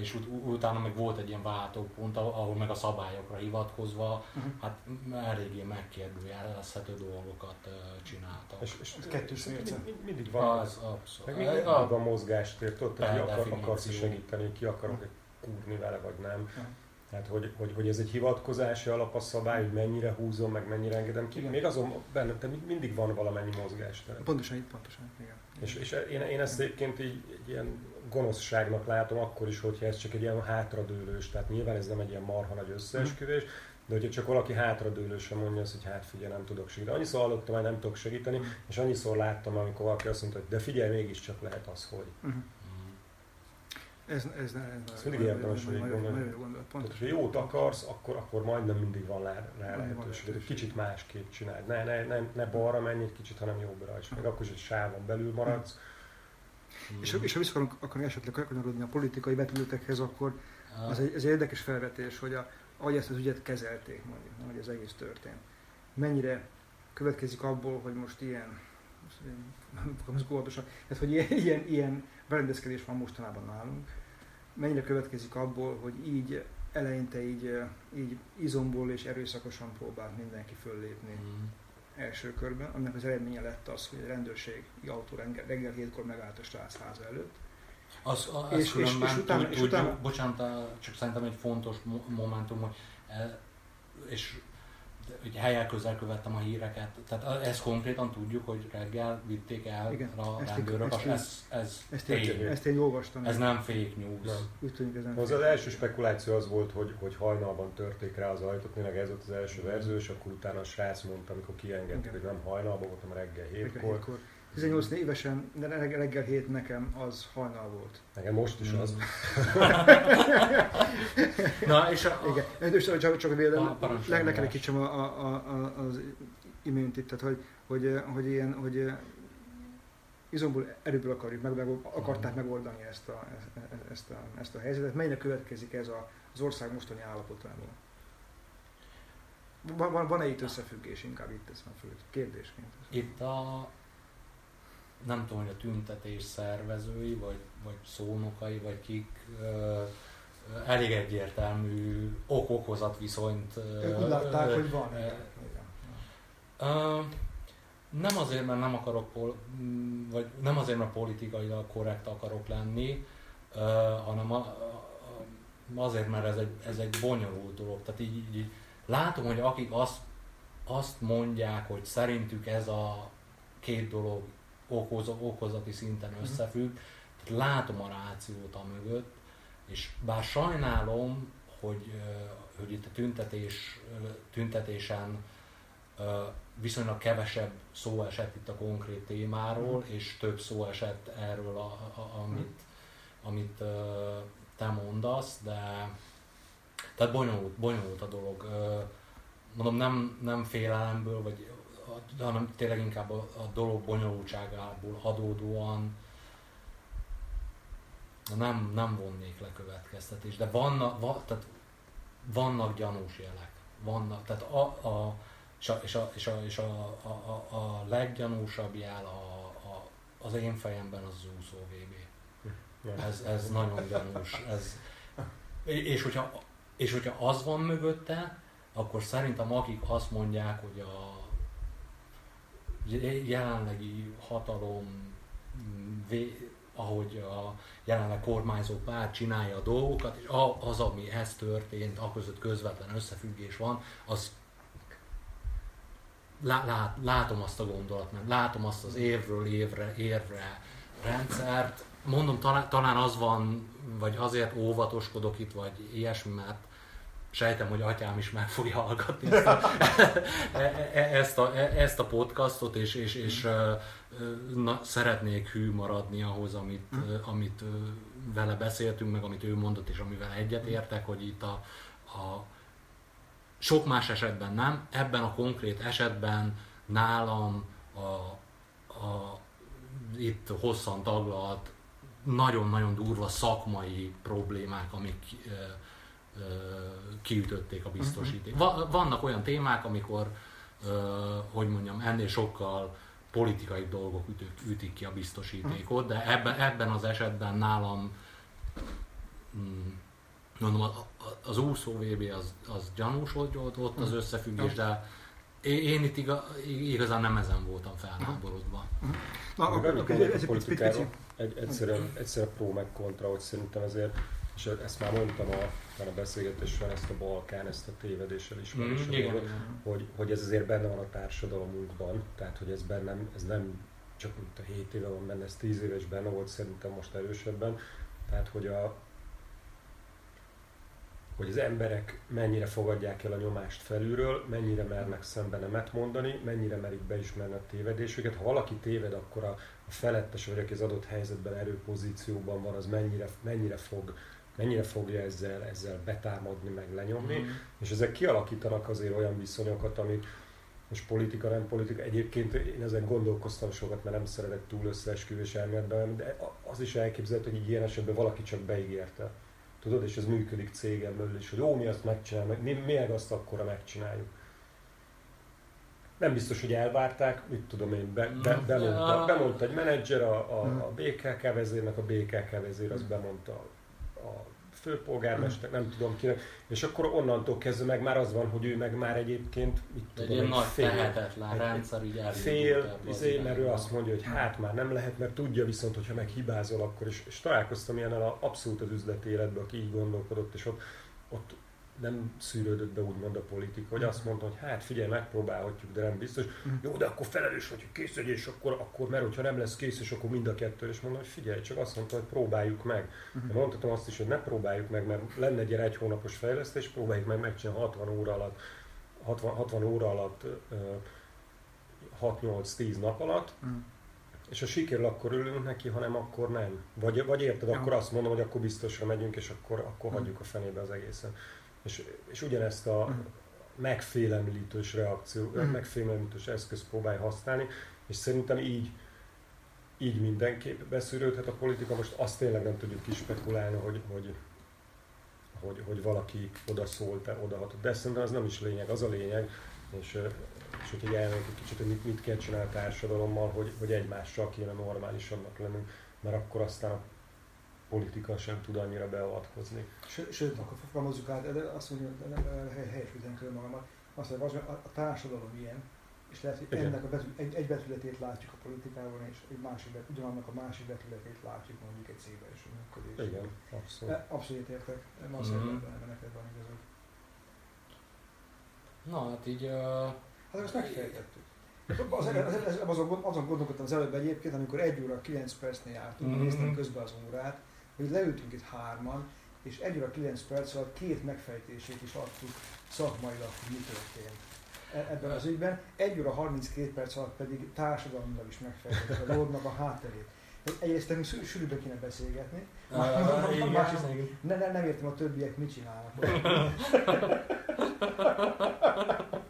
és ut- utána meg volt egy ilyen váltópont, ahol meg a szabályokra hivatkozva, uh-huh. hát eléggé megkérdőjelezhető dolgokat csináltak. És, és kettős mindig, mindig van, az, abszolút. Meg mindig van a mozgástér, tudod, hogy akar, akarsz segíteni, ki akarok egy kúrni vele, vagy nem. Tehát, hogy, hogy, hogy ez egy hivatkozási alap a szabály, hogy mennyire húzom, meg mennyire engedem ki. Igen. Még azon benne, de mindig van valamennyi mozgás. Pontosan így, pontosan. Igen. És, és én, én ezt egyébként így egy ilyen gonoszságnak látom akkor is, hogyha ez csak egy ilyen hátradőlős, tehát nyilván ez nem egy ilyen marha nagy összeesküvés, de hogyha csak valaki hátradőlősen mondja azt, hogy hát figyelj, nem tudok segíteni. Annyiszor hallottam, hogy nem tudok segíteni, és annyiszor láttam, amikor valaki azt mondta, hogy de figyelj, mégiscsak lehet az, hogy. Uh-huh. Ez, ez, ez, ez mindig érdemes hogy gondolni. Ha jót akarsz, akkor, akkor majdnem mindig van rá, rá lehetőség. Egy kicsit másképp csináld. Ne, ne, ne, ne balra menj egy kicsit, hanem jobbra is. Meg akkor is egy sávon belül maradsz. Hmm. És, és ha vissza akarunk, akarunk esetleg kanyarodni a politikai vetülőtekhez, akkor az egy, ez egy érdekes felvetés, hogy a, ahogy ezt az ügyet kezelték, mondjuk, hogy ez egész történt. Mennyire következik abból, hogy most ilyen, most óvatosan, tehát hogy ilyen, ilyen, ilyen berendezkedés van mostanában nálunk, mennyire következik abból, hogy így eleinte így, így izomból és erőszakosan próbált mindenki föllépni mm. első körben, aminek az eredménye lett az, hogy a rendőrség autó reggel, reggel hétkor megállt a Strászháza előtt. Az, az és, és, és, utána, tud, és utána, bocsánat, csak szerintem egy fontos momentum, hogy és hogy helyel közel követtem a híreket. Tehát ezt konkrétan tudjuk, hogy reggel vitték el Igen, a rendőrök. Ezt, ez, ez, ezt, tény. ezt én olvastam. Ez nem fake news. Nem. tűnik, ez nem az, az első spekuláció az volt, hogy, hogy hajnalban törték rá az ajtót, tényleg ez volt az első verzió, és akkor utána a srác mondta, amikor kiengedték, hogy nem hajnalban voltam reggel hétkor. 18 évesen, de reggel hét nekem az hajnal volt. Nekem most is az. Na, és a... Igen, és csak, csak véle, le, le kell kicsem a, a, a, az imént itt, tehát hogy, hogy, hogy ilyen, hogy izomból erőből akarjuk, meg, meg, akarták megoldani ezt a, ezt, a, ezt a helyzetet. Mennyire következik ez a, az ország mostani állapotából? Van, van, van-e itt összefüggés, inkább itt teszem föl, kérdésként. Itt a, nem tudom, hogy a tüntetés szervezői, vagy, vagy szónokai, vagy kik elég egyértelmű ok-okozat viszonyt. Úgy látták, hogy van. Ö, nem azért, mert nem akarok, vagy nem azért, mert politikailag korrekt akarok lenni, hanem azért, mert ez egy, ez egy bonyolult dolog. Tehát így, így, látom, hogy akik azt, azt mondják, hogy szerintük ez a két dolog okozati szinten mhm. összefügg. Tehát látom a rációt a mögött, és bár sajnálom, hogy, hogy itt a tüntetés, tüntetésen viszonylag kevesebb szó esett itt a konkrét témáról, mm. és több szó esett erről, a, a, amit, mm. amit te mondasz, de tehát bonyolult, bonyolult a dolog. Mondom, nem, nem félelemből, vagy hanem tényleg inkább a, a dolog bonyolultságából adódóan nem, nem vonnék le következtetést, de vannak, va, tehát vannak gyanús jelek. Vannak, tehát a, a, és, a, és, a, és, a, és a, a, a, a leggyanúsabb jel a, a, az én fejemben az úszó VB. Ez, ez nagyon gyanús. Ez, és, hogyha, és hogyha az van mögötte, akkor szerintem akik azt mondják, hogy a, jelenlegi hatalom, ahogy a jelenleg kormányzó párt csinálja a dolgokat, és az, ami ez történt, a között közvetlen összefüggés van, az lát, látom azt a gondolat, látom azt az évről évre, évre rendszert. Mondom, talán, talán az van, vagy azért óvatoskodok itt, vagy ilyesmi, mert sejtem, hogy atyám is meg fogja hallgatni ezt a, e, e, ezt a, e, ezt a podcastot, és, és, és na, szeretnék hű maradni ahhoz, amit, amit vele beszéltünk, meg amit ő mondott, és amivel egyetértek, hogy itt a, a sok más esetben nem, ebben a konkrét esetben nálam a, a itt hosszan taglalt, nagyon-nagyon durva szakmai problémák, amik kiütötték a biztosíték. Va, vannak olyan témák, amikor, hogy mondjam, ennél sokkal politikai dolgok ütik, ki a biztosítékot, de ebben, ebben az esetben nálam mm, mondom, az úszó VB az, az gyanús volt ott az összefüggés, de én itt igazán nem ezen voltam felháborodva. Na, akkor okay, ez egy pici, pici. Egy, egyszerűen, egyszerűen pro meg kontra, hogy szerintem ezért, és ezt már mondtam a, a beszélgetésben, ezt a Balkán, ezt a tévedéssel is mm, hogy, hogy ez azért benne van a társadalmunkban, tehát hogy ez bennem, ez nem csak mint a 7 éve van benne, ez 10 éves benne volt szerintem most erősebben, tehát hogy a, hogy az emberek mennyire fogadják el a nyomást felülről, mennyire mernek szemben nemet mondani, mennyire merik beismerni a tévedésüket. Ha valaki téved, akkor a, a felettes vagy aki az adott helyzetben erőpozícióban van, az mennyire, mennyire fog mennyire fogja ezzel, ezzel betámadni, meg lenyomni, mm. és ezek kialakítanak azért olyan viszonyokat, amik most politika, nem politika. Egyébként én ezen gondolkoztam sokat, mert nem szeretek túl összeesküvés elméletben, de az is elképzelhető, hogy ilyen esetben valaki csak beígérte Tudod, és ez működik cégem belül is, hogy ó, mi azt megcsináljuk, mi, mi azt akkora megcsináljuk. Nem biztos, hogy elvárták, mit tudom én, be, be, mm. bemondta, bemondta egy menedzser a, a, a BKK vezérnek, a BKK vezér az bemondta a főpolgármester, nem tudom kinek, és akkor onnantól kezdve meg már az van, hogy ő meg már egyébként, mit tudom, egy, egy nagy fél, tehetetlen egy, rendszer, így fél, izé, mert ő azt mondja, hogy hát már nem lehet, mert tudja viszont, hogyha meg hibázol, akkor is, és találkoztam ilyennel abszolút az üzleti életben, aki így gondolkodott, és ott, ott nem szűrődött be úgymond a politika, hogy azt mondta, hogy hát figyelj, megpróbálhatjuk, de nem biztos. Mm. Jó, de akkor felelős vagy, hogy kész vagy, és akkor, akkor, mert hogyha nem lesz kész, és akkor mind a kettő, és mondom, hogy figyelj, csak azt mondta, hogy próbáljuk meg. Mm. De mondhatom azt is, hogy ne próbáljuk meg, mert lenne egy egy hónapos fejlesztés, próbáljuk meg megcsinálni 60 óra alatt, 60, 60 óra alatt, 6-8-10 nap alatt, mm. És ha sikerül, akkor ülünk neki, hanem akkor nem. Vagy, vagy érted, ja. akkor azt mondom, hogy akkor biztosra megyünk, és akkor, akkor hagyjuk a fenébe az egészen. És, és ugyanezt a uh-huh. megfélemlítős reakció, uh-huh. megfélemlítős eszköz próbálja használni, és szerintem így, így mindenképp beszűrődhet a politika. Most azt tényleg nem tudjuk kispekulálni, hogy, hogy, hogy, hogy valaki oda szólt, odahatott. De szerintem az nem is lényeg, az a lényeg, és, és hogyha elmegyek egy kicsit, hogy mit, mit kell csinálni a társadalommal, hogy, hogy egymással kéne normálisabbnak lennünk, mert akkor aztán a politika sem tud annyira beavatkozni. Sőt, akkor fogalmazzuk át, de azt mondja, helyesítem külön magamat, azt mondja, a társadalom ilyen, és lehet, hogy ennek a betül, egy, egy betületét látjuk a politikában, és egy másik, ugyanannak a másik betületét látjuk mondjuk egy cégben is működés. Igen, abszolút. Abszolút értek, azt mm-hmm. ebben neked van igazad. Na, hát így... Uh... Hát azt megfejtettük. Az, az, az, azon, azon gondolkodtam az előbb egyébként, amikor egy óra 9 percnél jártunk, mm-hmm. néztem közben az órát, hogy leültünk itt hárman, és egy óra 9 perc alatt két megfejtését is adtuk szakmailag, hogy mi történt e- ebben az ügyben. Egy óra 32 perc alatt pedig társadalmilag is megfejtettük a dolognak a hátterét. Egyrészt nekünk sűrűbben kéne beszélgetni, másrészt ne, ne, nem értem a többiek mit csinálnak.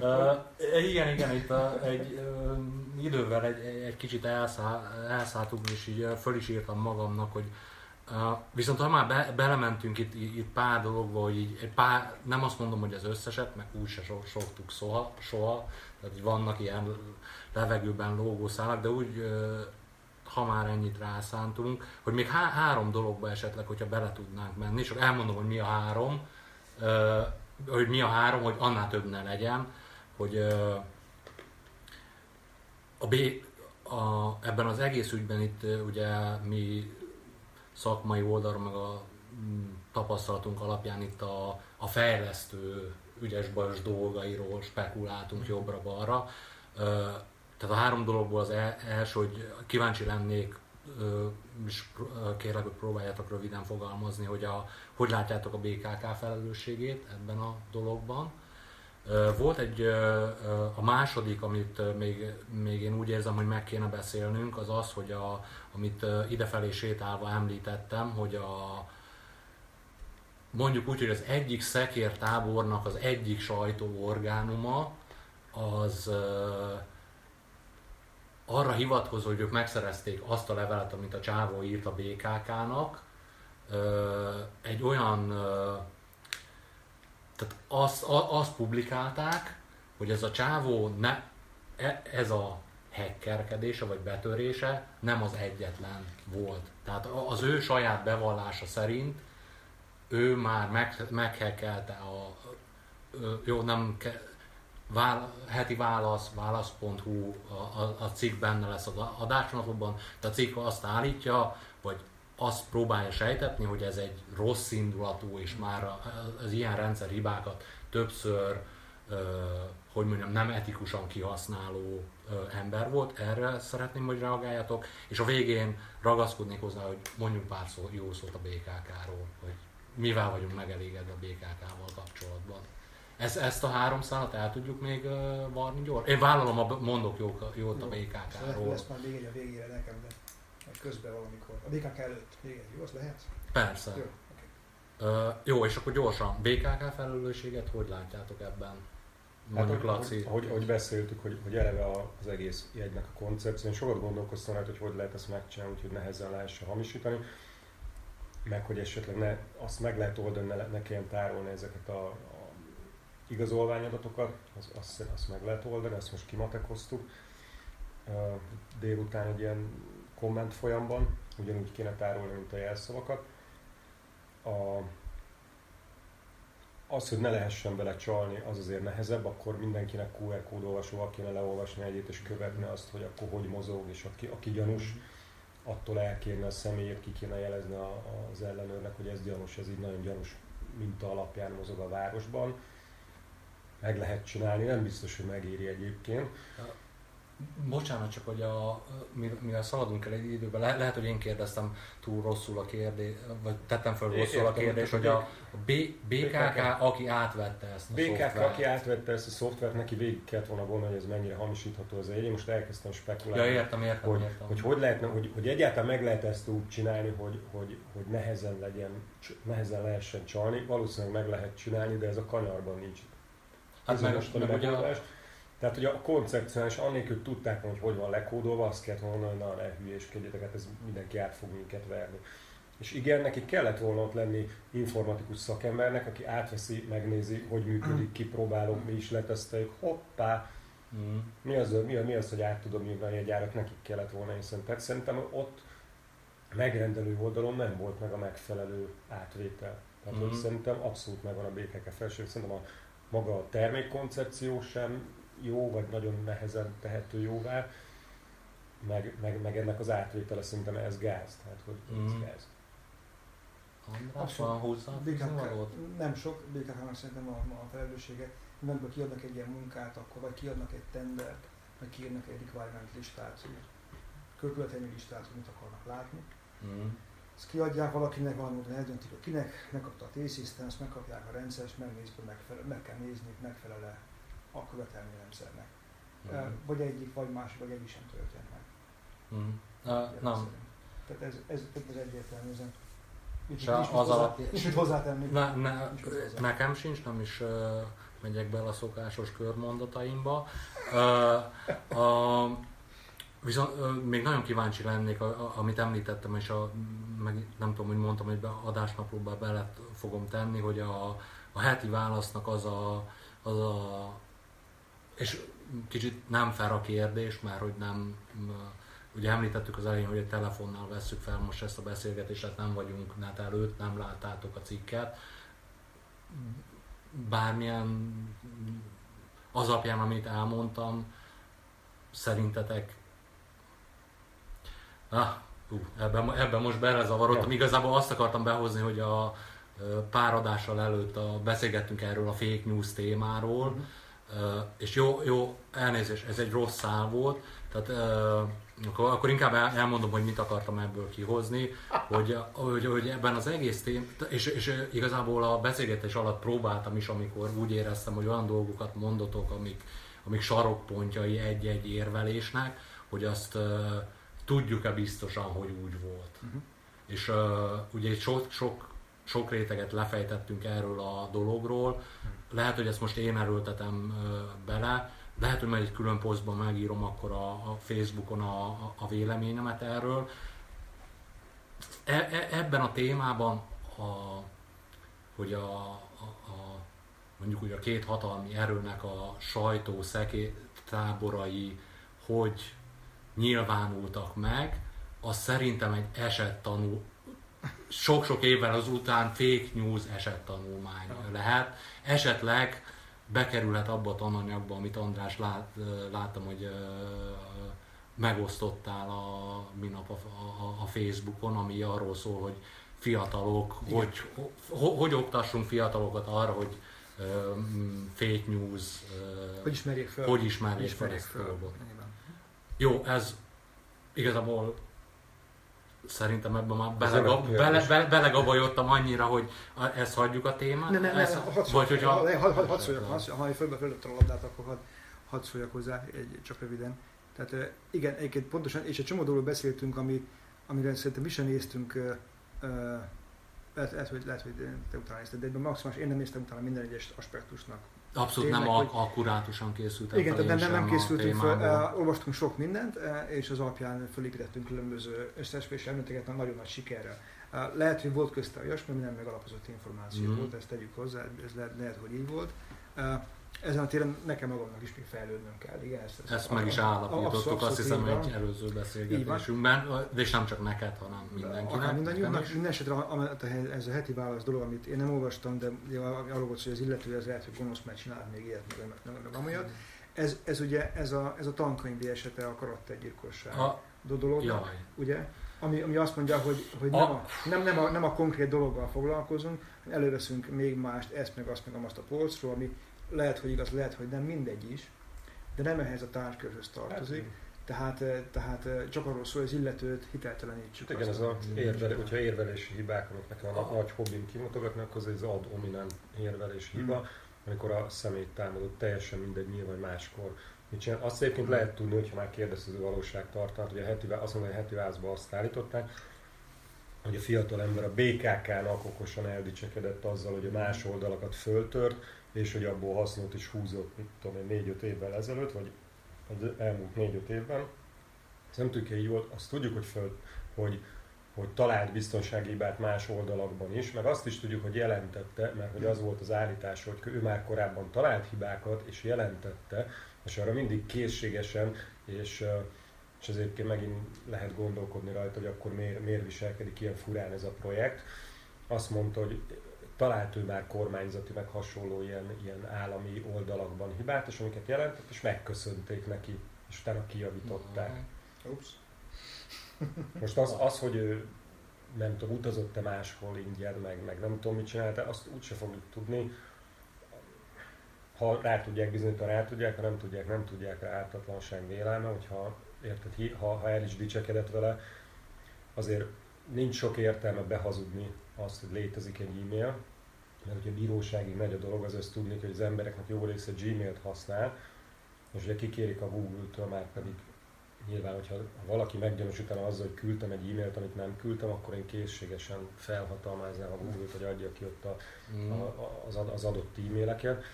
Uh, igen, igen, itt a, egy uh, idővel egy, egy kicsit elszá, elszálltunk, és így föl is írtam magamnak, hogy uh, viszont ha már be, belementünk itt, itt pár dologba, hogy így egy pár, nem azt mondom, hogy az összeset, meg úgy se szoktuk soha, soha, tehát vannak ilyen levegőben lógó szálak, de úgy uh, ha már ennyit rászántunk, hogy még há- három dologba esetleg, hogyha bele tudnánk menni, és elmondom, hogy mi a három, uh, hogy mi a három, hogy annál több ne legyen hogy a B, a, ebben az egész ügyben itt ugye mi szakmai oldalról, meg a mm, tapasztalatunk alapján itt a, a fejlesztő ügyes bajos dolgairól spekuláltunk jobbra-balra. Tehát a három dologból az első, hogy kíváncsi lennék, és kérlek, hogy próbáljátok röviden fogalmazni, hogy a, hogy látjátok a BKK felelősségét ebben a dologban. Volt egy, a második, amit még, még én úgy érzem, hogy meg kéne beszélnünk, az az, hogy a, amit idefelé sétálva említettem, hogy a, mondjuk úgy, hogy az egyik szekértábornak az egyik sajtóorgánuma az arra hivatkozó, hogy ők megszerezték azt a levelet, amit a csávó írt a BKK-nak, egy olyan, tehát azt, azt publikálták, hogy ez a csávó, ne, e, ez a hackerkedése vagy betörése nem az egyetlen volt. Tehát az ő saját bevallása szerint ő már meg, meghekkelte a, jó, nem, vál, heti válasz, válasz.hu, a, a, a cikk benne lesz az adásnapokban, de a cikk azt állítja, azt próbálja sejtetni, hogy ez egy rossz indulatú, és már az ilyen rendszerhibákat többször, hogy mondjam, nem etikusan kihasználó ember volt. Erre szeretném, hogy reagáljatok. És a végén ragaszkodnék hozzá, hogy mondjuk pár szó, jó szót a BKK-ról, hogy mivel vagyunk megelégedve a BKK-val kapcsolatban. Ez, ezt a három szállat el tudjuk még uh, varni gyors? Én vállalom, a, mondok jó, jót a BKK-ról. Lesz már még egy a végére nekem, de közben valamikor. A BKK előtt még egy, jó, az lehet? Persze. Jó, okay. uh, jó, és akkor gyorsan, BKK felelősséget hogy látjátok ebben? Mondjuk hát, Laci. Hogy, hogy beszéltük, hogy, hogy eleve az egész jegynek a koncepció. Én sokat gondolkoztam rá, hogy hogy lehet ezt megcsinálni, hogy nehezen lehessen hamisítani meg hogy esetleg ne, azt meg lehet oldani, ne, ne kelljen tárolni ezeket a, a igazolványadatokat, az, azt, azt meg lehet oldani, ezt most kimatekoztuk. Délután egy ilyen komment folyamban, ugyanúgy kéne tárolni, mint a jelszavakat. A, az, hogy ne lehessen bele csalni, az azért nehezebb, akkor mindenkinek QR kódolvasóval kéne leolvasni egyet és követni azt, hogy akkor hogy mozog, és aki, aki gyanús, attól elkérne a személyét, ki kéne jelezni az ellenőrnek, hogy ez gyanús, ez így nagyon gyanús minta alapján mozog a városban. Meg lehet csinálni, nem biztos, hogy megéri egyébként. Bocsánat, csak hogy a, mivel szaladunk el egy időben, le, lehet, hogy én kérdeztem túl rosszul a kérdést, vagy tettem fel rosszul Értem, a kérdést, hogy a, B, BKK, aki átvette ezt a BKK, szoftvert. aki átvette ezt a szoftvert, neki végig kellett volna volna, hogy ez mennyire hamisítható az Én most elkezdtem spekulálni. Ja, értem, értem, hogy, értem. Hogy, hogy, lehetne, hogy, hogy egyáltalán meg lehet ezt úgy csinálni, hogy, hogy, hogy nehezen legyen, nehezen lehessen csalni. Valószínűleg meg lehet csinálni, de ez a kanyarban nincs. Hát ez meg, most a megoldás. Tehát, hogy a koncepcionális, annélkül tudták, hogy hogy van lekódolva, azt kellett volna, hogy na, ne hülyéskedjetek, hát ez mindenki át fog minket verni. És igen, neki kellett volna ott lenni informatikus szakembernek, aki átveszi, megnézi, hogy működik, kipróbálom, mi is leteszteljük, hoppá, mm. mi, az, mi, mi az, hogy át tudom írni a gyárat, nekik kellett volna, hiszen tehát szerintem ott megrendelő oldalon nem volt meg a megfelelő átvétel. Tehát mm. szerintem abszolút megvan a BKK felső, szerintem a maga a termékkoncepció sem jó, vagy nagyon nehezen tehető jóvá, meg, meg, meg ennek az átvétele szerintem ez gáz, tehát hogy mm. ez gáz. András, van hozzá Nem sok, BKK-nak szerintem a, a felelőssége. Amikor kiadnak egy ilyen munkát, akkor vagy kiadnak egy tendert, vagy kiadnak egy requirement listát, követelmény listát, hogy mit akarnak látni. Mm. Ezt kiadják valakinek, valamit eldöntik, hogy kinek, megkapta a T-Systems, megkapják a rendszer, és megnézik, hogy megfelel, meg kell nézni, hogy megfelel-e a követelményrendszernek. Mm. Vagy egyik, vagy másik, vagy egyik sem történt meg. Mm. Uh, nem. Tehát ez, ez, ez egyértelmű üzen. És az alapján... Nincs mit hozzátenni. Ne, ne, nekem sincs, nem is uh, megyek bele a szokásos körmondataimba. Uh, a, viszont uh, még nagyon kíváncsi lennék, a, a, amit említettem, és a, meg nem tudom, hogy mondtam, hogy be, adásnaplóba bele fogom tenni, hogy a, a heti válasznak az a, az a és kicsit nem fel a kérdés, mert hogy nem, ugye említettük az elején, hogy egy telefonnal vesszük fel most ezt a beszélgetést, tehát nem vagyunk net előtt, nem láttátok a cikket. Bármilyen az alapján, amit elmondtam, szerintetek ah, hú, ebben, ebben most belezavarodtam. Igazából azt akartam behozni, hogy a pár adással előtt a, beszélgettünk erről a fake news témáról, mm-hmm és jó, jó, elnézés, ez egy rossz szál volt, tehát akkor, akkor inkább elmondom, hogy mit akartam ebből kihozni, hogy, hogy, hogy ebben az egész tém, és, és igazából a beszélgetés alatt próbáltam is, amikor úgy éreztem, hogy olyan dolgokat mondotok, amik, amik sarokpontjai egy-egy érvelésnek, hogy azt uh, tudjuk-e biztosan, hogy úgy volt. Uh-huh. És uh, ugye sok, sok sok réteget lefejtettünk erről a dologról. Lehet, hogy ezt most én erőltetem bele, lehet, hogy majd egy külön posztban megírom akkor a, a Facebookon a, a, véleményemet erről. E, e, ebben a témában, a, hogy a, a, a, mondjuk hogy a két hatalmi erőnek a sajtó szeké, táborai hogy nyilvánultak meg, az szerintem egy esettanú, sok-sok évvel az után fake news esettanulmány lehet. Esetleg bekerülhet abba a tananyagba, amit András lát, láttam, hogy megosztottál a minap a, a, a Facebookon, ami arról szól, hogy fiatalok, hogy, hogy, hogy oktassunk fiatalokat arra, hogy uh, fake news, uh, hogy ismerjék fel, hogy ismerjék, ismerjék fel, fel. Jó, ez igazából szerintem ebben már belegab, bele, bele, belegabajodtam annyira, hogy ezt hagyjuk a témát. Ne, ne, ne, ezt, hadd vagy, hogyha... Hadd had, had szóljak, ha fölbe a labdát, akkor hadd had szóljak hozzá, egy, csak röviden. Tehát igen, egyébként pontosan, és egy csomó dologról beszéltünk, ami, amire szerintem mi sem néztünk, lehet, lehet, hogy, lehet, hogy te utána nézted, de maximális én nem néztem utána minden egyes aspektusnak. Abszolút Tényleg, nem hogy... akkurátusan készültem Igen, tehát nem, nem készültünk fel, uh, olvastunk sok mindent, uh, és az alapján felépítettünk különböző összeesküvési elméleteket nagyon nagy sikerrel. Uh, lehet, hogy volt közte olyasmi, ami nem megalapozott információ mm. volt, ezt tegyük hozzá, ez lehet, lehet hogy így volt. Ezen a téren nekem magamnak is még fejlődnöm kell. Igen, ezt, ezt, ezt meg is állapítottuk, azt hiszem egy előző beszélgetésünkben, de és nem csak neked, hanem mindenkinek. Mindannyiunknak, minden esetre ez a heti válasz dolog, amit én nem olvastam, de arról volt, hogy az illető az lehet, hogy gonosz, mert csinál még ilyet, meg, meg, meg amiatt. Ez, ez ugye ez a, ez a tankönyvi esete a karaktergyilkosság a, dolognak, ugye? Ami, ami azt mondja, hogy, hogy nem, a, nem, nem, a, nem a konkrét dologgal foglalkozunk, előveszünk még mást, ezt meg azt meg azt a polcról, ami lehet, hogy igaz, lehet, hogy nem, mindegy is, de nem ehhez a tárgykörhöz tartozik. Hát, tehát, eh, tehát eh, csak arról szól, hogy az illetőt hiteltelenítsük. Igen, ez a érvel, hogyha érvelési hibák, amik nekem a nagy hobbim kimutogatni, akkor ez az ad hominem érvelési hiba, hmm. amikor a szemét támadott, teljesen mindegy, nyilván máskor mit csinál. Azt egyébként lehet tudni, hogyha már kérdező valóságtartalmat, hogy a heti, azt mondja, hogy a heti vázba azt állították, hogy a fiatal ember a BKK-nak okosan eldicsekedett azzal, hogy a más oldalakat föltört, és hogy abból hasznot is húzott, mit tudom én, négy-öt évvel ezelőtt, vagy az elmúlt négy-öt évben. Ez nem tudjuk, hogy így volt, azt tudjuk, hogy, föl, hogy, hogy talált biztonsági hibát más oldalakban is, meg azt is tudjuk, hogy jelentette, mert hogy az volt az állítás, hogy ő már korábban talált hibákat, és jelentette, és arra mindig készségesen, és, és ezért megint lehet gondolkodni rajta, hogy akkor miért, miért viselkedik ilyen furán ez a projekt. Azt mondta, hogy talált ő már kormányzati, meg hasonló ilyen, ilyen állami oldalakban hibát, és amiket jelentett, és megköszönték neki, és utána kijavították. Mm-hmm. Ups. Most az, az, hogy ő nem tudom, utazott-e máshol ingyen, meg, meg nem tudom, mit csinálta, azt úgyse fogjuk tudni. Ha rá tudják bizonyítani, rá tudják, ha nem tudják, nem tudják rá ártatlanság vélelme, hogyha érted, ha, ha el is dicsekedett vele, azért nincs sok értelme behazudni azt, hogy létezik egy e-mail, mert hogyha bíróságig megy a dolog, az ezt tudni, hogy az embereknek jó része Gmail-t használ, és ugye kikérik a Google-től már pedig nyilván, hogyha ha valaki meggyanús utána azzal, hogy küldtem egy e-mailt, amit nem küldtem, akkor én készségesen felhatalmáznám a Google-t, hogy adja ki ott a, mm. a, az, az adott e-maileket.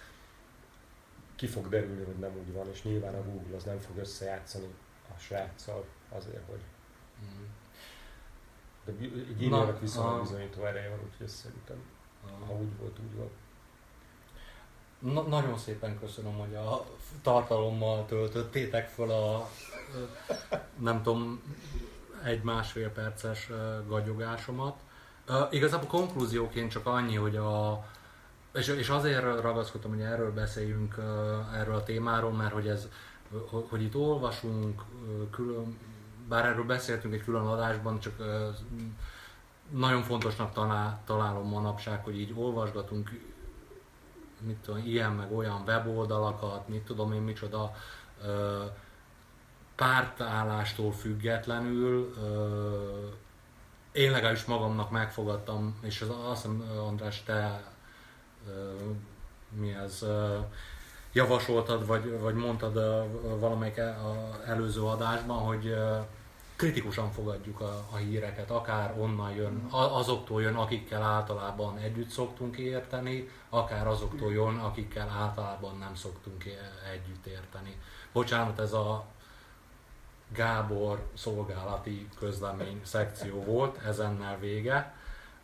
Ki fog derülni, hogy nem úgy van, és nyilván a Google az nem fog összejátszani a sráccal azért, hogy. De egy e-mailnek viszonylag bizonyító ereje van, úgyhogy ezt szerintem, ha úgy volt, úgy volt. Na, nagyon szépen köszönöm, hogy a tartalommal töltöttétek fel a nem tudom, egy-másfél perces gagyogásomat. Igazából konklúzióként csak annyi, hogy a, és, és azért ragaszkodtam, hogy erről beszéljünk, erről a témáról, mert hogy ez, hogy itt olvasunk külön, bár erről beszéltünk egy külön adásban, csak nagyon fontosnak találom manapság, hogy így olvasgatunk mit tudom, ilyen meg olyan weboldalakat, mit tudom én micsoda, pártállástól függetlenül én legalábbis magamnak megfogadtam, és az, azt hiszem András, te mi ez, javasoltad, vagy, vagy mondtad valamelyik előző adásban, hogy kritikusan fogadjuk a, a híreket, akár onnan jön, azoktól jön, akikkel általában együtt szoktunk érteni, akár azoktól jön, akikkel általában nem szoktunk együtt érteni. Bocsánat, ez a Gábor szolgálati közlemény szekció volt, ezennel vége.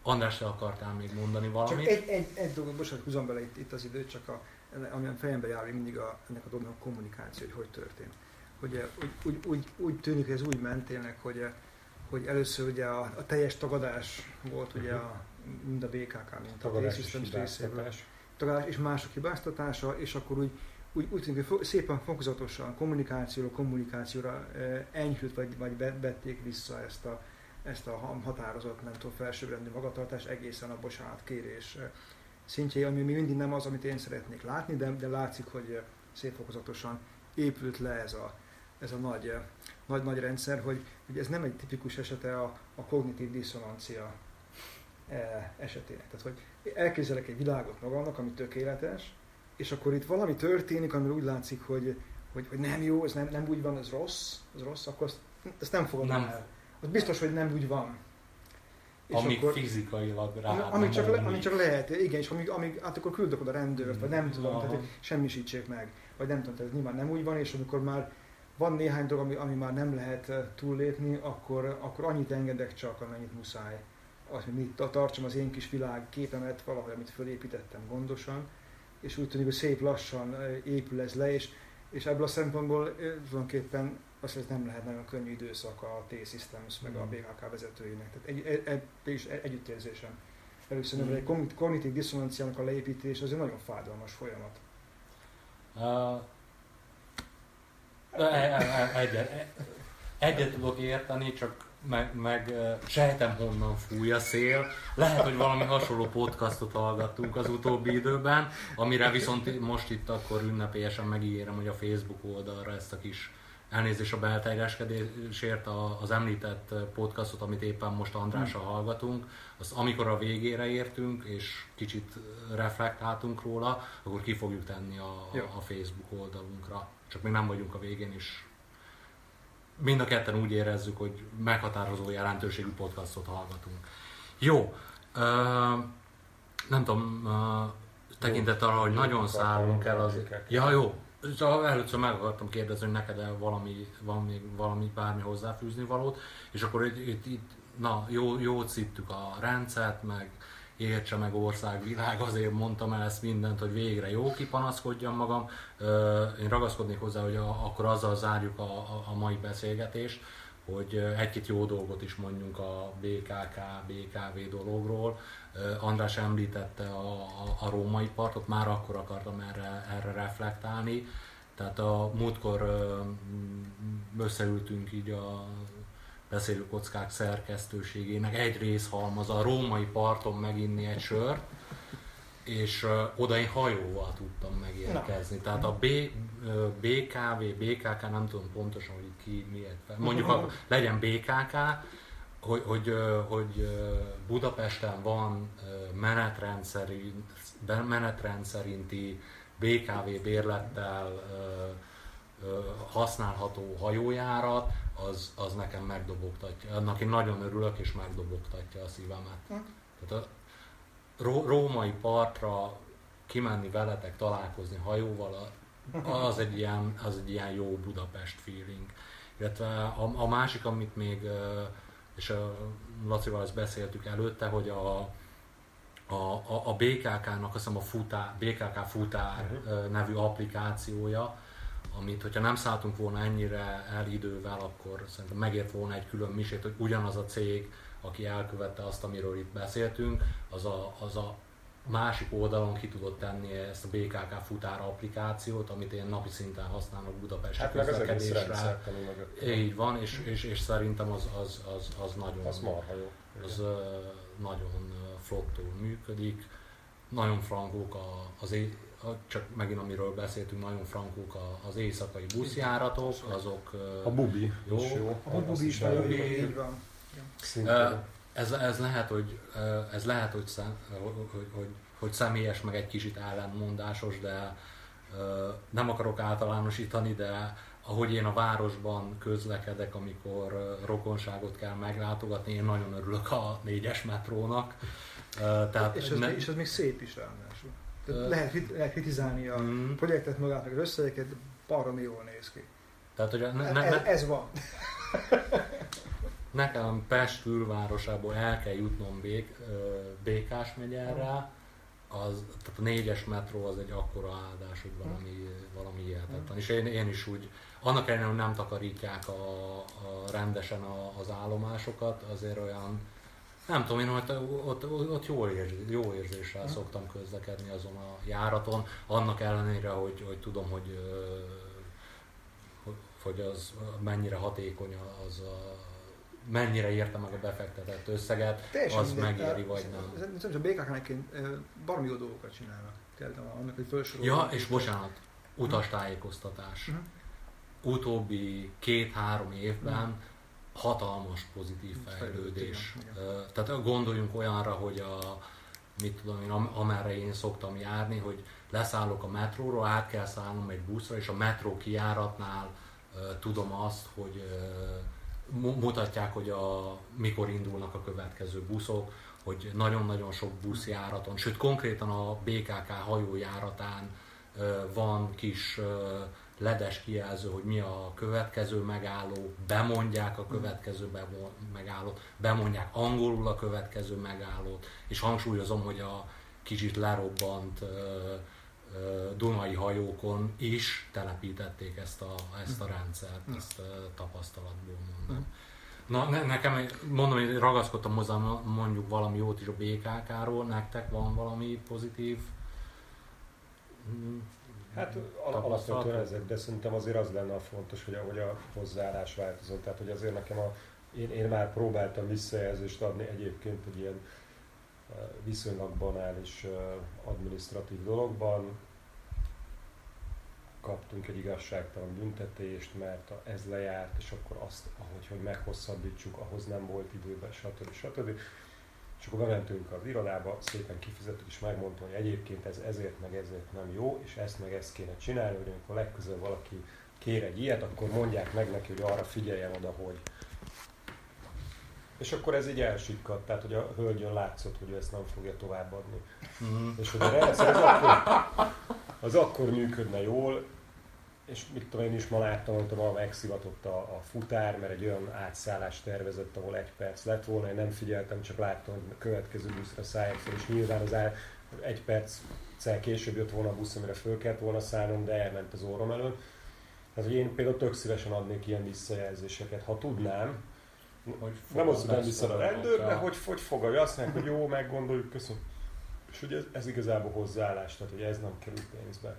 András, te akartál még mondani valamit? Csak egy, egy, egy dolgot, bocsánat, húzom bele itt, itt az időt, csak a, ami a fejembe jár mindig a, ennek a dolognak a kommunikáció, hogy hogy történt. Hogy eh, úgy, úgy, úgy, úgy tűnik, hogy ez úgy ment tényleg, hogy, eh, hogy először ugye a, a teljes tagadás volt ugye a, mind a BKK, mint a T-Systems. Tagadás és mások hibáztatása, és akkor úgy úgy, úgy tűnik, hogy szépen fokozatosan kommunikációra, kommunikációra eh, enyhült, vagy, vagy vették vissza ezt a, ezt a határozott, nem tudom, felsőbbrendű magatartás egészen a bocsánat kérés eh, szintjei, ami mindig nem az, amit én szeretnék látni, de, de látszik, hogy szép fokozatosan épült le ez a, ez a nagy, nagy, nagy rendszer, hogy, hogy ez nem egy tipikus esete a, a kognitív diszonancia esetének. Tehát, hogy elképzelek egy világot magamnak, ami tökéletes, és akkor itt valami történik, amiről úgy látszik, hogy, hogy, hogy nem jó, ez nem, nem úgy van, ez rossz, ez rossz, akkor azt, ezt nem fogadom nem. el. Az biztos, hogy nem úgy van. És amíg akkor, fizikailag rá amíg csak, le, amíg csak lehet, igen, és amíg, amíg hát akkor küldök oda rendőrt, vagy nem tudom, Aha. tehát semmisítsék meg, vagy nem tudom, tehát ez nyilván nem úgy van, és amikor már van néhány dolog, ami, ami már nem lehet eh, túllépni, akkor, akkor annyit engedek csak, amennyit muszáj. Azt, hogy mit tartsam az én kis világ képemet valahogy, amit fölépítettem gondosan, és úgy tűnik, hogy szép lassan épül ez le, és, és ebből a szempontból tulajdonképpen azt ez nem lehet nagyon könnyű időszak a T-Systems meg a mm. BHK vezetőinek. Tehát egy, egy, egy, is együttérzésem. Először mm. egy kognitív diszonanciának a leépítés az egy nagyon fájdalmas folyamat. Uh, egyet, egyet tudok érteni, csak meg, meg sejtem honnan fúj a szél. Lehet, hogy valami hasonló podcastot hallgattunk az utóbbi időben, amire viszont most itt akkor ünnepélyesen megígérem, hogy a Facebook oldalra ezt a kis elnézés a belterjeskedésért az említett podcastot, amit éppen most Andrással hallgatunk, az amikor a végére értünk, és kicsit reflektáltunk róla, akkor ki fogjuk tenni a, a Facebook oldalunkra. Csak még nem vagyunk a végén, és mind a ketten úgy érezzük, hogy meghatározó jelentőségű podcastot hallgatunk. Jó, uh, nem tudom, uh, tekintett arra, hogy nagyon szállunk el az... Ja, jó. Először meg akartam kérdezni, hogy neked valami, van még valami, bármi hozzáfűzni valót, és akkor itt, itt, itt na, jó, jó cittük a rendszert, meg értse meg ország, világ, azért mondtam el ezt mindent, hogy végre jó kipanaszkodjam magam. Én ragaszkodnék hozzá, hogy akkor azzal zárjuk a, a, a mai beszélgetést, hogy egy-két jó dolgot is mondjunk a BKK, BKV dologról. András említette a, a, a római partot, már akkor akartam erre, erre reflektálni. Tehát a múltkor összeültünk így a beszélőkockák szerkesztőségének egy részhalmaz a római parton meginni egy sört, és oda én hajóval tudtam megérkezni. Na. Tehát a B, BKV, BKK, nem tudom pontosan, hogy ki miért. Mondjuk a, legyen BKK, hogy, hogy, hogy Budapesten van menetrend, szerint, menetrend szerinti BKV bérlettel használható hajójárat, az, az nekem megdobogtatja. Annak én nagyon örülök, és megdobogtatja a szívemet. Hm. Tehát a ró, római partra kimenni veletek, találkozni hajóval, az egy ilyen, az egy ilyen jó Budapest feeling. Illetve a, a másik, amit még, és a Lacival ezt beszéltük előtte, hogy a, a, a, a BKK-nak, azt hiszem a futár, BKK Futár uh-huh. nevű applikációja, amit, hogyha nem szálltunk volna ennyire el idővel, akkor szerintem megért volna egy külön misét, hogy ugyanaz a cég, aki elkövette azt, amiről itt beszéltünk, az a, az a másik oldalon ki tudott tenni ezt a BKK futár applikációt, amit én napi szinten használok Budapest hát közlekedésre. Így van, és, és, és szerintem az, az, az, az nagyon, az, marha jó. az nagyon flottul működik. Nagyon frankók az, csak megint amiről beszéltünk, nagyon frankók az éjszakai buszjáratok, azok a bubi jó. Is jó. A bubi is jó, így van. Ez, ez lehet, hogy, ez lehet hogy, szem, hogy, hogy, hogy személyes, meg egy kicsit ellenmondásos, de nem akarok általánosítani, de ahogy én a városban közlekedek, amikor rokonságot kell meglátogatni, én nagyon örülök a négyes metrónak. Tehát és, ez, ne... és ez még szép is ráadásul. Tehát lehet, lehet kritizálni a mm. projektet magát, meg az összegeket, baromi jól néz ki. Tehát, hogy ne, ne, ez, ez van. Nekem Pest külvárosából el kell jutnom Bék, Békás megyerre, az, tehát a négyes metró az egy akkora áldás, hogy valami, valami hihetetlen. És én, én is úgy, annak ellenére, hogy nem takarítják a, a rendesen a, az állomásokat, azért olyan, nem tudom, én ott, ott, ott jó, érz, jó érzéssel hmm. szoktam közlekedni azon a járaton, annak ellenére, hogy, hogy tudom, hogy, hogy az mennyire hatékony az a, mennyire érte meg a befektetett összeget, Teljesen az megéri vagy nem. Szerintem a BKK-nek baromi jó dolgokat csinálnak. annak, hogy Ja, és bocsánat, utastájékoztatás. Uh-huh. Utóbbi két-három évben uh-huh hatalmas pozitív fejlődés. Tehát gondoljunk olyanra, hogy a, mit tudom én, amerre én szoktam járni, hogy leszállok a metróról, át kell szállnom egy buszra, és a metró kiáratnál tudom azt, hogy mutatják, hogy a, mikor indulnak a következő buszok, hogy nagyon-nagyon sok buszjáraton, sőt konkrétan a BKK hajójáratán van kis ledes kijelző, hogy mi a következő megálló, bemondják a következő megállót, bemondják angolul a következő megállót, és hangsúlyozom, hogy a kicsit lerobbant Dunai hajókon is telepítették ezt a, ezt a rendszert, ezt tapasztalatból mondom. Na, ne, nekem, mondom, hogy ragaszkodtam hozzá mondjuk valami jót is a BKK-ról, nektek van valami pozitív? Mm, Hát alapvetően ezek, de szerintem azért az lenne a fontos, hogy ahogy a hozzáállás változott. Tehát, hogy azért nekem a, én, én már próbáltam visszajelzést adni egyébként egy ilyen viszonylag banális administratív dologban. Kaptunk egy igazságtalan büntetést, mert ez lejárt, és akkor azt, ahogy hogy meghosszabbítsuk, ahhoz nem volt időben, stb. stb. És akkor bementünk az irodába, szépen kifizettük, és megmondtam, hogy egyébként ez ezért meg ezért nem jó, és ezt meg ezt kéne csinálni, hogy amikor legközelebb valaki kér egy ilyet, akkor mondják meg neki, hogy arra figyeljen oda, hogy és akkor ez így elsikkadt, tehát hogy a hölgyön látszott, hogy ő ezt nem fogja továbbadni. Mm. És hogy a rendszer az akkor, az akkor működne jól, és mit tudom én is ma láttam, hogy ma megszivatott a, a futár, mert egy olyan átszállást tervezett, ahol egy perc lett volna, én nem figyeltem, csak láttam, hogy a következő buszra szálljak fel, és nyilván az áll, egy perc később jött volna a busz, amire föl kellett volna szállnom, de elment az órom elől. Tehát, hogy én például tök szívesen adnék ilyen visszajelzéseket, ha tudnám, hogy nem az, hogy nem vissza a rendőrre, hogy, hogy fogadja, azt mondják, hogy jó, meggondoljuk, köszönöm. És hogy ez, ez igazából hozzáállás, tehát hogy ez nem kerül pénzbe.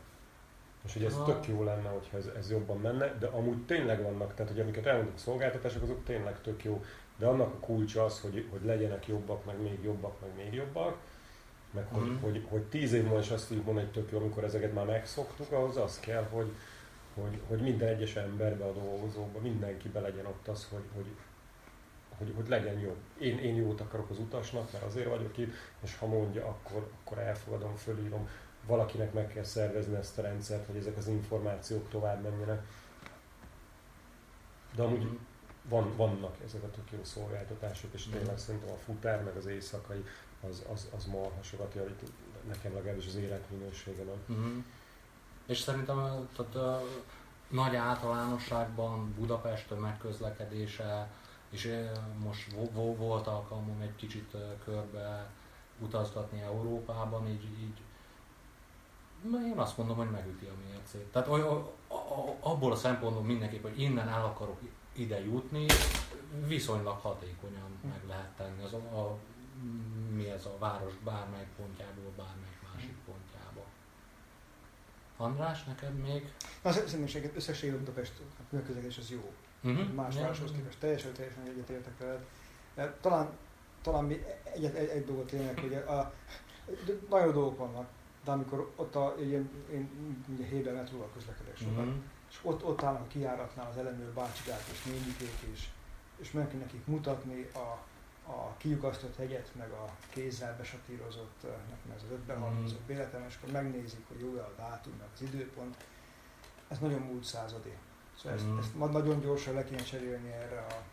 És hogy ez Aha. tök jó lenne, hogyha ez, ez jobban menne, de amúgy tényleg vannak, tehát hogy amiket elmondok szolgáltatások, azok tényleg tök jó, de annak a kulcsa az, hogy, hogy legyenek jobbak, meg még jobbak, meg még jobbak, meg mm. hogy, hogy, hogy tíz év múlva is azt tudjuk mondani, hogy tök jó, amikor ezeket már megszoktuk, ahhoz az kell, hogy, hogy, hogy minden egyes emberbe, a dolgozóba, mindenkibe legyen ott az, hogy, hogy, hogy, hogy legyen jó. Én, én jót akarok az utasnak, mert azért vagyok itt, és ha mondja, akkor, akkor elfogadom, fölírom valakinek meg kell szervezni ezt a rendszert, hogy ezek az információk tovább menjenek. De amúgy mm. van, vannak ezek a tök jó szolgáltatások, és tényleg mm. szerintem a futár, meg az éjszakai, az, az, az marha sokat javít nekem legalábbis az életminőségemen. Mm. És szerintem tehát, a nagy általánosságban Budapest tömegközlekedése, és most volt alkalmam egy kicsit körbe utazgatni Európában, így, így én azt mondom, hogy megüti a mércét. Tehát abból a szempontból mindenképp, hogy innen el akarok ide jutni, viszonylag hatékonyan meg lehet tenni az a, a, mi ez a város bármely pontjából, bármelyik másik pontjába. András, neked még? Na, szerintem összességében Budapest a működés az jó. Uh-huh. Más városhoz képest teljesen, teljesen egyetértek veled. Talán, talán mi egy, egy, egy dolgot tényleg, hogy a, nagyon dolgok vannak de amikor ott a, ilyen, én ugye Héber metróval közlekedek sokat, mm-hmm. és ott, ott állnak a kiáratnál az ellenőr bácsikák és nényikék, és, és meg kell nekik mutatni a, a kiukasztott hegyet, meg a kézzel besatírozott, nekem ez az ötben mm-hmm. és akkor megnézik, hogy jó-e a dátum, meg az időpont. Ez nagyon múlt századi. Szóval ezt, Mm. ezt ma- nagyon gyorsan le kéne cserélni erre a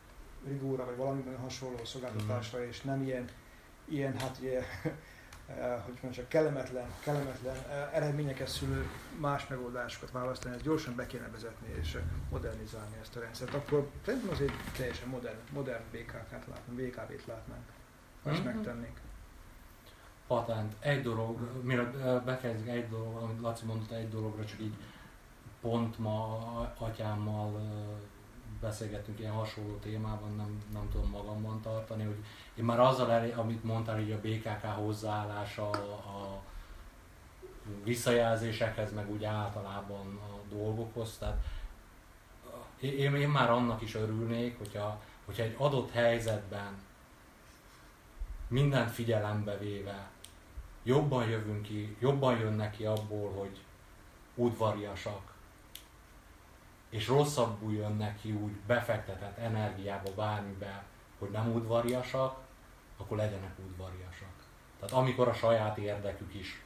rigóra, vagy valamilyen hasonló szolgáltatásra, és nem ilyen, ilyen hát ugye, eh, hogy mondjam, csak kellemetlen, kellemetlen eh, eredményeket szülő más megoldásokat választani, ezt gyorsan be kéne vezetni és eh, modernizálni ezt a rendszert. Akkor szerintem az egy teljesen modern, modern BKK-t látnánk, BKV-t látnánk, ha ezt Mhm. megtennénk. patent. Egy dolog, ö, befejezzük egy dolog, amit Laci mondott, egy dologra csak így pont ma atyámmal beszélgettünk ilyen hasonló témában, nem, nem tudom magamban tartani, hogy én már azzal elé, amit mondtál, hogy a BKK hozzáállása a visszajelzésekhez, meg úgy általában a dolgokhoz, tehát ö, én, én már annak is örülnék, hogyha, hogyha egy adott helyzetben mindent figyelembe véve jobban jövünk ki, jobban jönnek ki abból, hogy udvariasak, és rosszabbul jönnek ki úgy befektetett energiába, bármibe, hogy nem udvariasak, akkor legyenek udvariasak. Tehát amikor a saját érdekük is.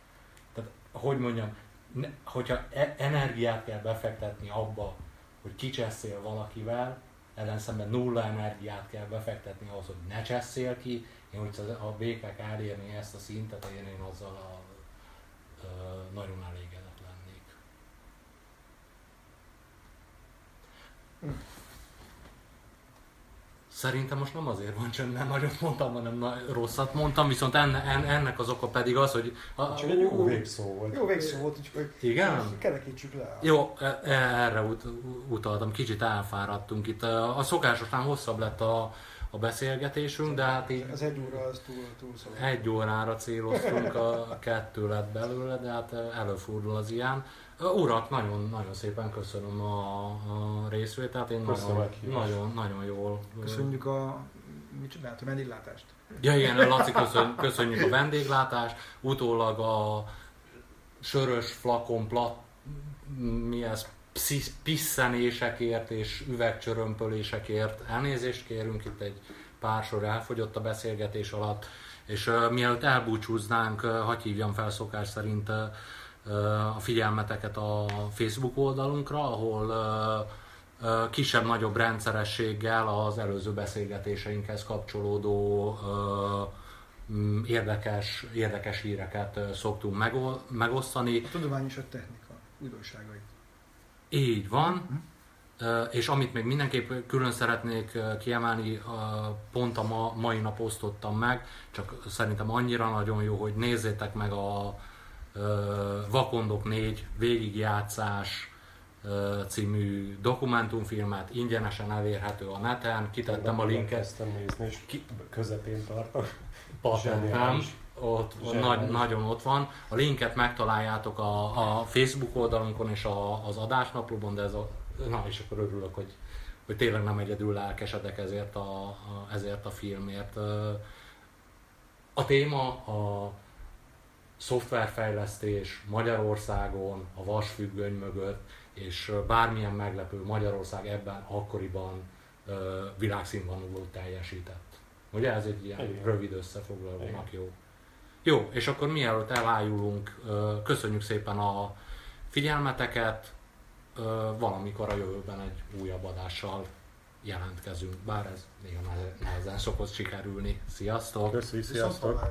Tehát, hogy mondjam, ne, hogyha e- energiát kell befektetni abba, hogy kicseszél valakivel, ellenszemben nulla energiát kell befektetni ahhoz, hogy ne cseszél ki, én hogyha a BKK elérni ezt a szintet, én, én azzal a, ö, nagyon elégedett lennék. Szerintem most nem azért van csönd, nem nagyot mondtam, hanem na, rosszat mondtam, viszont enne, en, ennek az oka pedig az, hogy... A, Csak egy jó végszó volt. Jó végszó volt, csak Igen? kerekítsük le. Jó, e- e- erre ut- utaltam, kicsit elfáradtunk itt. A szokásosnál hosszabb lett a, a beszélgetésünk, de hát így Az egy óra az túl, túl szó. egy órára céloztunk, a kettő lett belőle, de hát előfordul az ilyen. Urak, nagyon, nagyon szépen köszönöm a, a részvételt, én Köszönöm nagyon, nagyon, nagyon jól... Köszönjük a, mit csináltam, vendéglátást. Ja igen, Laci, köszön, köszönjük a vendéglátást, utólag a sörös flakon plat, mi ez, pszi- pisszenésekért és üvegcsörömpölésekért elnézést kérünk, itt egy pár sor elfogyott a beszélgetés alatt, és uh, mielőtt elbúcsúznánk, uh, hagyj hívjam fel szokás szerint uh, a figyelmeteket a Facebook oldalunkra, ahol kisebb-nagyobb rendszerességgel az előző beszélgetéseinkhez kapcsolódó érdekes, érdekes híreket szoktunk mego- megosztani. A tudomány és a technika újdonságait. Így van. Ö, És amit még mindenképp külön szeretnék kiemelni, pont a ma, mai nap osztottam meg, csak szerintem annyira nagyon jó, hogy nézzétek meg a Vakondok 4 végigjátszás című dokumentumfilmet, ingyenesen elérhető a neten, kitettem a linket, Kezdtem nézni, és Ki- közepén tartok. patentem, ott nagy, nagyon ott van. A linket megtaláljátok a, a Facebook oldalunkon és a, az adásnaplóban, de ez a, na és akkor örülök, hogy, hogy tényleg nem egyedül lelkesedek ezért a, a, ezért a filmért. A téma a szoftverfejlesztés Magyarországon, a vasfüggöny mögött, és bármilyen meglepő Magyarország ebben akkoriban ö, világszínvonalú teljesített. Ugye ez egy ilyen Igen. rövid összefoglalónak jó. Jó, és akkor mielőtt elájulunk, ö, köszönjük szépen a figyelmeteket, ö, valamikor a jövőben egy újabb adással jelentkezünk, bár ez néha nehe- nehezen szokott sikerülni. Sziasztok! Köszi, sziasztok!